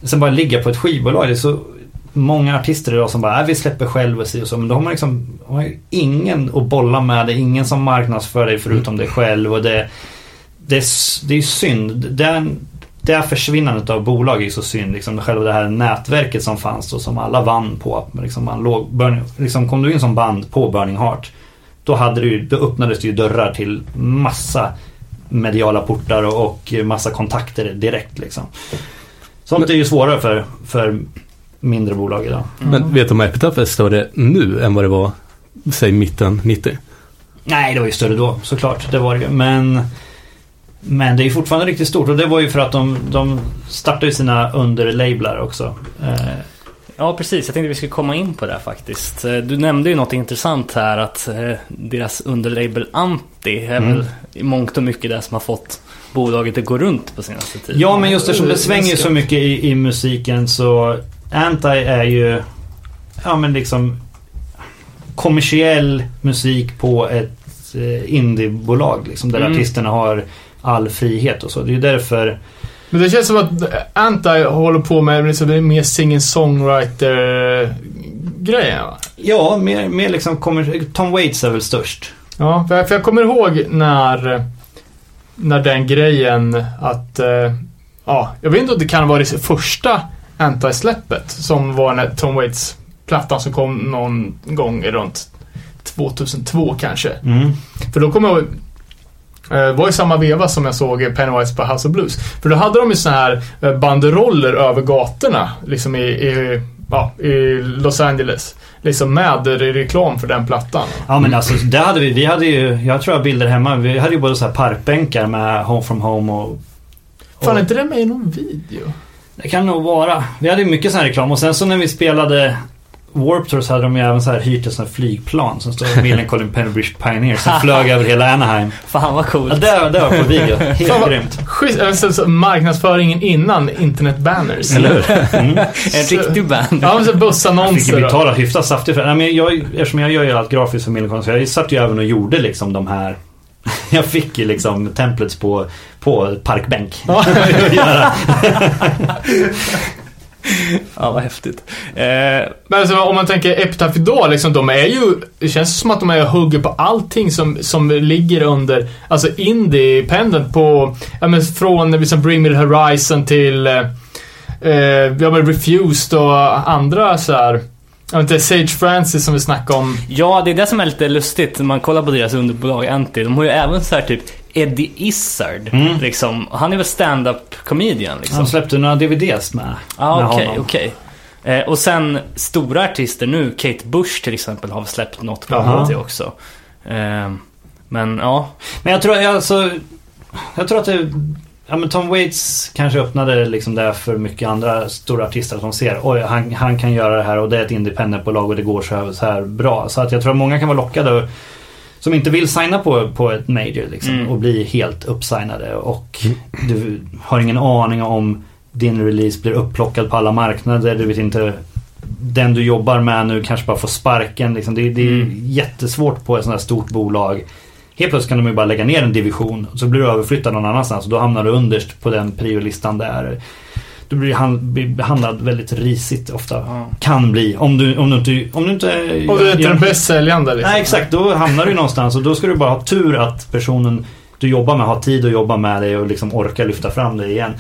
sen bara ligga på ett skivbolag. Det är så många artister idag som bara, äh, vi släpper själv och si och så. Men då har man liksom har ju ingen att bolla med. Det är ingen som marknadsför dig förutom dig själv. Och det, det, är, det är synd. Den, det här försvinnandet av bolag är så synd. Liksom, själva det här nätverket som fanns och som alla vann på. Liksom, man låg, Burning, liksom, kom du in som band på Burning Heart. Då, hade du, då öppnades det ju dörrar till massa mediala portar och, massa kontakter direkt. Liksom. Sånt är ju svårare för, för mindre bolag idag. Men vet du om Epitaph är större nu än vad det var, säg mitten 90? Nej, det var ju större då såklart. Det var det ju. Men, men det är fortfarande riktigt stort och det var ju för att de, de startade sina underlablar också. Eh, Ja, precis. Jag tänkte vi skulle komma in på det faktiskt. Eh, Du nämnde ju något intressant här att eh, deras underlabel Anti är Mm. väl i mångt och mycket det som har fått bolaget att gå runt på senaste tiden. Ja, men just eftersom det svänger så mycket i, i musiken så Anti är ju ja men liksom kommersiell musik på ett eh, indiebolag liksom där Mm. artisterna har all frihet och så. Det är ju därför Men det känns som att Anti håller på med liksom, det är mer singer-songwriter-grejen va? Ja, mer, mer liksom kommer, Tom Waits är väl störst. Ja, för jag, för jag kommer ihåg när, när den grejen att, eh, ja, jag vet inte om det kan vara det första Anti-släppet som var när Tom Waits-plattan som kom någon gång runt 2002 kanske. Mm. För då kommer jag ihåg, eh, var i samma veva som jag såg Pennywise på House of Blues. För då hade de ju såna här eh, banderoller över gatorna, liksom i, i, ja, i Los Angeles. Liksom med reklam för den plattan. Ja men alltså det hade vi, vi hade ju, jag tror jag har bilder hemma, vi hade ju både så här parkbänkar med Home from Home och... Fan, är och inte det med i någon video? det kan nog vara. Vi hade ju mycket sån här reklam och sen så när vi spelade Warp Tour så hade de ju även så här hyrt ett sånt flygplan som står Millencolin Pennybridge Pioneer som flög över hela Anaheim. Fan vad Ja, coolt. det, det var på video. Fan, Helt vad- grymt. Schysst, alltså, så marknadsföringen innan internet-banners. Eller hur? Mm. En riktig band. Ja, men så bussannonser. ju betala hyfsat saftigt för det. Nej, men jag, Eftersom jag gör ju allt grafiskt för Millencolin så jag satt ju även och gjorde liksom de här jag fick ju liksom templates på, på parkbänk. Ja. Ja, vad häftigt. Eh, Men alltså, om man tänker Epitaph idag, liksom, de är ju... Det känns som att de är och hugger på allting som, som ligger under, alltså independent på, ja men från liksom Bring Me The Horizon till, eh, eh, ja men Refused och andra så här. Jag vet inte, Sage Francis som vi snackade om. ja, det är det som är lite lustigt när man kollar på deras underbolag Anti. De har ju även så här typ Eddie Izzard. Mm. Liksom. Han är väl stand-up comedian liksom. De släppte några DVDs med, Ja, med okej, honom. okej. Eh, och sen stora artister nu, Kate Bush till exempel har släppt något på också. Eh, men ja, Men jag tror, alltså, jag tror att det, ja men Tom Waits kanske öppnade liksom det för mycket andra stora artister som ser, oj han, han kan göra det här och det är ett independentbolag och det går så här, så här bra. Så att jag tror att många kan vara lockade som inte vill signa på, på ett major liksom, Mm. och bli helt uppsignade och du har ingen aning om din release blir upplockad på alla marknader, du vet inte den du jobbar med nu kanske bara får sparken. Liksom. Det, det är Mm. jättesvårt på ett sånt här stort bolag. Helt plötsligt kan de ju bara lägga ner en division och så blir du överflyttad någon annanstans och då hamnar du underst på den priolistan där. Du blir han- behandlad väldigt risigt ofta. Ja. Kan bli. Om du, om du inte... Om du inte Och du är inte gör- den bäst säljande liksom. Nej exakt, då hamnar du någonstans och då ska du bara ha tur att personen du jobbar med har tid att jobba med dig och liksom orkar lyfta fram dig igen.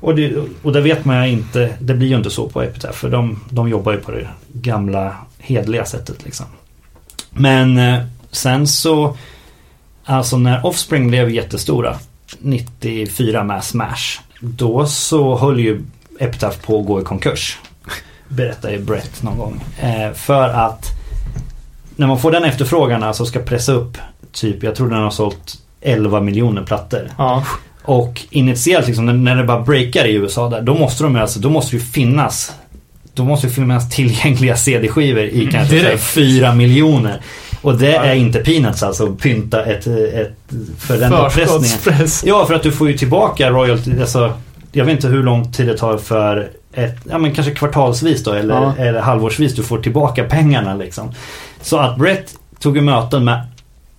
Och det, och det vet man ju inte, det blir ju inte så på Epitaph för de, de jobbar ju på det gamla hedliga sättet liksom. Men, eh, sen så, alltså när Offspring blev jättestora, 94 med Smash, då så höll ju Epitaph på att gå i konkurs. Berättar ju Brett någon gång. Eh, för att när man får den efterfrågan, alltså ska pressa upp typ, jag tror den har sålt 11 miljoner plattor. Ja. Och initiellt liksom, när- det bara breakar i USA där, då måste de alltså, då måste det ju finnas då måste det finnas tillgängliga CD-skivor i kanske direkt. 4 miljoner. Och det är inte peanuts alltså, att pynta ett, ett för den uppressningen. Ja, för att du får ju tillbaka royalty, alltså jag vet inte hur lång tid det tar för ett, ja men kanske kvartalsvis då eller, Ja. eller halvårsvis du får tillbaka pengarna liksom. Så att Brett tog ju möten med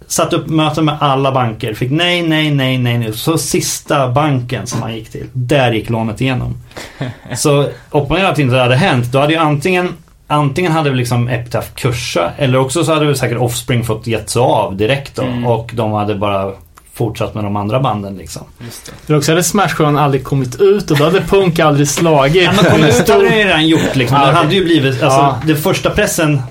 Satt upp möten med alla banker, fick nej, nej, nej, nej, nej. Så sista banken som han gick till, där gick lånet igenom. Så opponerat att inte det hade hänt, då hade ju antingen Antingen hade väl liksom Epitaph kursa eller också så hade väl säkert Offspring fått gett sig av direkt då Mm. och de hade bara fortsatt med de andra banden liksom. Eller också hade Smash-skivan aldrig kommit ut och då hade punk aldrig slagit. Ja, men kom ut hade det ju redan gjort liksom. Det hade ju blivit, alltså Ja. det första pressen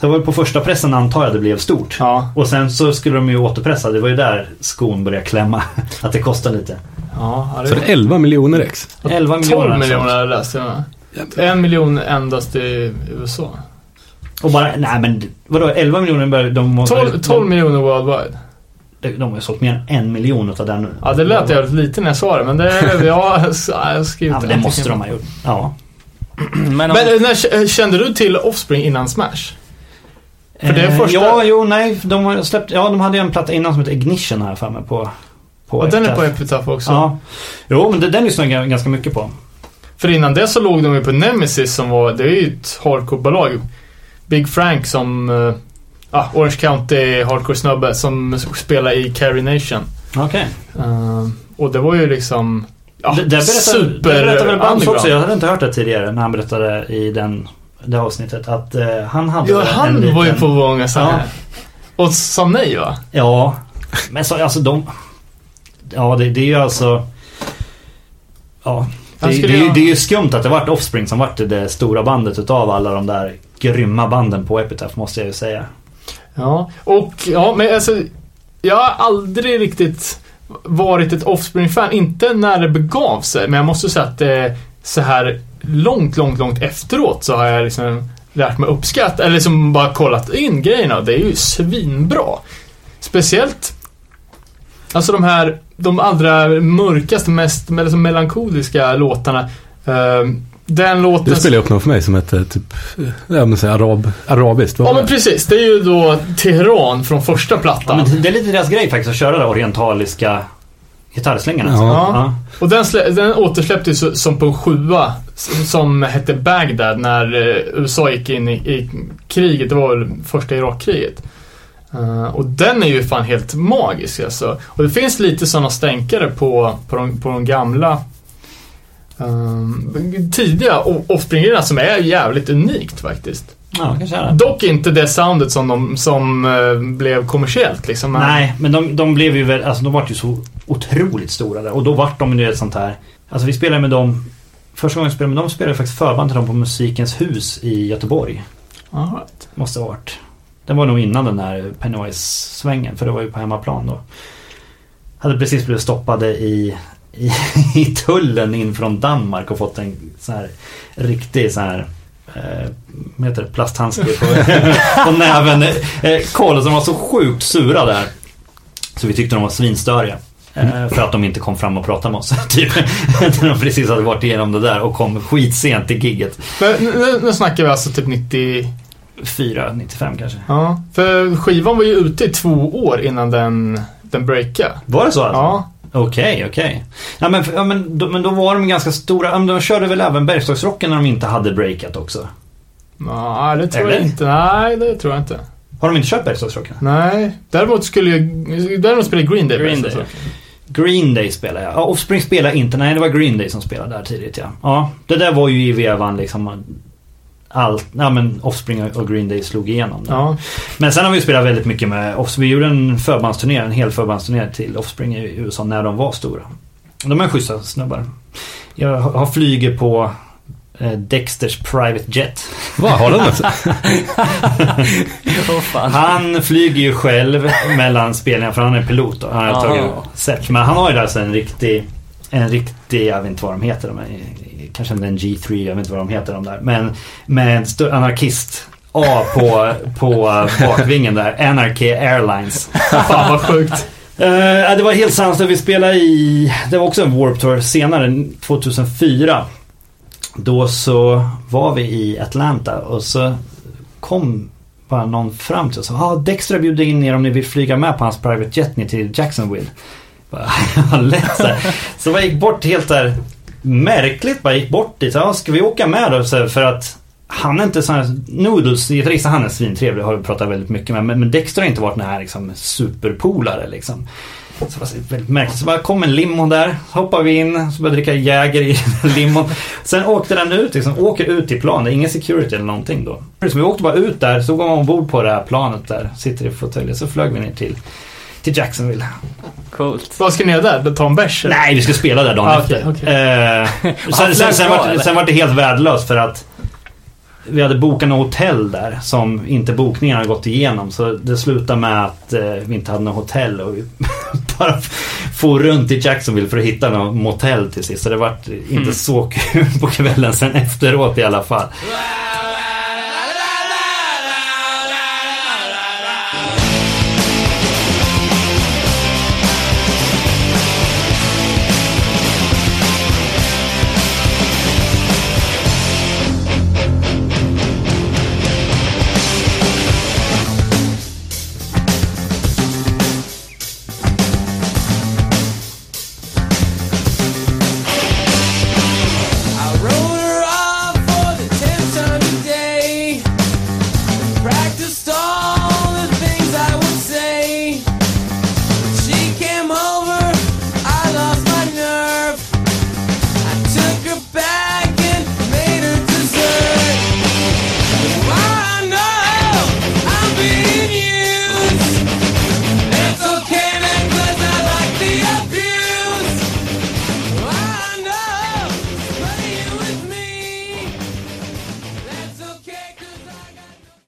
Det var på första pressen antar jag det blev stort. Ja, Och sen så skulle de ju återpressa. Det var ju där skon började klämma. Att det kostar lite. ja, Så det är 11 miljoner ex. 11 miljoner. 12 alltså. miljoner har jag läst. Ja. En miljon endast i USA. Och bara, nej men vadå 11 miljoner? bör- De, måste- 12, 12 miljoner worldwide. de, de har ju sålt mer än en miljon utav den nu. Ja, det lät jävligt lite när jag sa det, men det... Ja, jag har skrivit Ja, men det måste de ha gjort. Ja. Men, om, Men eh, när, kände du till Offspring innan Smash? För det är Eh, första- Ja, jo, nej. De har släppt, ja, de hade ju en platta innan som heter Ignition här för mig på... på Och den är på Epitaph. Också. Ja. Jo, men den lyssnar jag ganska mycket på. För innan det så låg de ju på Nemesis som var, det är ju ett hardcore-bolag. Big Frank som, uh, ah, Orange County hardcore-snubbe som spelar i Carrie Nation. Okej. Eh, och det var ju liksom, ja, det, det berättar, super det berättar väl Bams också. Jag hade inte hört det tidigare när han berättade i den, det avsnittet. Att eh, han hade Ja, en han liten, var ju på många sådana Ja. Och sa nej va? Ja, men så, alltså de... Ja, det, det är ju alltså... Ja, det, det, ha- det är ju skumt att det vart Offspring som vart det stora bandet utav alla de där grymma banden på Epitaph måste jag ju säga. Ja, och ja, men alltså jag har aldrig riktigt varit ett Offspring-fan. Inte när det begav sig, men jag måste säga att eh, så här långt, långt, långt efteråt så har jag liksom lärt mig uppskatta, eller liksom bara kollat in grejerna. Det är ju svinbra. Speciellt Alltså de här, de allra mörkaste, mest eller som melankoliska låtarna. Eh, den låten... Det spelade upp något för mig som hette typ, ja men säg arab, arabiskt. vad Ja men precis, det är ju då Teheran från första Ja, plattan. men det är lite deras grej faktiskt att köra det orientaliska gitarrslängarna. Ja. Ja. Och den, den återsläpptes ju som på en sjua som hette Bagdad när eh, USA gick in i, i kriget. Det var väl första Irakkriget. Eh, och den är ju fan helt magisk alltså. Och det finns lite sådana stänkare på, på, de, på de gamla um, tidiga o- Offspring-grejerna som är jävligt unikt faktiskt. Ja. Dock inte det soundet som, de, som eh, blev kommersiellt liksom. Nej, men de, de blev ju väl, alltså de vart ju så otroligt stora där. Och då vart de ju ett sånt här, alltså vi spelade med dem, första gången vi spelade med dem spelade jag faktiskt förband till dem på Musikens hus i Göteborg. All right. Måste ha varit. Den var nog innan den där Pennywise-svängen, för det var ju på hemmaplan då. Hade precis blivit stoppade i, i, i tullen in från Danmark och fått en sån här riktig sån här eh, heter det, plasthandske på, på näven. Eh, Koll som var så sjukt sura där. Så vi tyckte de var svinstöriga. Eh, för att de inte kom fram och pratade med oss. typ. När de precis hade varit igenom det där och kom skitsent till gigget. Men nu, nu snackar vi alltså typ 90... 4, 95 kanske. Ja, för skivan var ju ute i två år innan den, den breakade. Var det så alltså? Ja. Okej, okej. Ja, men, ja, men, då, men då var de ganska stora. De körde väl även Bergslagsrocken när de inte hade breakat också? Nej, det tror jag Eller? inte. Nej, det tror jag inte. Har de inte kört Bergslagsrocken? Nej. Däremot skulle ju... Däremot spelade Green Day. Green Day. Green Day spelade jag. Ja, Offspring spelade inte. Nej, det var Green Day som spelade där tidigt ja. Ja, det där var ju i vevan liksom. Allt, ja men Offspring och Green Day slog igenom. Ja. Men sen har vi spelat väldigt mycket med Offspring. Vi gjorde en förbandsturné, en hel förbandsturné till Offspring i USA när de var stora. De är schyssta snubbar. Jag har flyger på eh, Dexters Private Jet. Vad har? Åh fan. Han flyger ju själv mellan spelningarna för han är pilot då. Han har tagit set. Men han har ju alltså en riktig, en riktig, jag vet inte vad de heter. De kanske inte en G3, jag vet inte vad de heter de där. Men med en stor anarkist A på, på bakvingen där. Anarchy Airlines. Fan vad sjukt. Ja, det var helt sanslöst. Vi spelade i, det var också en Warp Tour senare, 2004. Då så var vi i Atlanta och så kom bara någon fram till oss och sa ah, Dexter bjuder in er om ni vill flyga med på hans Private Jet ner till Jacksonville. Bara, "Ja, lätt så, så jag gick bort helt där märkligt bara gick bort dit. Så, ska vi åka med då? Så, för att han är inte sån här, Noodles, gitarristen, han är svintrevlig har vi pratat väldigt mycket med. Men, men Dexter har inte varit den här liksom, superpolare liksom. Så det var väldigt märkligt. Så bara kom en limo där, hoppade vi in, så började dricka Jäger i limon. Sen åkte den ut, liksom, åker ut till planet, ingen security eller någonting då. Så vi åkte bara ut där, så går man ombord på det här planet där, sitter i fåtöljen, så flög vi ner till, till Jacksonville. Coolt. Vad ska ni göra där? Ta en bärs? Nej, vi ska spela där dagen Ah, efter. okej, okej. Eh, sen, sen, sen, var, eller? sen var det helt värdelöst för att vi hade bokat något hotell där som inte bokningen hade gått igenom. Så det slutade med att eh, vi inte hade något hotell och vi bara for runt i Jacksonville för att hitta något motell till sist. Så det var inte Mm. så kul på kvällen sen efteråt i alla fall.